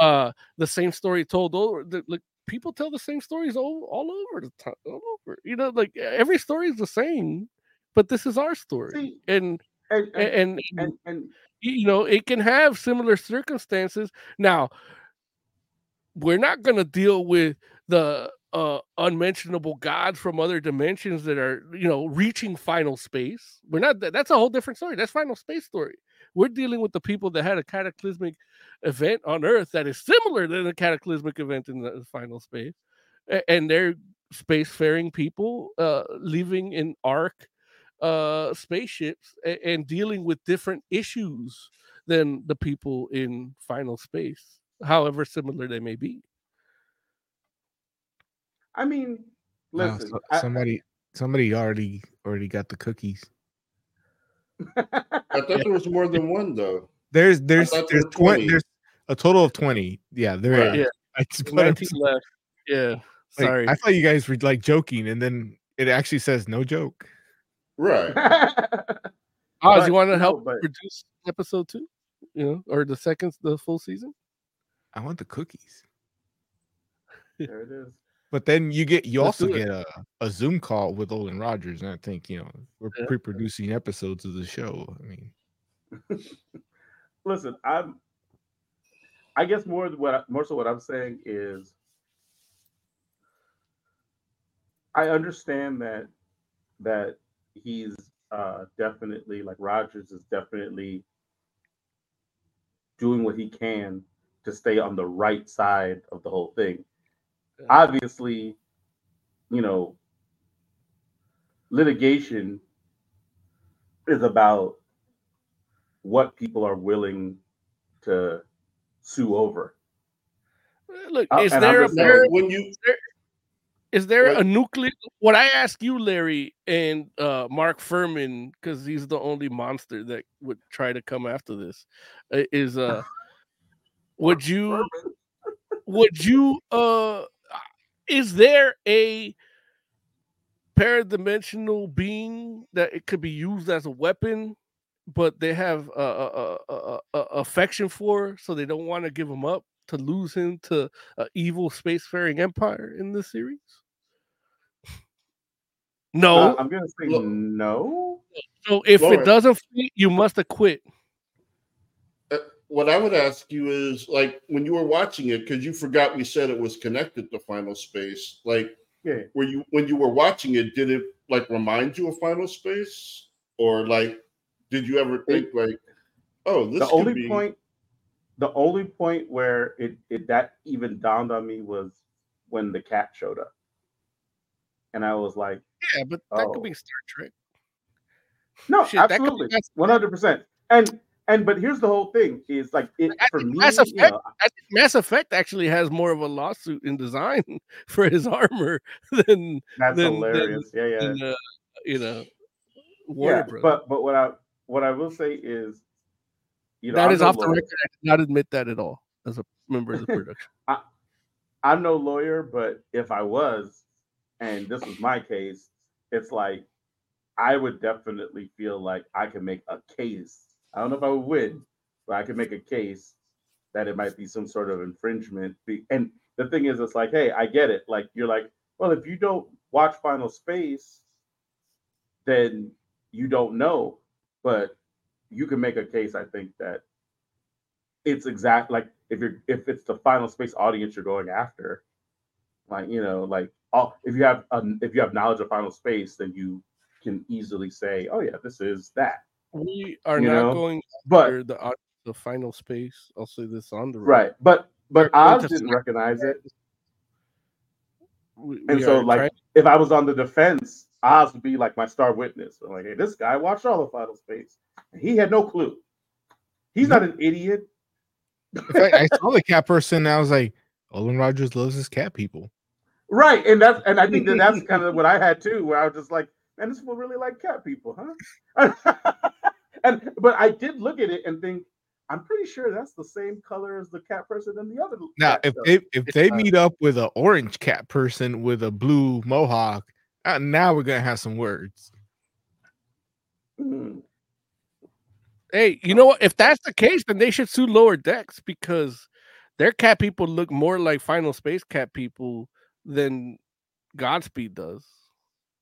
uh the same story told over the, like people tell the same stories all, all over the time all over you know like every story is the same but this is our story See, and and and, and, and and, you know it can have similar circumstances now we're not going to deal with the uh unmentionable gods from other dimensions that are you know reaching final space. We're not that- that's a whole different story. That's final space story. We're dealing with the people that had a cataclysmic event on earth that is similar to the cataclysmic event in the final space and they're spacefaring people uh living in arc uh spaceships a- and dealing with different issues than the people in final space however similar they may be I mean, Wow, listen, so- I- somebody somebody already already got the cookies. i thought there was more than one though There's there's there's there 20. 20. There's a total of 20. Yeah, there Right. Yeah. I just put 19 left. Yeah. like, Sorry. I thought you guys were like joking, and then it actually says no joke. Right. Oz, But, you want to no, help but- produce episode two? You know, or the second, the full season? I want the cookies. there it is. But then you get you Let's also get a, a Zoom call with Olan Rogers, and I think you know we're Yeah. pre-producing episodes of the show. I mean, Listen, I'm. I guess more what I- more so what I'm saying is, I understand that that he's uh, definitely like Rogers is definitely doing what he can to stay on the right side of the whole thing. Yeah. Obviously, you know, litigation is about what people are willing to sue over. Uh, Look, Uh, is I'm there a just Now, saying- there, when you is there a nuclear? What I ask you, Larry and uh, Mark Fuhrman, because he's the only monster that would try to come after this, uh, is uh, would you would you uh, is there a paradimensional being that it could be used as a weapon, but they have a, a, a, a, a affection for, so they don't want to give him up to lose him to an evil spacefaring empire in this series? No. Uh, I'm gonna say Look- no. so if Laura. it doesn't fit, you must acquit. What I would ask you is like when you were watching it, because you forgot we said it was connected to Final Space. Like, Yeah. were you when you were watching it, did it like remind you of Final Space, or like did you ever think like, oh, this the could only be point the only point where it, it that even dawned on me was when the cat showed up. And I was like, Yeah, but that Oh. could be oh. Star Trek. no, Shit, that could be absolutely. One hundred percent. And and but here's the whole thing is like it I for me, Mass you Effect- know, I think Mass Effect actually has more of a lawsuit in design for his armor than that's then- hilarious. yeah, yeah. than uh, you know Warner yeah, Brothers. but but what I what I will say is you know that I'm is no off the record. I did not admit that at all as a member of the production. I'm no lawyer, but if I was, and this was my case, it's like I would definitely feel like I could make a case. I don't know if I would win, but I could make a case that it might be some sort of infringement. And the thing is, it's like, hey, I get it. Like you're like, well, if you don't watch Final Space, then you don't know. But you can make a case, I think, that it's exact like if you're if it's the final space audience you're going after like you know like all if you have um, if you have knowledge of final space then you can easily say oh yeah this is that We are not know, going but the au- the final space. I'll say this on the record. right but but We're oz didn't recognize it We, and so like trying- if i was on the defense oz would be like my star witness I'm like hey this guy watched all of final space And he had no clue he's mm-hmm. not an idiot in fact, I saw the cat person, and I was like, Olan Rogers loves his cat people. Right, and that's and I think that that's kind of what I had too, where I was just like, man, this will really like cat people, huh? and but I did look at it and think, I'm pretty sure that's the same color as the cat person in the other. Now, if they if they meet up with an orange cat person with a blue mohawk, uh, now we're gonna have some words. Hmm. Hey, you know what? If that's the case, then they should sue Lower Decks because their cat people look more like Final Space cat people than Godspeed does.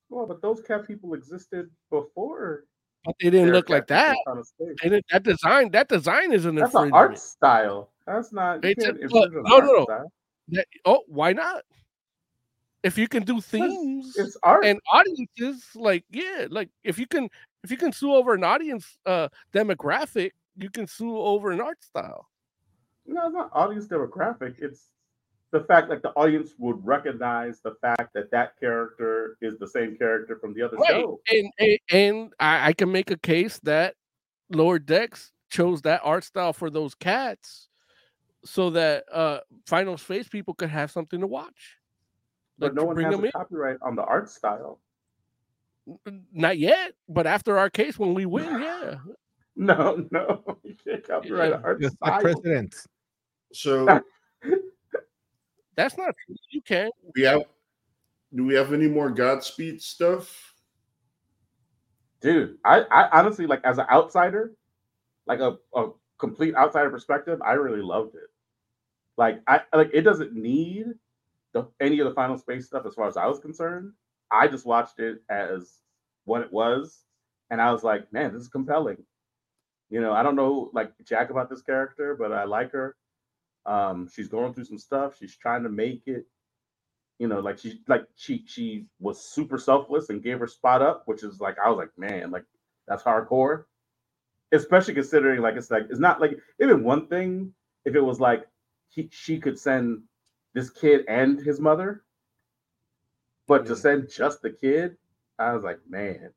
Well, but those cat people existed before. But they didn't look like that. people in Final Space. They didn't- that design, that design is an That's an art style. That's not. You It's can't look, no, no, no. That- oh, why not? If you can do themes It's art. and audiences, like yeah, like if you can if you can sue over an audience uh demographic, you can sue over an art style. No, it's not audience demographic. It's the fact that the audience would recognize the fact that that character is the same character from the other Right. show. And and, and I, I can make a case that Lower Decks chose that art style for those cats so that uh Final Space people could have something to watch. But Like, no one bring has them a in. copyright on the art style. Not yet, but after our case, when we win, yeah. No, no, you can't copyright Yeah, an art Just like style. presidents. So That's not true. You can. we have. Do we have any more Godspeed stuff? dude I, I honestly like as an outsider like a, a complete outsider perspective i really loved it like i like it doesn't need the, any of the final space stuff as far as i was concerned i just watched it as what it was and i was like man this is compelling you know i don't know like jack about this character but i like her um she's going through some stuff she's trying to make it you know, like she like she she was super selfless and gave her spot up, which is like I was like, man, like that's hardcore. Especially considering like it's like it's not like even one thing if it was like he she could send this kid and his mother, but to send just the kid, I was like, man,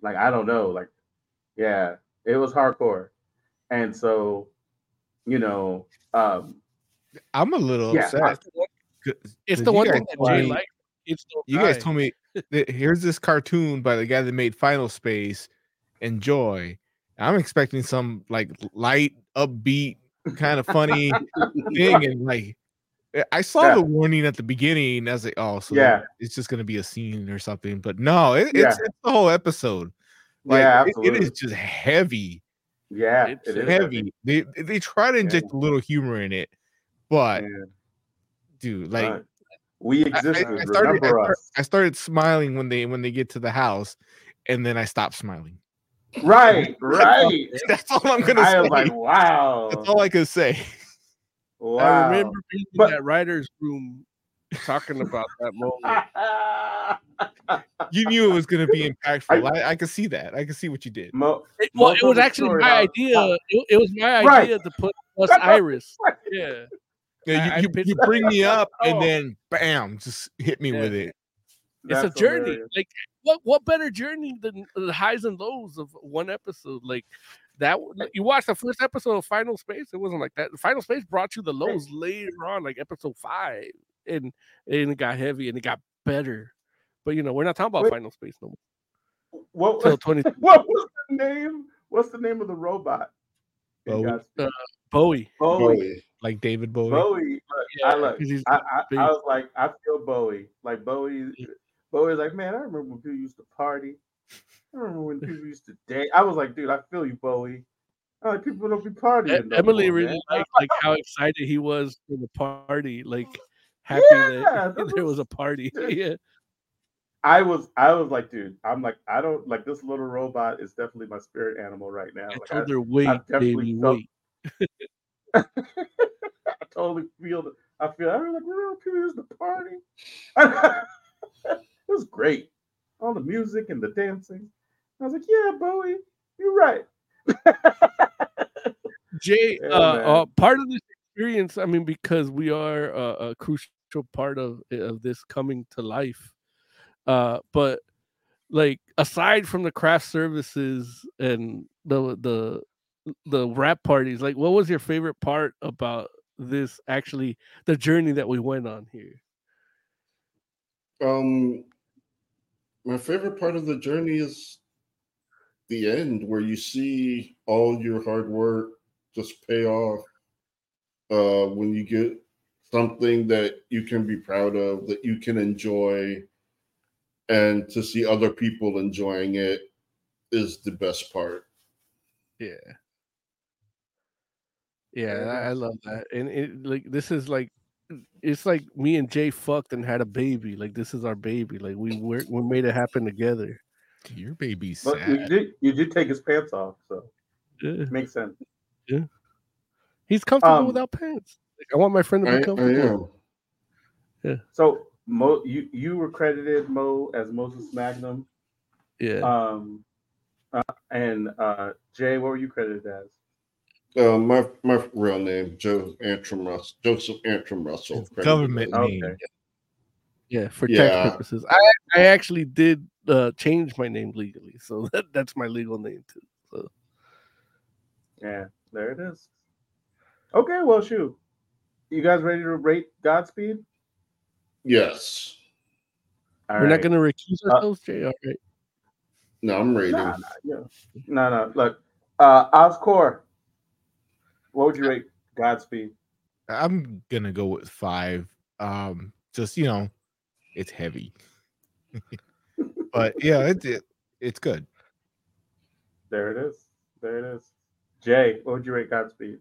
like I don't know, like yeah, it was hardcore. And so, you know, um I'm a little Yeah, upset. I- 'cause- the one thing that Jay me- liked. It's still You guys told me that here's this cartoon by the guy that made Final Space. Enjoy. I'm expecting some like light, upbeat, kind of funny thing, and like eh, I saw Yeah. the warning at the beginning. I was like, oh, so Yeah. yeah, it's just gonna be a scene or something. But no, it, Yeah. it's, it's the whole episode. Like Yeah, it- it absolutely. is just heavy, yeah, It's it heavy. They they try to inject a little humor in it, but Yeah. dude, like. We I- I- I, started, I, remember start- us. I started smiling when they when they get to the house, and then I stopped smiling. Right, right. That's all I'm gonna I say. was like, wow. That's all I can say. wow. I remember being But- in that writer's room talking about that moment. You knew it was gonna be impactful. I, I could see that. I could see what you did. Mo- It, well, it was actually my about- idea. It, it was my Right. idea to put us Iris. Yeah. Yeah, you, you, you bring me up and Oh. then bam, just hit me Yeah. with it. It's a That's journey. hilarious. Like what what better journey than the highs and lows of one episode? Like that you watched the first episode of Final Space, it wasn't like that. Final Space brought you the lows later on, like episode five, and and it got heavy and it got better. But you know, we're not talking about Wait. Final Space no more. What, Till 20 what was the name? What's the name of the robot? in Bowie. Uh, Bowie. Bowie. Bowie. Like David Bowie. Bowie. Look, I Yeah, look. 'cause he's I, I. I was like, I feel Bowie. Like Bowie. Bowie's like, man, I remember when people used to party. I remember when people used to date. I was like, dude, I feel you, Bowie. I'm like, people don't be partying. E- no Emily more, really man. liked like how excited he was for the party, like happy Yeah, that that there was- a party. yeah. I was, I was like, dude, I'm like, I don't like this little robot is definitely my spirit animal right now. I Like, told I, her, wait, definitely baby, felt- wait. I totally feel the, I feel, I was like, people used to party? it was great. All the music and the dancing. I was like, yeah, Bowie, you're right. Jay, Yeah, uh, uh, part of this experience, I mean, because we are uh, a crucial part of of this coming to life. Uh, but like aside from the craft services and the the the rap parties, like what was your favorite part about this? Actually, the journey that we went on here. Um, my favorite part of the journey is the end, where you see all your hard work just pay off. Uh, when you get something that you can be proud of, that you can enjoy, and to see other people enjoying it is the best part. Yeah. Yeah, I, I love that. And it like this is like it's like me and Jay fucked and had a baby. Like this is our baby. Like we were we made it happen together. Your baby's But you did, you did take his pants off, so Yeah. it makes sense. Yeah. He's comfortable Um, without pants. Like, I want my friend to I, be I comfortable. am. So Mo, you you were credited Mo as Moses Magnum, Yeah. um, uh, and uh, Jay, what were you credited as? Uh, my my real name, Joe Antrim Russell, Joseph Antrim Russell. It's government Okay. name. yeah, for yeah. tax purposes. I I actually did uh change my name legally. So that, that's my legal name too. So Yeah, there it is. Okay, well, shoot. You guys ready to rate Godspeed? Yes. All we're not gonna recuse Uh, ourselves, Jay. All right. No, I'm rating. Nah, nah, no, no. Look, Uh, Oscore, what would you rate Godspeed? I'm gonna go with five. Um, just you know, it's heavy, but yeah, it, it it's good. There it is. There it is. Jay, what would you rate Godspeed?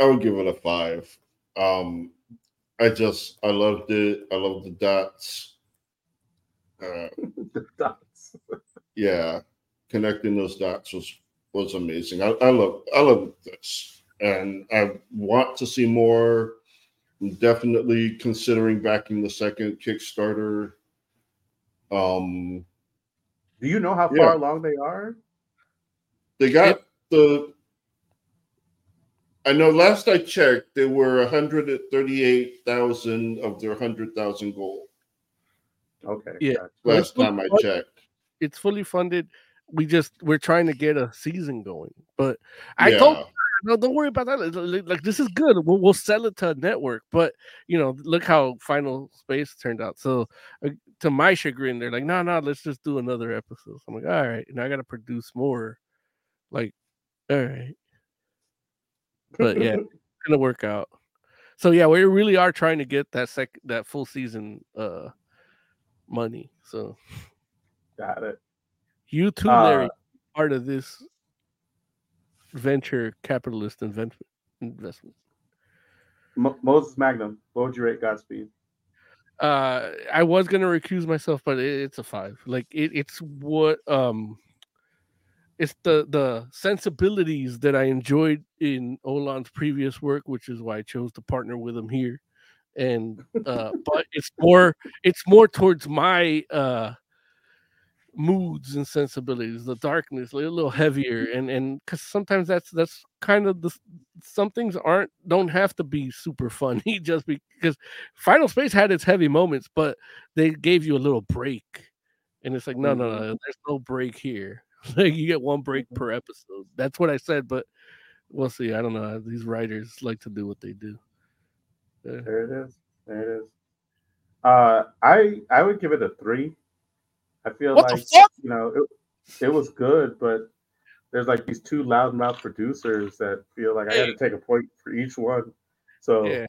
I would give it a five. Um, I just I loved it. I love the dots. Uh, the dots. yeah, connecting those dots was was amazing. I, I love I love this, and I want to see more. I'm definitely considering backing the second Kickstarter. Um, Do you know how Yeah. far along they are? they got the. I know. Last I checked, there were 138,000 of their 100,000 goal. Okay. Yeah. gotcha. Last It's fully time I funded. checked. It's fully funded. We just we're trying to get a season going, but I told Yeah. no, don't worry about that. Like, like, this is good. We'll, we'll sell it to a network, but you know, look how Final Space turned out. So, uh, to my chagrin, they're like, no, no, let's just do another episode. So I'm like, all right, and I got to produce more. Like, all right, but yeah, it's gonna work out. So yeah, we really are trying to get that sec that full season uh money. So Got it. you too, Uh, Larry, part of this venture capitalist invent- investment. Mo- Moses Magnum, what would you rate Godspeed? Uh, I was gonna recuse myself, but it, it's a five. Like it, it's what um, it's the the sensibilities that I enjoyed in Olan's previous work, which is why I chose to partner with him here. And uh, but it's more it's more towards my uh moods and sensibilities the darkness a little heavier. And and because sometimes that's that's kind of the some things aren't don't have to be super funny just because final space had its heavy moments but they gave you a little break. And it's like no no no there's no break here like you get one break per episode that's what i said but we'll see i don't know these writers like to do what they do Yeah. There it is. There it is. Uh, I I would give it a three. I feel What like you know it, it was good, but there's like these two loudmouth producers that feel like I got to take a point for each one. So yeah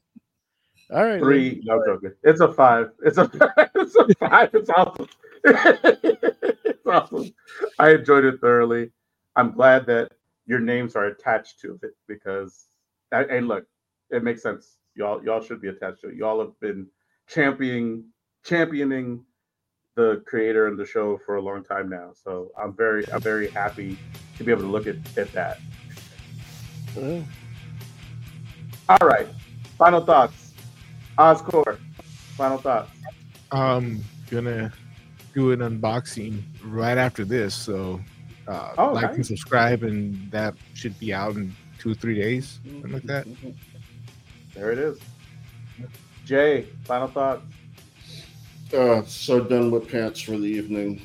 all right three. No I'm joking. It's a five. It's a it's a five. It's awesome. awesome. I enjoyed it thoroughly. I'm glad that your names are attached to it because and look, it makes sense. Y'all y'all should be attached to it. Y'all have been championing championing the creator and the show for a long time now. So I'm very I'm very happy to be able to look at, at that. Yeah. All right. Final thoughts. Oscore. Final thoughts. I'm gonna do an unboxing right after this, so uh, Oh, like and subscribe, and that should be out in two or three days, something like that. There it is. Jay, final thoughts. Uh, so done with pants for the evening.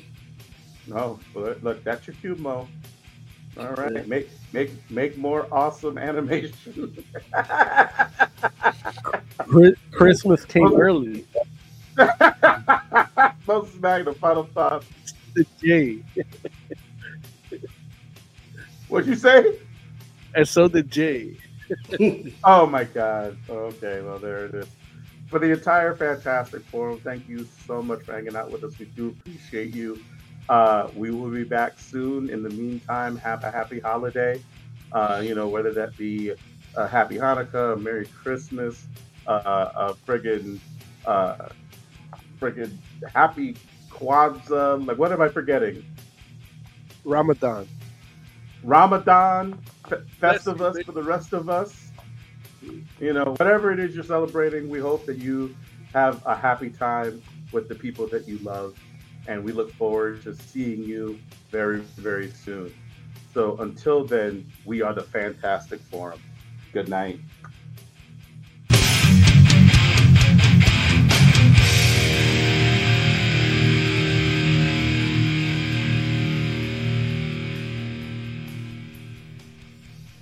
No, look, look, that's your cube, Mo. All right, make make make more awesome animation. Christmas came early Moses Magnum, final thoughts. The j What'd you say? and so did jay Oh my God. Okay, well there it is. For the entire Fantastic Forum, thank you so much for hanging out with us. We do appreciate you. Uh, we will be back soon. In the meantime, have a happy holiday. Uh, you know, whether that be a happy Hanukkah, a Merry Christmas, uh, a friggin' uh, friggin' happy Kwanzaa. Um, like, what am I forgetting? ramadan Ramadan, F- Festivus for the rest of us. You know, whatever it is you're celebrating, we hope that you have a happy time with the people that you love. And we look forward to seeing you very, very soon. So until then, we are the Fantastic Forum. Good night.